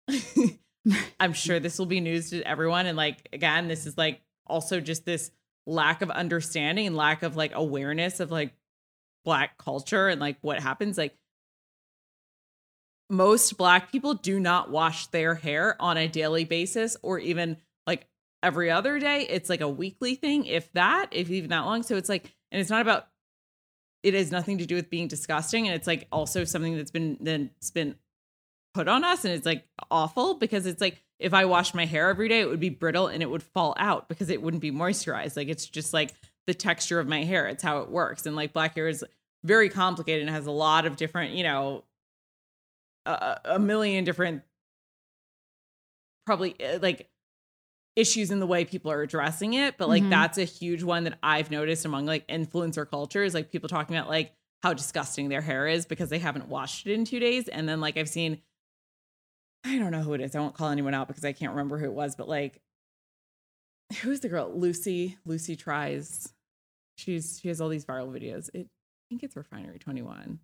i'm sure this will be news to everyone and like again this is like also just this lack of understanding and lack of like awareness of like black culture and like what happens like most black people do not wash their hair on a daily basis or even like every other day. It's like a weekly thing, if that, if even that long. So it's like, and it's not about it has nothing to do with being disgusting. And it's like also something that's been then it's been put on us and it's like awful because it's like if I washed my hair every day, it would be brittle and it would fall out because it wouldn't be moisturized. Like it's just like the texture of my hair. It's how it works. And like black hair is very complicated and has a lot of different, you know, a, a million different probably uh, like issues in the way people are addressing it but like Mhm. that's a huge one that i've noticed among like influencer cultures like people talking about like how disgusting their hair is because they haven't washed it in two days and then like i've seen i don't know who it is i won't call anyone out because i can't remember who it was but like who's the girl? Lucy lucy tries. She's she has all these viral videos. It i think it's refinery 21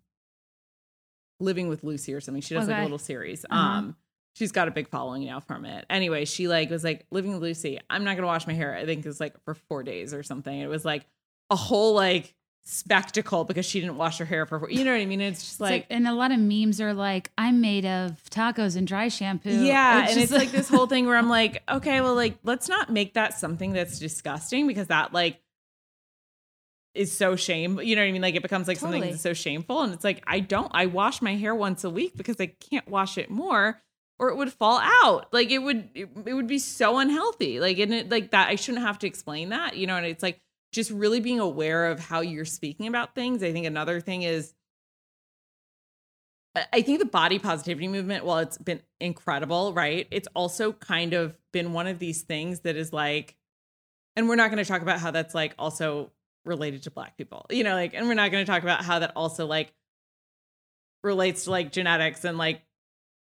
living with lucy or something. She does like a little series. Uh-huh. um she's got a big following now from it. Anyway she like was like living with lucy. I'm not gonna wash my hair i think it was like for four days or something. It was like a whole like spectacle because she didn't wash her hair for you know what i mean it's just It's like, and a lot of memes are like, I'm made of tacos and dry shampoo. Yeah, and just- it's like this whole thing where I'm like, okay, well, like, let's not make that something that's disgusting because that like is so shame. You know what I mean? Like it becomes like something that's so shameful, and it's like I don't. I wash my hair once a week because I can't wash it more, or it would fall out. Like it would, it, it would be so unhealthy. Like and it like that. I shouldn't have to explain that. You know, and it's like just really being aware of how you're speaking about things. I think another thing is I think the body positivity movement, while it's been incredible, right? It's also kind of been one of these things that is like, and we're not going to talk about how that's like also related to black people, you know, like, and we're not going to talk about how that also like relates to like genetics and like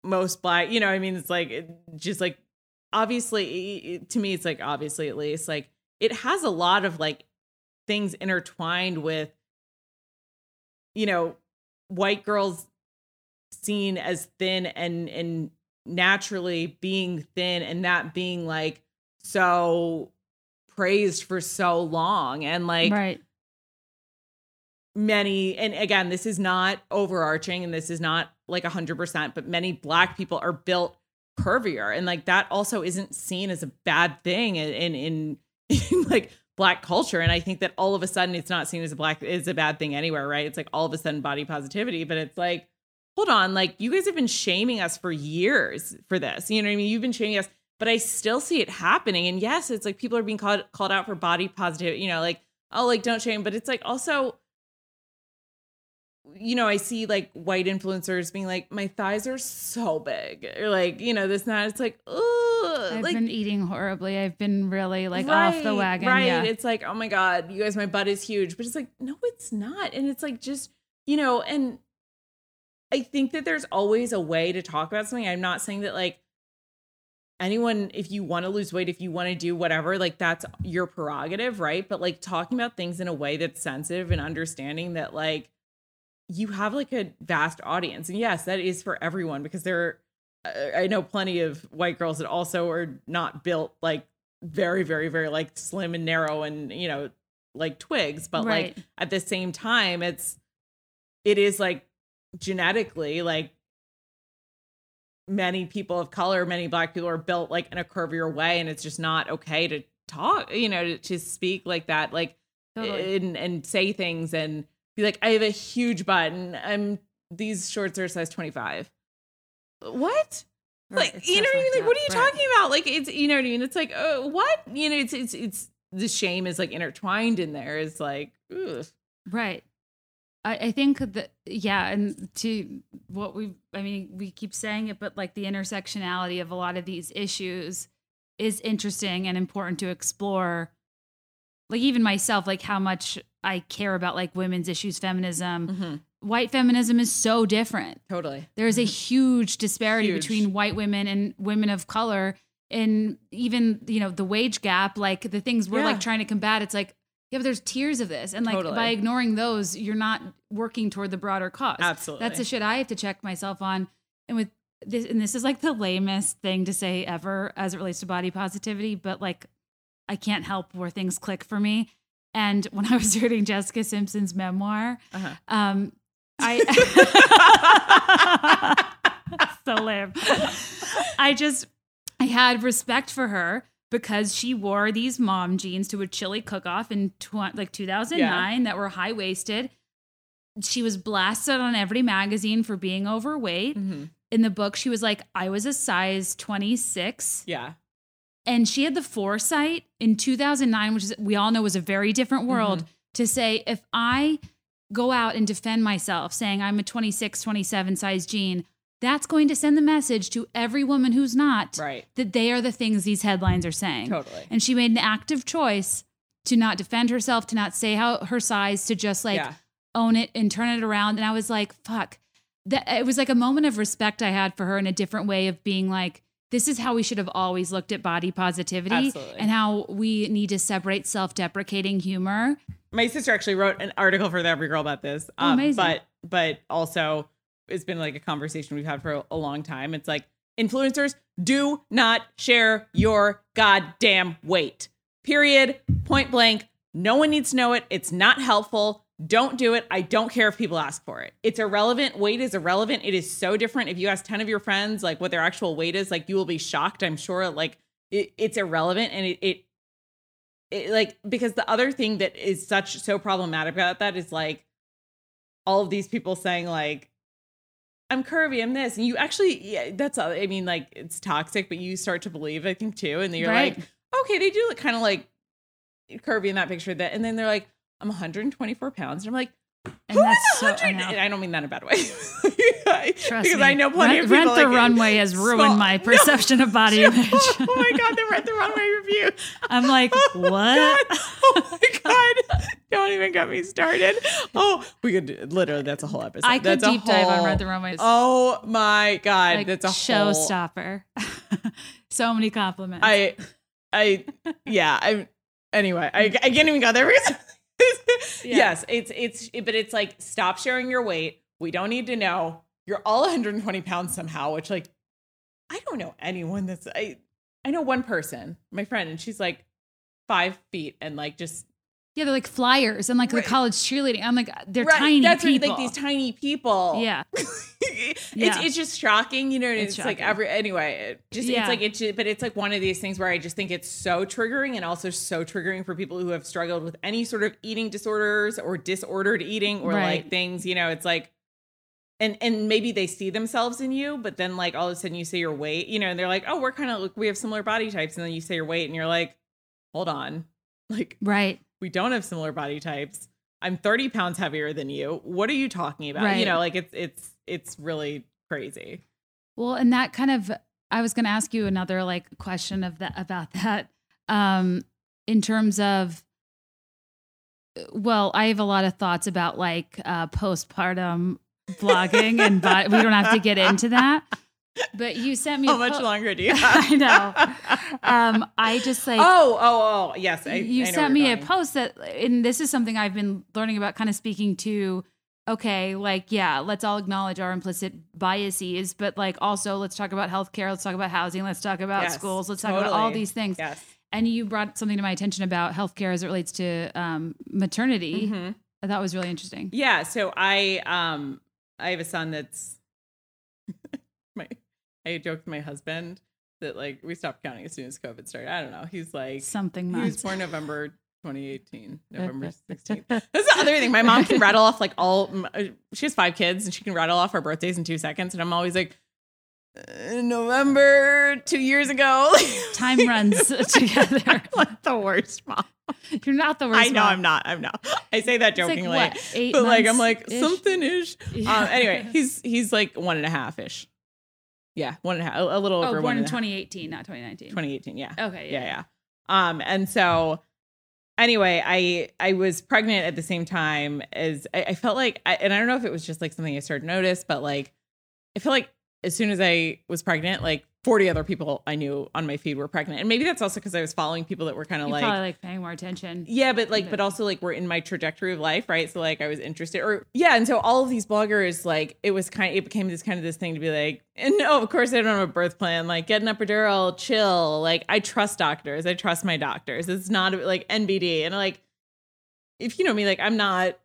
most black, you know, I mean, it's like just like obviously to me, it's like obviously at least like it has a lot of like things intertwined with, you know, white girls seen as thin and and naturally being thin and that being like so praised for so long and like right. many and again this is not overarching and this is not like 100% but many black people are built curvier and like that also isn't seen as a bad thing in in, in, in like black culture. And i think that all of a sudden it's not seen as a black is a bad thing anywhere right? It's like all of a sudden body positivity but it's like hold on like you guys have been shaming us for years for this. You know what i mean? You've been shaming us but i still see it happening. And yes it's like people are being called called out for body positivity you know like oh like don't shame but it's like also you know, I see like white influencers being like, my thighs are so big, or like, you know, this and that. It's like, oh, I've like, been eating horribly. I've been really like right, off the wagon. Right. Yeah. It's like, oh my God, you guys, my butt is huge. But it's like, no, it's not. And it's like, just, you know, and I think that there's always a way to talk about something. I'm not saying that like anyone, if you want to lose weight, if you want to do whatever, like that's your prerogative, right? But like talking about things in a way that's sensitive and understanding that like, you have like a vast audience. And yes, that is for everyone because there I know plenty of white girls that also are not built like very, very, very like slim and narrow and, you know, like twigs. But Right. like at the same time, it's, it is like genetically like many people of color, many black people are built like in a curvier way. And it's just not okay to talk, you know, to, to speak like that, like, Totally. and, and say things and be like, I have a huge butt and I'm, these shorts are size 25. What? Right, like you know what I mean? Like, what are you Right. talking about? Like it's you know what I mean? It's like, uh, what? You know, it's it's it's the shame is like intertwined in there. It's like, ugh. Right. I, I think that yeah, and to what we I mean, we keep saying it, but like the intersectionality of a lot of these issues is interesting and important to explore. Like even myself, like how much I care about like women's issues, feminism. Mm-hmm. White feminism is so different. totally. There is a huge disparity Huge. between white women and women of color and even you know the wage gap like the things we're Yeah. like trying to combat it's like yeah but there's tiers of this and like Totally. by ignoring those you're not working toward the broader cause Absolutely. that's the shit i have to check myself on and with this and this is like the lamest thing to say ever as it relates to body positivity but like i can't help where things click for me and when i was reading jessica simpson's memoir Uh-huh. um I so lame. I just I had respect for her because she wore these mom jeans to a chili cook off in tw- like 2009 that were high waisted. She was blasted on every magazine for being overweight. Mhm. In the book, she was like, I was a size 26. Yeah. And she had the foresight in 2009, which is, we all know was a very different mm-hmm. world, to say, if I go out and defend myself saying I'm a 26, 27 size jean, that's going to send the message to every woman who's not Right. that they are the things these headlines are saying. Totally. And she made an active choice to not defend herself, to not say how her size, to just like yeah. own it and turn it around. And I was like, fuck. That it was like a moment of respect I had for her in a different way of being like, this is how we should have always looked at body positivity Absolutely. and how we need to separate self-deprecating humor. My sister actually wrote an article for the Everygirl about this. um, Oh, amazing. But but also it's been like a conversation we've had for a long time. It's like influencers do not share your goddamn weight. Period. Point blank. No one needs to know it. It's not helpful. Don't do it. I don't care if people ask for it. It's irrelevant. Weight is irrelevant. It is so different. If you ask 10 of your friends like what their actual weight is, like you will be shocked, I'm sure. Like it, it's irrelevant and it, it it, like because the other thing that is such so problematic about that is like all of these people saying like I'm curvy, I'm this, and you actually yeah, that's uh, I mean like it's toxic, but you start to believe I think too, and you're Right. like okay, they do look kind of like curvy in that picture that, and then they're like I'm 124 pounds, and I'm like And Who that's has so. I 100 I don't mean that in a bad way. Trust because me. I know plenty Rent, of people Rent the like, Runway has ruined small- my No. perception of body image. oh my god, the Rent the Runway review. I'm like, Oh what? God. Oh my god! Don't even get me started. Oh, we could do, literally. That's a whole episode. I could That's a deep dive on whole- Rent the Runway's Oh my god! like that's a showstopper. so many compliments. I, I, yeah. I. Anyway, I, I can't even go there because. Yeah. Yes, it's it's but it's like stop sharing your weight. We don't need to know. You're all 120 pounds somehow, which like I don't know anyone that's I I know one person, my friend, and she's like five feet and like just yeah, they're like flyers and like Right. the college cheerleading. I'm like, they're Right, tiny That's right, people. like these tiny people. yeah, it's Yeah. it's just shocking, you know. and It's It's, like every anyway, it just Yeah. it's like it's just, but it's like one of these things where I just think it's so triggering and also so triggering for people who have struggled with any sort of eating disorders or disordered eating or Right. like things. You know, it's like. And, and maybe they see themselves in you, but then like all of a sudden you say your weight, you know, and they're like, oh, we're kind of like we have similar body types, and then you say your weight, and you're like, hold on, like right. We don't have similar body types. I'm 30 pounds heavier than you. What are you talking about? You know, like it's it's it's really crazy. Well, and that kind of, I was going to ask you another like question of that about that, um, in terms of, well, I have a lot of thoughts about like uh, postpartum vlogging, and but we don't have to get into that. But you sent me How a much po- longer do you have? I know. Um, I just like oh, oh, oh, yes. I, you I sent me you're a post that and this is something i've been learning about kind of speaking to okay like yeah let's all acknowledge our implicit biases but like also let's talk about healthcare let's talk about housing let's talk about Yes, schools let's talk about all these things Yes. and you brought something to my attention about healthcare as it relates to um, maternity Mhm. i thought was really interesting Yeah. So I um I have a son that's I joked with my husband that like we stopped counting as soon as COVID started. I don't know. He's like something he was born November 2018, November 16th. That's the other thing. My mom can rattle off like all. uh, She has five kids, and she can rattle off her birthdays in two seconds. And I'm always like, uh, November two years ago. time runs together like the worst mom. you're not the worst I know mom. I'm not. I'm not. I say that like, jokingly, what, but like I'm like something ish. Yeah. Um, anyway, he's he's like one and a half ish. Yeah, one and a half, a, little oh over born in and a half. 2018 not 2019 2018. Yeah. okay yeah, yeah. Um, and so anyway, I I was pregnant at the same time as I, I felt like, I, and I don't know if it was just like something I started to notice, but like I feel like as soon as I was pregnant, like 40 other people I knew on my feed were pregnant, and maybe that's also because I was following people that were kind of like. probably like paying more attention yeah, but like, But- but also like we're in my trajectory of life, right? So like I was interested, or yeah, and so all of these bloggers, like it was kind, of, it became this kind of this thing to be like, and no, of course I don't have a birth plan. Like get an epidural, chill. Like I trust doctors, I trust my doctors. It's not like NBD, and like if you know me, like I'm not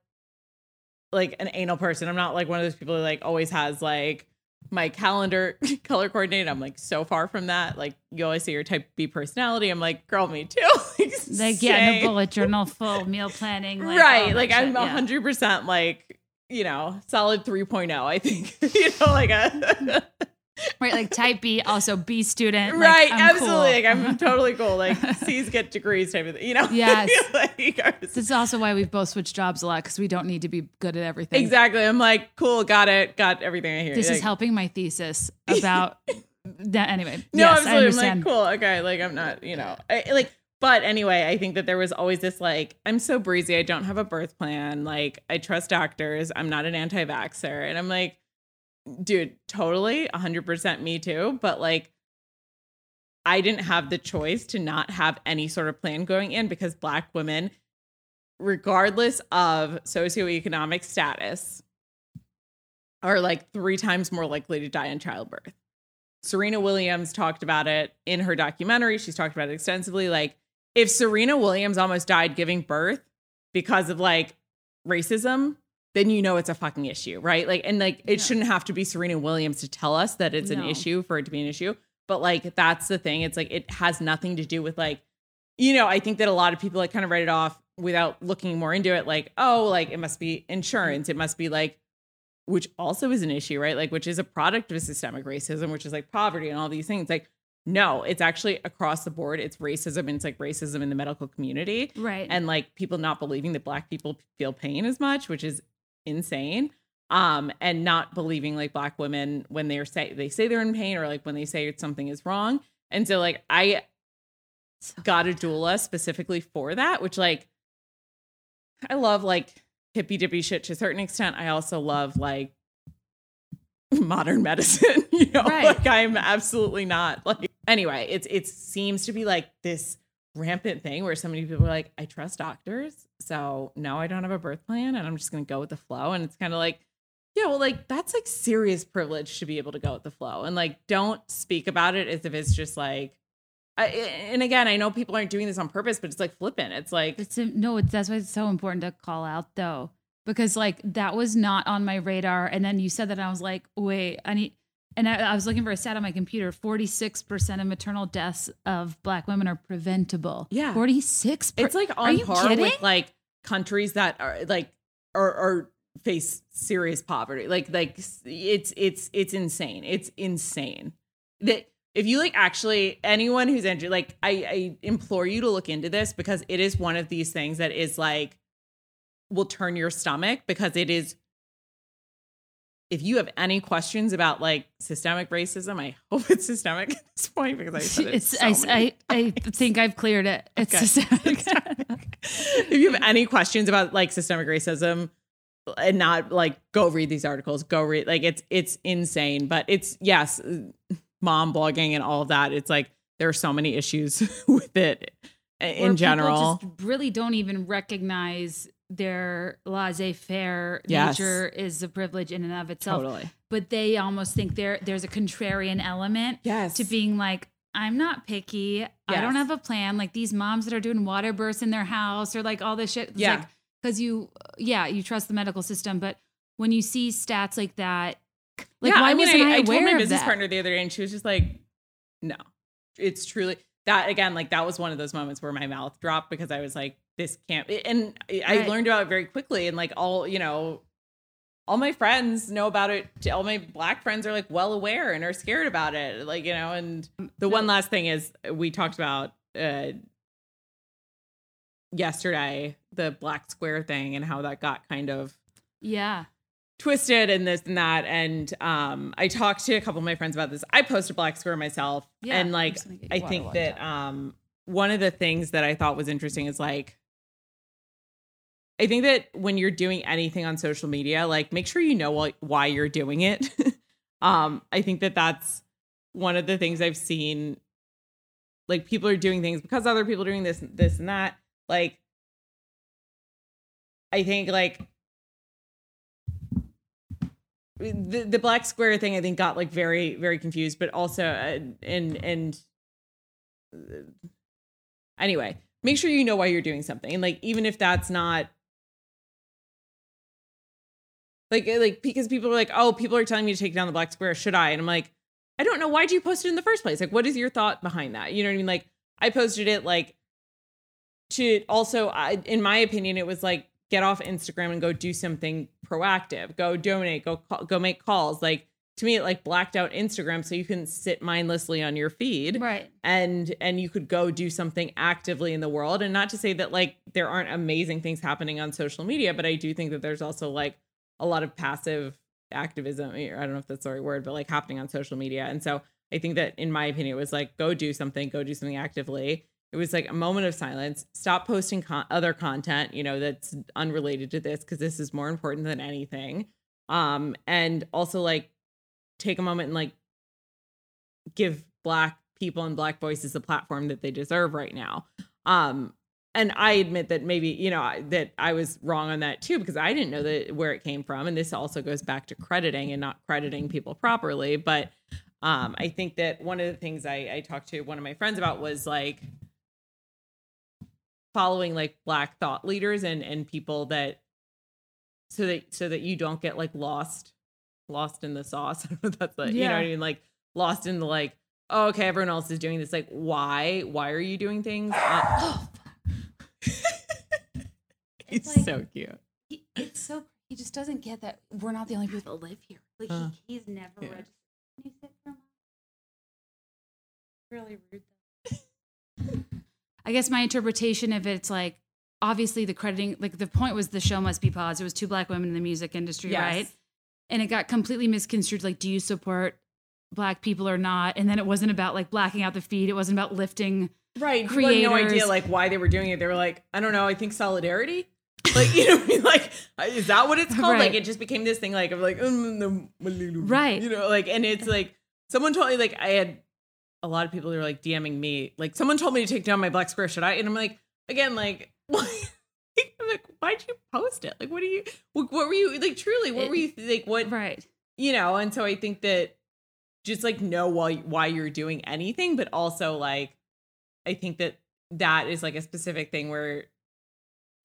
like an anal person. I'm not like one of those people who like always has like my calendar color coordinated. I'm like so far from that. Like you always say your type B personality. I'm like, girl, me too. like, like yeah, no bullet journal, full meal planning, like, right. Like I'm yeah. hundred percent like, you know, solid 3.0, I think. you know, like uh, a right, like type B, also B student, like, right, I'm absolutely. cool. Like I'm totally cool. Like C's get degrees type of thing, you know? Yes. like, was- This is also why we've both switched jobs a lot because we don't need to be good at everything. exactly. I'm like, cool, got it, got everything I hear. This is helping my thesis about that. Anyway, No, yes, I absolutely. I'm like, cool. Okay. Like, I'm not, you know, I, like, but anyway, I think that there was always this, like, I'm so breezy. I don't have a birth plan. Like, I trust doctors. I'm not an anti vaxxer. And I'm like, dude, totally 100% me too. But like, I didn't have the choice to not have any sort of plan going in because Black women, regardless of socioeconomic status, are like three times more likely to die in childbirth. Serena Williams talked about it in her documentary. She's talked about it extensively. Like, if Serena Williams almost died giving birth because of like racism, then you know it's a fucking issue, right? Like, and like, it Yeah. shouldn't have to be Serena Williams to tell us that it's an issue for it to be an issue. But like, that's the thing. It's like, it has nothing to do with like, you know, I think that a lot of people like kind of write it off without looking more into it. Like, oh, like it must be insurance. It must be like, which also is an issue, right? Like, which is a product of systemic racism, which is like poverty and all these things. Like, no, it's actually across the board. It's racism and it's like racism in the medical community right. and like people not believing that black people feel pain as much, which is insane. Um, and not believing like black women when they're say they say they're in pain or like when they say something is wrong. And so like I got a doula specifically for that, which like I love like hippy dippy shit to a certain extent. I also love like modern medicine. you know, Right. like I'm absolutely not like anyway, it's it seems to be like this rampant thing where so many people are like, I trust doctors. So no, I don't have a birth plan and I'm just gonna go with the flow. And it's kind of like, yeah, well, like that's like serious privilege to be able to go with the flow. And like don't speak about it as if it's just like I, and again, I know people aren't doing this on purpose, but it's like flippant. It's like It's no, it's that's why it's so important to call out though, because like that was not on my radar. And then you said that, I was like, wait, I need. And I, I was looking for a stat on my computer. Forty six percent of maternal deaths of Black women are preventable. Yeah. forty six. it's like Are on you par kidding? with like countries that are like are, are face serious poverty. Like like it's it's it's insane. It's insane that if you like actually anyone who's injured, like I, I implore you to look into this because it is one of these things that is like will turn your stomach because it is if you have any questions about like systemic racism, I hope it's systemic at this point because I said it so I, I, I think I've cleared it. It's Okay. systemic. if you have any questions about like systemic racism and not like go read these articles go read like it's it's insane but it's yes mom blogging and all of that it's like there are so many issues with it uh, in people general just really don't even recognize their laissez-faire Yes. nature is a privilege in and of itself. totally But they almost think there there's a contrarian element yes to being like, I'm not picky. I don't have a plan. Like these moms that are doing water births in their house or like all this shit. It's Yeah. like because you yeah, you trust the medical system. But when you see stats like that, like yeah, why I mean, wasn't I, I, I aware told my business that? partner the other day, and she was just like, "No, it's truly that." Again, like that was one of those moments where my mouth dropped because I was like, "This can't." And I Right. learned about it very quickly, and like all you know, all my friends know about it. All my black friends are like well aware and are scared about it, like you know. And the one last thing is we talked about uh yesterday the black square thing and how that got kind of Yeah. twisted and this and that and um i talked to a couple of my friends about this i posted black square myself Yeah, and like just gonna get you i think that um one of the things that i thought was interesting is like i think that when you're doing anything on social media like make sure you know why, you're doing it. Um i think that that's one of the things i've seen like people are doing things because other people are doing this this and that. Like i think like the the black square thing I think got like very very confused, but also uh, and and uh, anyway, make sure you know why you're doing something, and like even if that's not like uh, like because people are like, oh, people are telling me to take down the black square, should I? And I'm like, I don't know, why'd you post it in the first place? Like, what is your thought behind that? You know what I mean? Like, I posted it like to also, I, in my opinion, it was like get off Instagram and go do something proactive. Go donate. Go call, go make calls. Like to me, it like blacked out Instagram so you can sit mindlessly on your feed Right. and and you could go do something actively in the world. And not to say that like there aren't amazing things happening on social media, but I do think that there's also like a lot of passive activism. I don't know if that's the right word, but like happening on social media. And so I think that in my opinion, it was like go do something, go do something actively. It was like a moment of silence. Stop posting con- other content, you know, that's unrelated to this because this is more important than anything. Um, and also like take a moment and like give black people and black voices the platform that they deserve right now. Um, and I admit that maybe you know that I was wrong on that too because I didn't know that where it came from, and this also goes back to crediting and not crediting people properly. But um, I think that one of the things I, I talked to one of my friends about was like following like black thought leaders and and people that so that so that you don't get like lost lost in the sauce. I don't know if that's like you know what I mean, like lost in the like oh okay everyone else is doing this like why why are you doing things? Uh, he's It's like- so cute. He, it's so he just doesn't get that we're not the only people that live here. Like Uh, he, he's never yeah. registered. Can you sit for a moment? Really rude. though. I guess my interpretation of it's like obviously the crediting like the point was the show must be paused. It was two black women in the music industry, Yes. right? And it got completely misconstrued. Like, do you support black people or not? And then it wasn't about like blacking out the feed. It wasn't about lifting. Right. People had no idea like why they were doing it. They were like, I don't know, I think solidarity. Like, you know, I mean? like, is that what it's called? Like, it just became this thing, like, of like, mm, mm, mm, mm, Right. You know, like, and it's like, someone told me, like, I had a lot of people who were like DMing me, like, someone told me to take down my black square. Should I? And I'm like, again, like, why? I'm like, why'd you post it? Like, what are you, what, what were you, like, truly, what were you, like, what, Right. you know and so i think that just like know why why you're doing anything but also like i think that that is like a specific thing where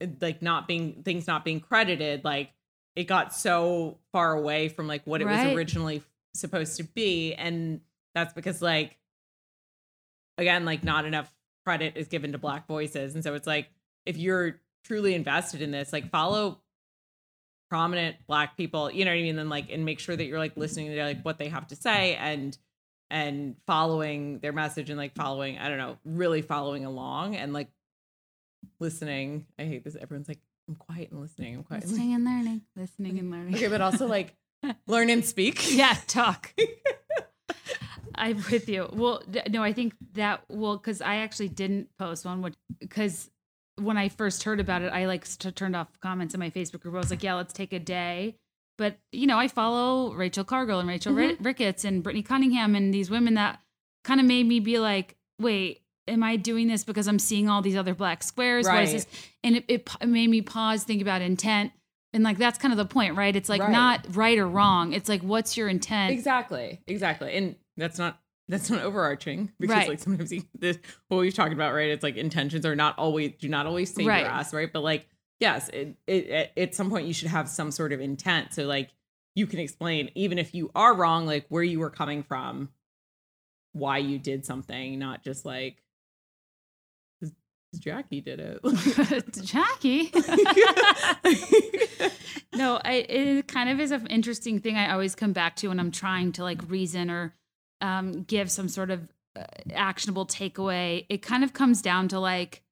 eh, like not being things not being credited like it got so far away from like what it Right. was originally supposed to be and that's because like again like not enough credit is given to black voices and so it's like if you're truly invested in this like follow prominent black people you know what i mean then like and make sure that you're like listening to like what they have to say and and following their message and like following i don't know really following along and like listening i hate this everyone's like i'm quiet and listening i'm quiet Listening and learning. Listening and learning. okay but also like learn and speak yeah, talk. I'm with you. Well, th- no, I think that well, because I actually didn't post one, which because when I first heard about it, I like st- turned off comments in my Facebook group. I was like, yeah, let's take a day. But you know, I follow Rachel Cargle and Rachel mm-hmm. Ri- Ricketts and Brittany Cunningham and these women that kind of made me be like, wait, am I doing this because I'm seeing all these other black squares? What is Right. this? And it, it made me pause, think about intent. And like that's kind of the point, right? It's like Right. not right or wrong. It's like what's your intent? exactly exactly and that's not that's not overarching because Right. like sometimes you, this, what we've talked about right it's like intentions are not always do not always save Right. your ass right but like yes it, it, at some point you should have some sort of intent so like you can explain even if you are wrong like where you were coming from why you did something not just like jackie did it Jackie. no, I, it kind of is an interesting thing I always come back to when I'm trying to like reason or um, give some sort of uh, actionable takeaway. It kind of comes down to like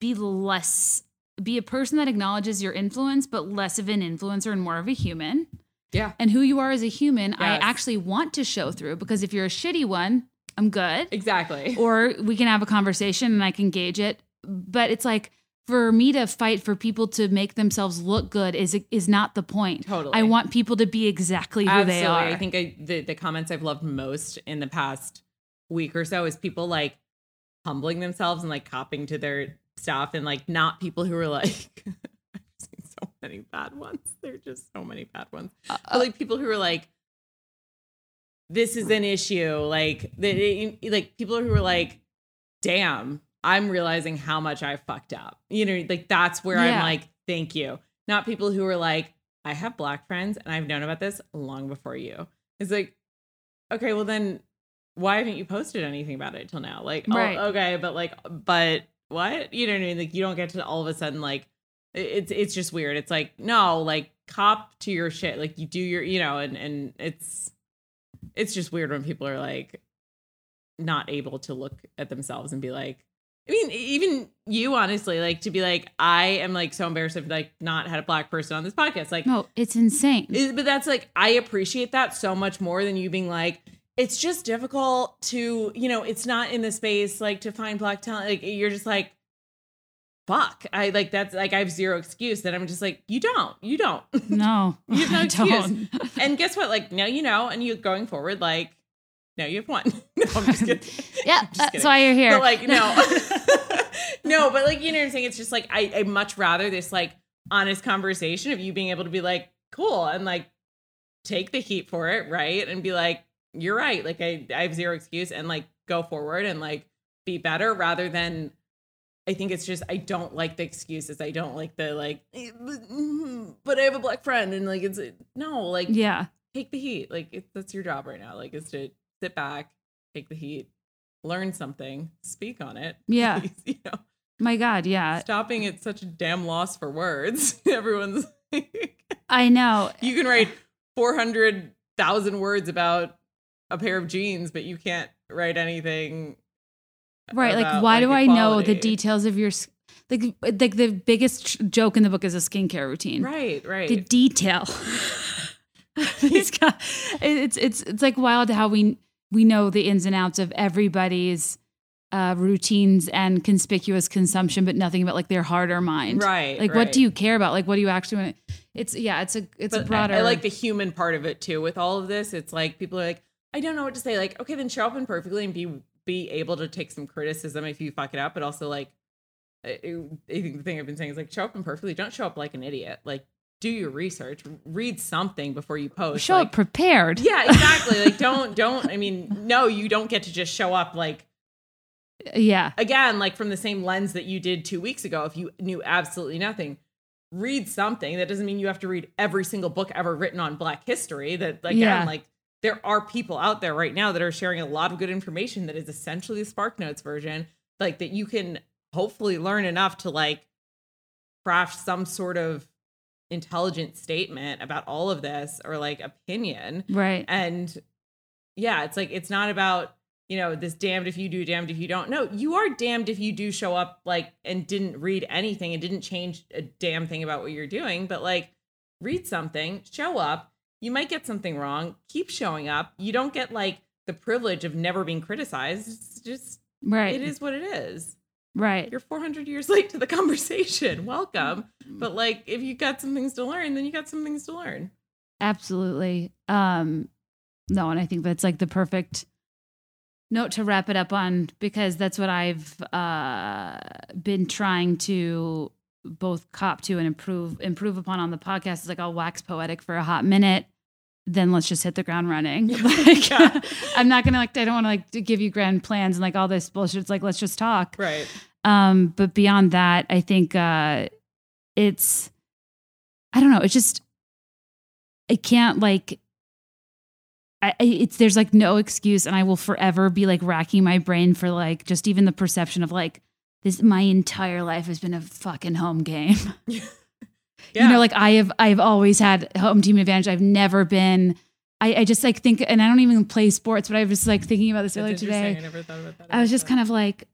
be less, be a person that acknowledges your influence, but less of an influencer and more of a human. yeah And who you are as a human, I actually want to show through because if you're a shitty one, I'm good exactly or we can have a conversation and I can gauge it. But it's like for me to fight for people to make themselves look good is is not the point. Totally. I want people to be exactly who Absolutely. they are. I think I, the the comments I've loved most in the past week or so is people like humbling themselves and like copying to their stuff and like not people who are like I've seen so many bad ones. There are just so many bad ones. Uh, But like people who are like this is an issue. Like the, like people who are like damn i'm realizing how much i fucked up. You know like that's where i'm like thank you. Not people who are like i have black friends and i've known about this long before you. It's like okay well then why haven't you posted anything about it till now? Like oh, okay but like but what you know what i mean like you don't get to all of a sudden like it's it's just weird it's like no like cop to your shit like you do your you know and and it's it's just weird when people are like not able to look at themselves and be like I mean, even you honestly, like to be like, I am like so embarrassed of like not had a black person on this podcast. Like, no, it's insane. it- but that's like I appreciate that so much more than you being like, it's just difficult to, you know, it's not in the space like to find black talent. Like you're just like, fuck. I like that's like I have zero excuse. That I'm just like, you don't, you don't. no, You have no excuse. don't. and guess what? Like now you know, and you going forward, like now you have one. no, I'm just kidding. yeah, just that's why you're here. But like no, no, but like you know what I'm saying. It's just like I I much rather this like honest conversation of you being able to be like cool and like take the heat for it, right? And be like you're right. Like I I have zero excuse and like go forward and like be better rather than. I think it's just I don't like the excuses. I don't like the like, "Eh, but, mm, but I have a black friend and like it's no like yeah, take the heat. Like it, that's your job right now. Like is to sit back, take the heat, learn something, speak on it. Yeah. please, you know, my God, yeah, stopping at such a damn loss for words. Everyone's like, I know. you can write four hundred thousand words about a pair of jeans, but you can't write anything. Right, like about, why do like, I know the details of your? like like the biggest joke in the book is a skincare routine. Right, right. The detail. it's, got, it's it's it's like wild how we we know the ins and outs of everybody's uh, routines and conspicuous consumption, but nothing about like their heart or mind. Right. Like, right. what do you care about? Like, what do you actually want? It's yeah. It's a it's but a broader. I, I like the human part of it too. With all of this, it's like people are like, I don't know what to say. Like, okay, then show up imperfectly and be be able to take some criticism if you fuck it up, but also like, I, I think the thing I've been saying is like, show up imperfectly. Don't show up like an idiot. Like, do your research, read something before you post. show like, up prepared. Yeah, exactly. like, don't don't. I mean, no, you don't get to just show up like uh, Yeah. again, like from the same lens that you did two weeks ago, if you knew absolutely nothing, read something. That doesn't mean you have to read every single book ever written on Black history. That again, Yeah. like there are people out there right now that are sharing a lot of good information that is essentially the Spark Notes version, like that you can hopefully learn enough to like craft some sort of intelligent statement about all of this or like opinion Right. and yeah it's like it's not about you know this damned if you do damned if you don't no you are damned if you do show up like and didn't read anything and didn't change a damn thing about what you're doing but like read something show up you might get something wrong keep showing up you don't get like the privilege of never being criticized it's just Right. it is what it is Right. you're 400 years late to the conversation welcome but like if you got some things to learn then you got some things to learn Absolutely. Um no, and I think that's like the perfect note to wrap it up on because that's what I've uh been trying to both cop to and improve improve upon on the podcast. It's like I'll wax poetic for a hot minute, then let's just hit the ground running. Like Yeah. I'm not gonna like I don't want to like give you grand plans and like all this bullshit. It's like let's just talk. right Um, but beyond that, I think uh, it's I don't know. It's just I can't like. I, I- it's there's like no excuse, and I will forever be like racking my brain for like just even the perception of like this. My entire life has been a fucking home game. yeah You know, like I have I've always had home team advantage. I've never been. I, I just like think, and I don't even play sports, but I was just like thinking about this That's earlier today. I never thought about that. I was just kind of like,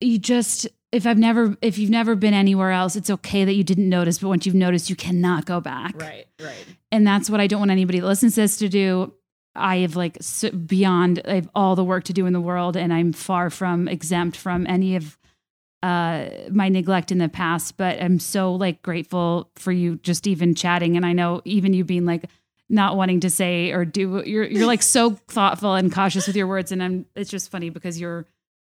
you just if I've never if you've never been anywhere else, it's okay that you didn't notice, but once you've noticed, you cannot go back. right, right. And that's what I don't want anybody that listens to this to do. I have like beyond I have all the work to do in the world, and I'm far from exempt from any of uh my neglect in the past. But I'm so like grateful for you just even chatting, and I know even you being like not wanting to say or do you're you're like so thoughtful and cautious with your words. And I'm it's just funny because your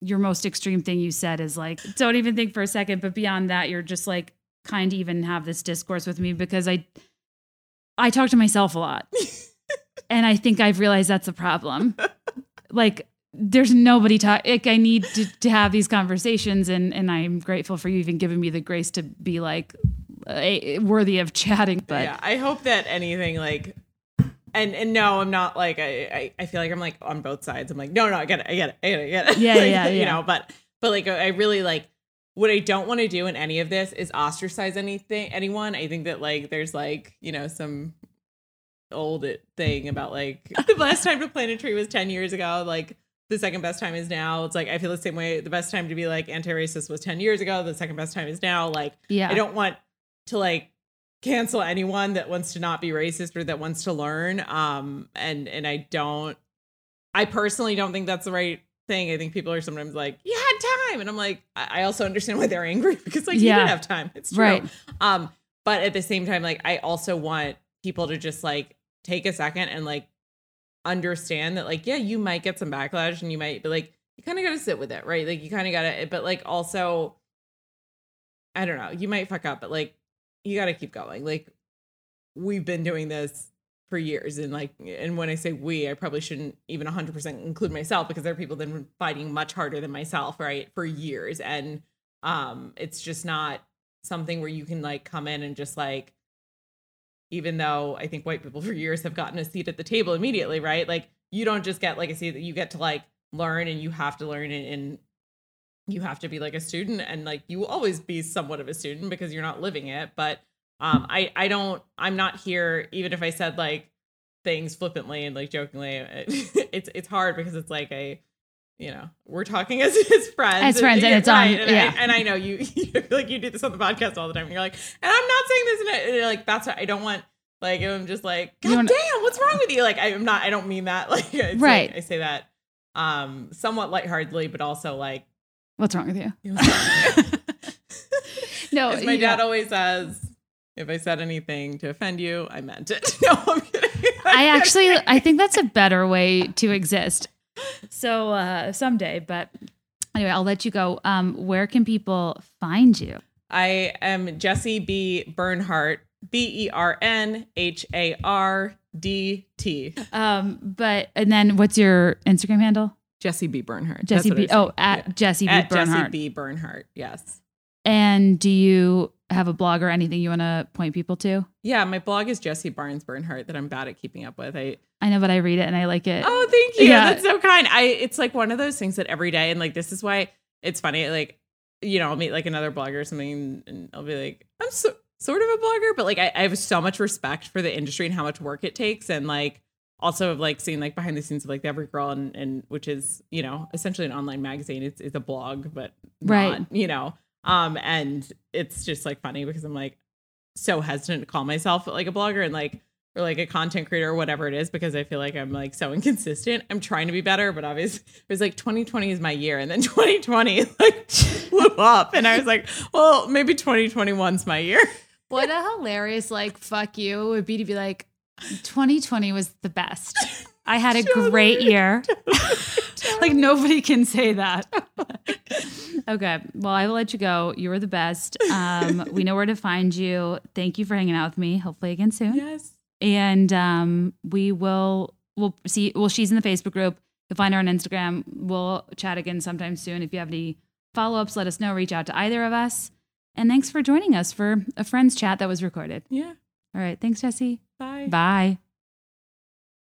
your most extreme thing you said is like don't even think for a second but beyond that you're just like kind to even have this discourse with me because I I talk to myself a lot. And I think I've realized that's a problem. Like there's nobody talk like I need to, to have these conversations and and I'm grateful for you even giving me the grace to be like uh, worthy of chatting but yeah, I hope that anything like, and and no, I'm not like I, I I feel like I'm like on both sides. I'm like, no, no, I get it, I get it, I get it, I get it. Yeah, Like, yeah, You yeah. know, but but like I really like what I don't want to do in any of this is ostracize anything anyone. I think that like there's like you know some old thing about like the best time to plant a tree was 10 years ago like the second best time is now it's like i feel the same way the best time to be like anti-racist was 10 years ago the second best time is now like yeah I don't want to like cancel anyone that wants to not be racist or that wants to learn. Um, and and I don't. I personally don't think that's the right thing. I think people are sometimes like, "You had time," and I'm like, I I also understand why they're angry because like you Yeah. did have time. It's true. Right. Um, but at the same time, like I also want people to just like take a second and like understand that like yeah you might get some backlash and you might but like you kind of got to sit with it right like you kind of got to but like also I don't know. You might fuck up, but like you got to keep going. Like we've been doing this for years and like and when I say we, I probably shouldn't even 100% include myself because there are people that have been fighting much harder than myself, right? For years and um it's just not something where you can like come in and just like even though I think white people for years have gotten a seat at the table immediately, right? Like you don't just get like a seat that you get to like learn and you have to learn and, and you have to be like a student and like you will always be somewhat of a student because you're not living it but um i i don't i'm not here even if i said like things flippantly and like jokingly it's it's hard because it's like i you know, we're talking as his friends. As friends, and yeah, it's on- And, yeah. I, and I know you, you like you do this on the podcast all the time. And you're like, and I'm not saying this, and and like that's what I don't want. Like I'm just like, God wanna- damn, what's wrong with you? Like I'm not. I don't mean that. Like it's Right. Like, I say that um somewhat lightheartedly, but also like. What's wrong with you? you No, As my dad know, always says, if I said anything to offend you, I meant it. No, I'm kidding. I actually I think that's a better way to exist. So uh someday, but anyway, I'll let you go. Um, where can people find you? I am Jessie B. Bernhardt, B E R N H A R D T. Um, but and then what's your Instagram handle? Jessie B. Bernhardt. Jessie B. Oh, at Yeah. Jessie B. at Jessie Bernhardt. B. Bernhardt. Yes. And do you have a blog or anything you want to point people to? Yeah, my blog is Jessie Barnes Bernhardt that I'm bad at keeping up with. I I know, but I read it and I like it. Oh, thank you. Yeah. That's so kind. I it's like one of those things that every day and like this is why it's funny. Like, you know, I'll meet like another blogger or something and I'll be like, I'm so sort of a blogger, but like I, I have so much respect for the industry and how much work it takes and like also of like seeing like behind the scenes of like the Everygirl and, and which is, you know, essentially an online magazine. It's it's a blog, but Right. not, you know. Um and it's just like funny because I'm like so hesitant to call myself like a blogger and like or like a content creator or whatever it is because I feel like I'm like so inconsistent. I'm trying to be better, but obviously it was like 2020 is my year, and then 2020 like blew up, and I was like, well, maybe 2021's my year. What a hilarious like fuck you would be to be like 2020 was the best. I had a great Totally. year. like nobody can say that. okay. Well, I will let you go. You were the best. Um, we know where to find you. Thank you for hanging out with me. Hopefully again soon. Yes. And um, we will we'll see well, she's in the Facebook group. You'll find her on Instagram. We'll chat again sometime soon. If you have any follow-ups, let us know. Reach out to either of us. And thanks for joining us for a friends chat that was recorded. Yeah. All right. Thanks, Jessie. Bye. Bye.